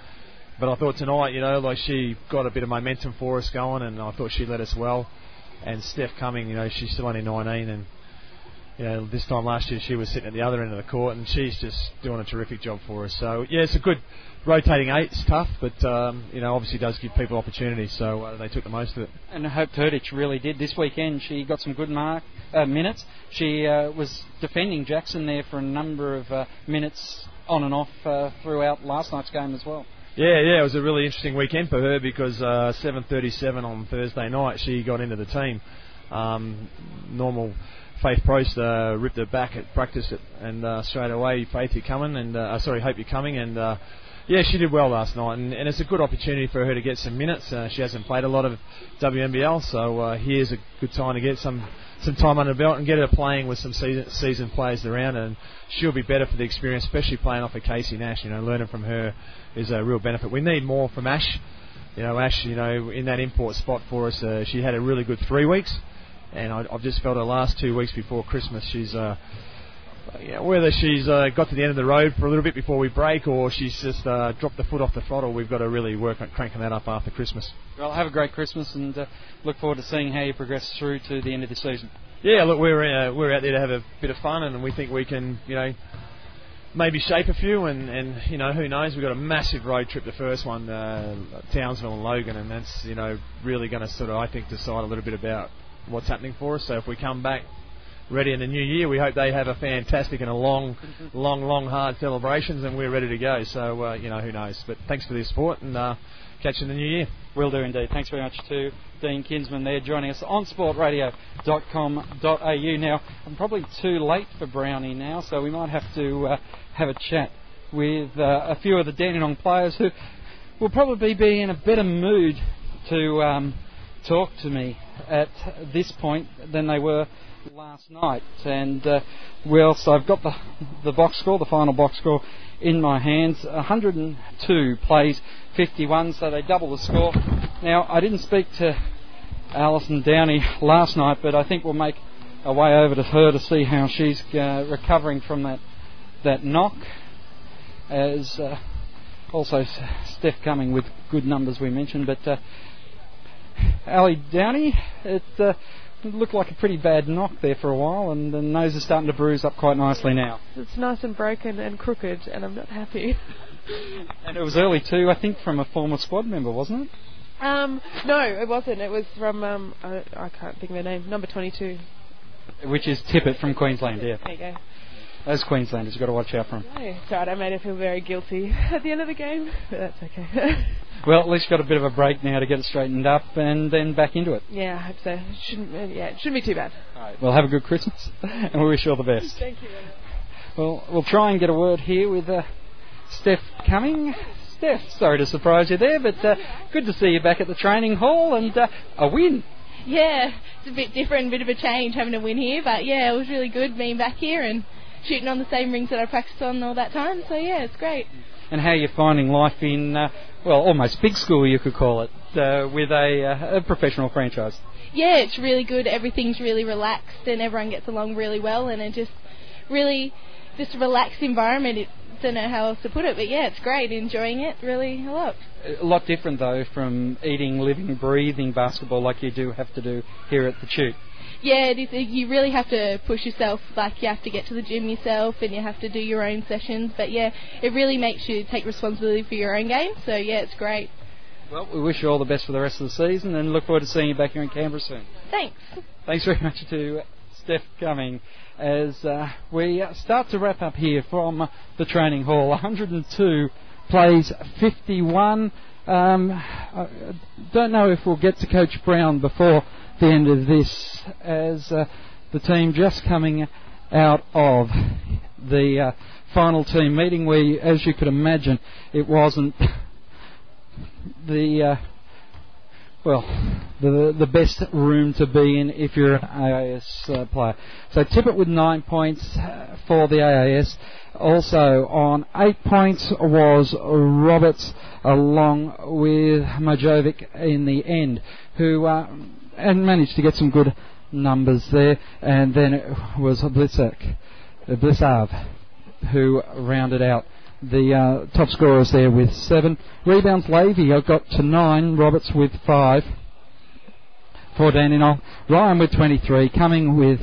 But I thought tonight, you know, like she got a bit of momentum for us going, and I thought she led us well. And Steph Cumming, you know, she's still only 19 and you know, this time last year she was sitting at the other end of the court, and she's just doing a terrific job for us. So yeah, it's a good rotating eight. It's tough, but um, you know, obviously does give people opportunities. So uh, they took the most of it. And I Hope Turdich really did this weekend. She got some good mark uh, minutes. She uh, was defending Jackson there for a number of uh, minutes on and off uh, throughout last night's game as well. Yeah, yeah, it was a really interesting weekend for her because 7:37 uh, on Thursday night she got into the team. Um, normal Faith Price uh, ripped her back at practice it, and uh, straight away, Faith, you're coming, and uh, uh, sorry, hope you're coming, and uh, yeah, she did well last night, and, and, it's a good opportunity for her to get some minutes. Uh, she hasn't played a lot of WNBL, so uh, here's a good time to get some some time under belt and get her playing with some season, seasoned players around, and she'll be better for the experience, especially playing off of Casey Nash. You know, learning from her is a real benefit. We need more from Ash. You know, Ash, you know, in that import spot for us, uh, she had a really good three weeks and I, have just felt her last two weeks before Christmas, she's uh, yeah, whether she's uh, got to the end of the road for a little bit before we break, or she's just uh, dropped the foot off the throttle. We've got to really work on cranking that up after Christmas. Well, have a great Christmas, and uh, look forward to seeing how you progress through to the end of the season. Yeah, look, we're uh, we're out there to have a bit of fun, and we think we can, you know. Maybe shape a few, and, and you know who knows. We've got a massive road trip. The first one, uh, Townsville and Logan, and that's you know really going to sort of I think decide a little bit about what's happening for us. So if we come back ready in the new year, we hope they have a fantastic and a long, long, long, hard celebrations, and we're ready to go. So uh, you know, who knows? But thanks for the support, and uh, catch you in the new year. Will do indeed. Thanks very much to Dean Kinsman there joining us on sportradio.com.au. Now, I'm probably too late for Brownie now, so we might have to uh, have a chat with uh, a few of the Dandenong players who will probably be in a better mood to um, talk to me at this point than they were last night. And uh, well, so I've got the the box score, the final box score, in my hands. 102 plays 51, so they double the score. Now I didn't speak to Alison Downey last night, but I think we'll make a way over to her to see how she's uh, recovering from that that knock. As uh, also Steph Cumming with good numbers we mentioned, but uh, Ali Downey, it uh, looked like a pretty bad knock there for a while, and the nose is starting to bruise up quite nicely now. It's nice and broken and crooked, and I'm not happy. and it was early too, I think, from a former squad member, wasn't it? Um, no, it wasn't. It was from um, I, I can't think of her name. Number 22. Which is Tippett from Queensland, yeah. There you go. As Queenslanders, you've got to watch out for them. No, sorry, I made her feel very guilty at the end of the game, but that's okay. Well, at least got a bit of a break now to get it straightened up and then back into it. Yeah, I hope so. It shouldn't, uh, yeah, it shouldn't be too bad. All right. Well, have a good Christmas and we wish you all the best. Thank you. Well, we'll try and get a word here with uh, Steph Cumming. Steph, sorry to surprise you there, but uh, good to see you back at the training hall and uh, a win. Yeah, it's a bit different, a bit of a change having a win here, but yeah, it was really good being back here and shooting on the same rings that I practiced on all that time. So yeah, it's great. And how you're finding life in, uh, well, almost big school, you could call it, uh, with a, uh, a professional franchise. Yeah, it's really good. Everything's really relaxed and everyone gets along really well, and it just really just relaxed environment. It, don't know how else to put it, but yeah, it's great. Enjoying it really a lot. A lot different though from eating, living, breathing basketball like you do have to do here at the Chute. Yeah, it is, you really have to push yourself. Like you have to get to the gym yourself, and you have to do your own sessions. But yeah, it really makes you take responsibility for your own game. So yeah, it's great. Well, we wish you all the best for the rest of the season, and look forward to seeing you back here in Canberra soon. Thanks. Thanks very much to Steph Cumming as uh, we start to wrap up here from the training hall. 102 plays 51. Um, I don't know if we'll get to Coach Brown before the end of this, as uh, the team just coming out of the uh, final team meeting, where, as you could imagine, it wasn't the uh, well, the the best room to be in if you're an AIS uh, player. So Tippett with nine points uh, for the AIS. Also on eight points was Roberts, along with Mijovic in the end, who uh, and managed to get some good numbers there. And then it was Blitzak, Blicavs, who rounded out the uh, top scorers there with seven. Rebounds, Lavey got to nine. Roberts with five for Dandenong. Ryan with 23. Cumming with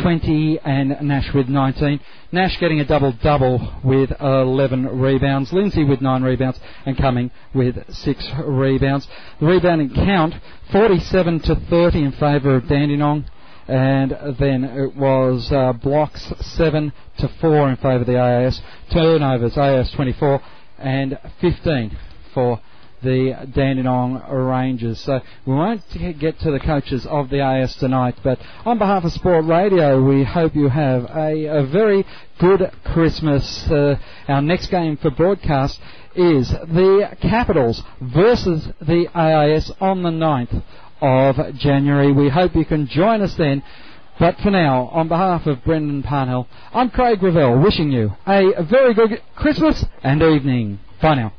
20 and Nash with 19. Nash getting a double double with 11 rebounds. Lindsay with 9 rebounds and Cumming with 6 rebounds. The rebounding count 47 to 30 in favour of Dandenong and then it was uh, blocks 7 to 4 in favour of the AIS, turnovers AIS 24 and 15 for the Dandenong Rangers. So we won't get to the coaches of the AIS tonight, but on behalf of Sport Radio, we hope you have a, a very good Christmas. Uh, our next game for broadcast is the Capitals versus the AIS on the 9th of January. We hope you can join us then. But for now, on behalf of Brendan Parnell, I'm Craig Revell wishing you a very good Christmas and evening. Bye now.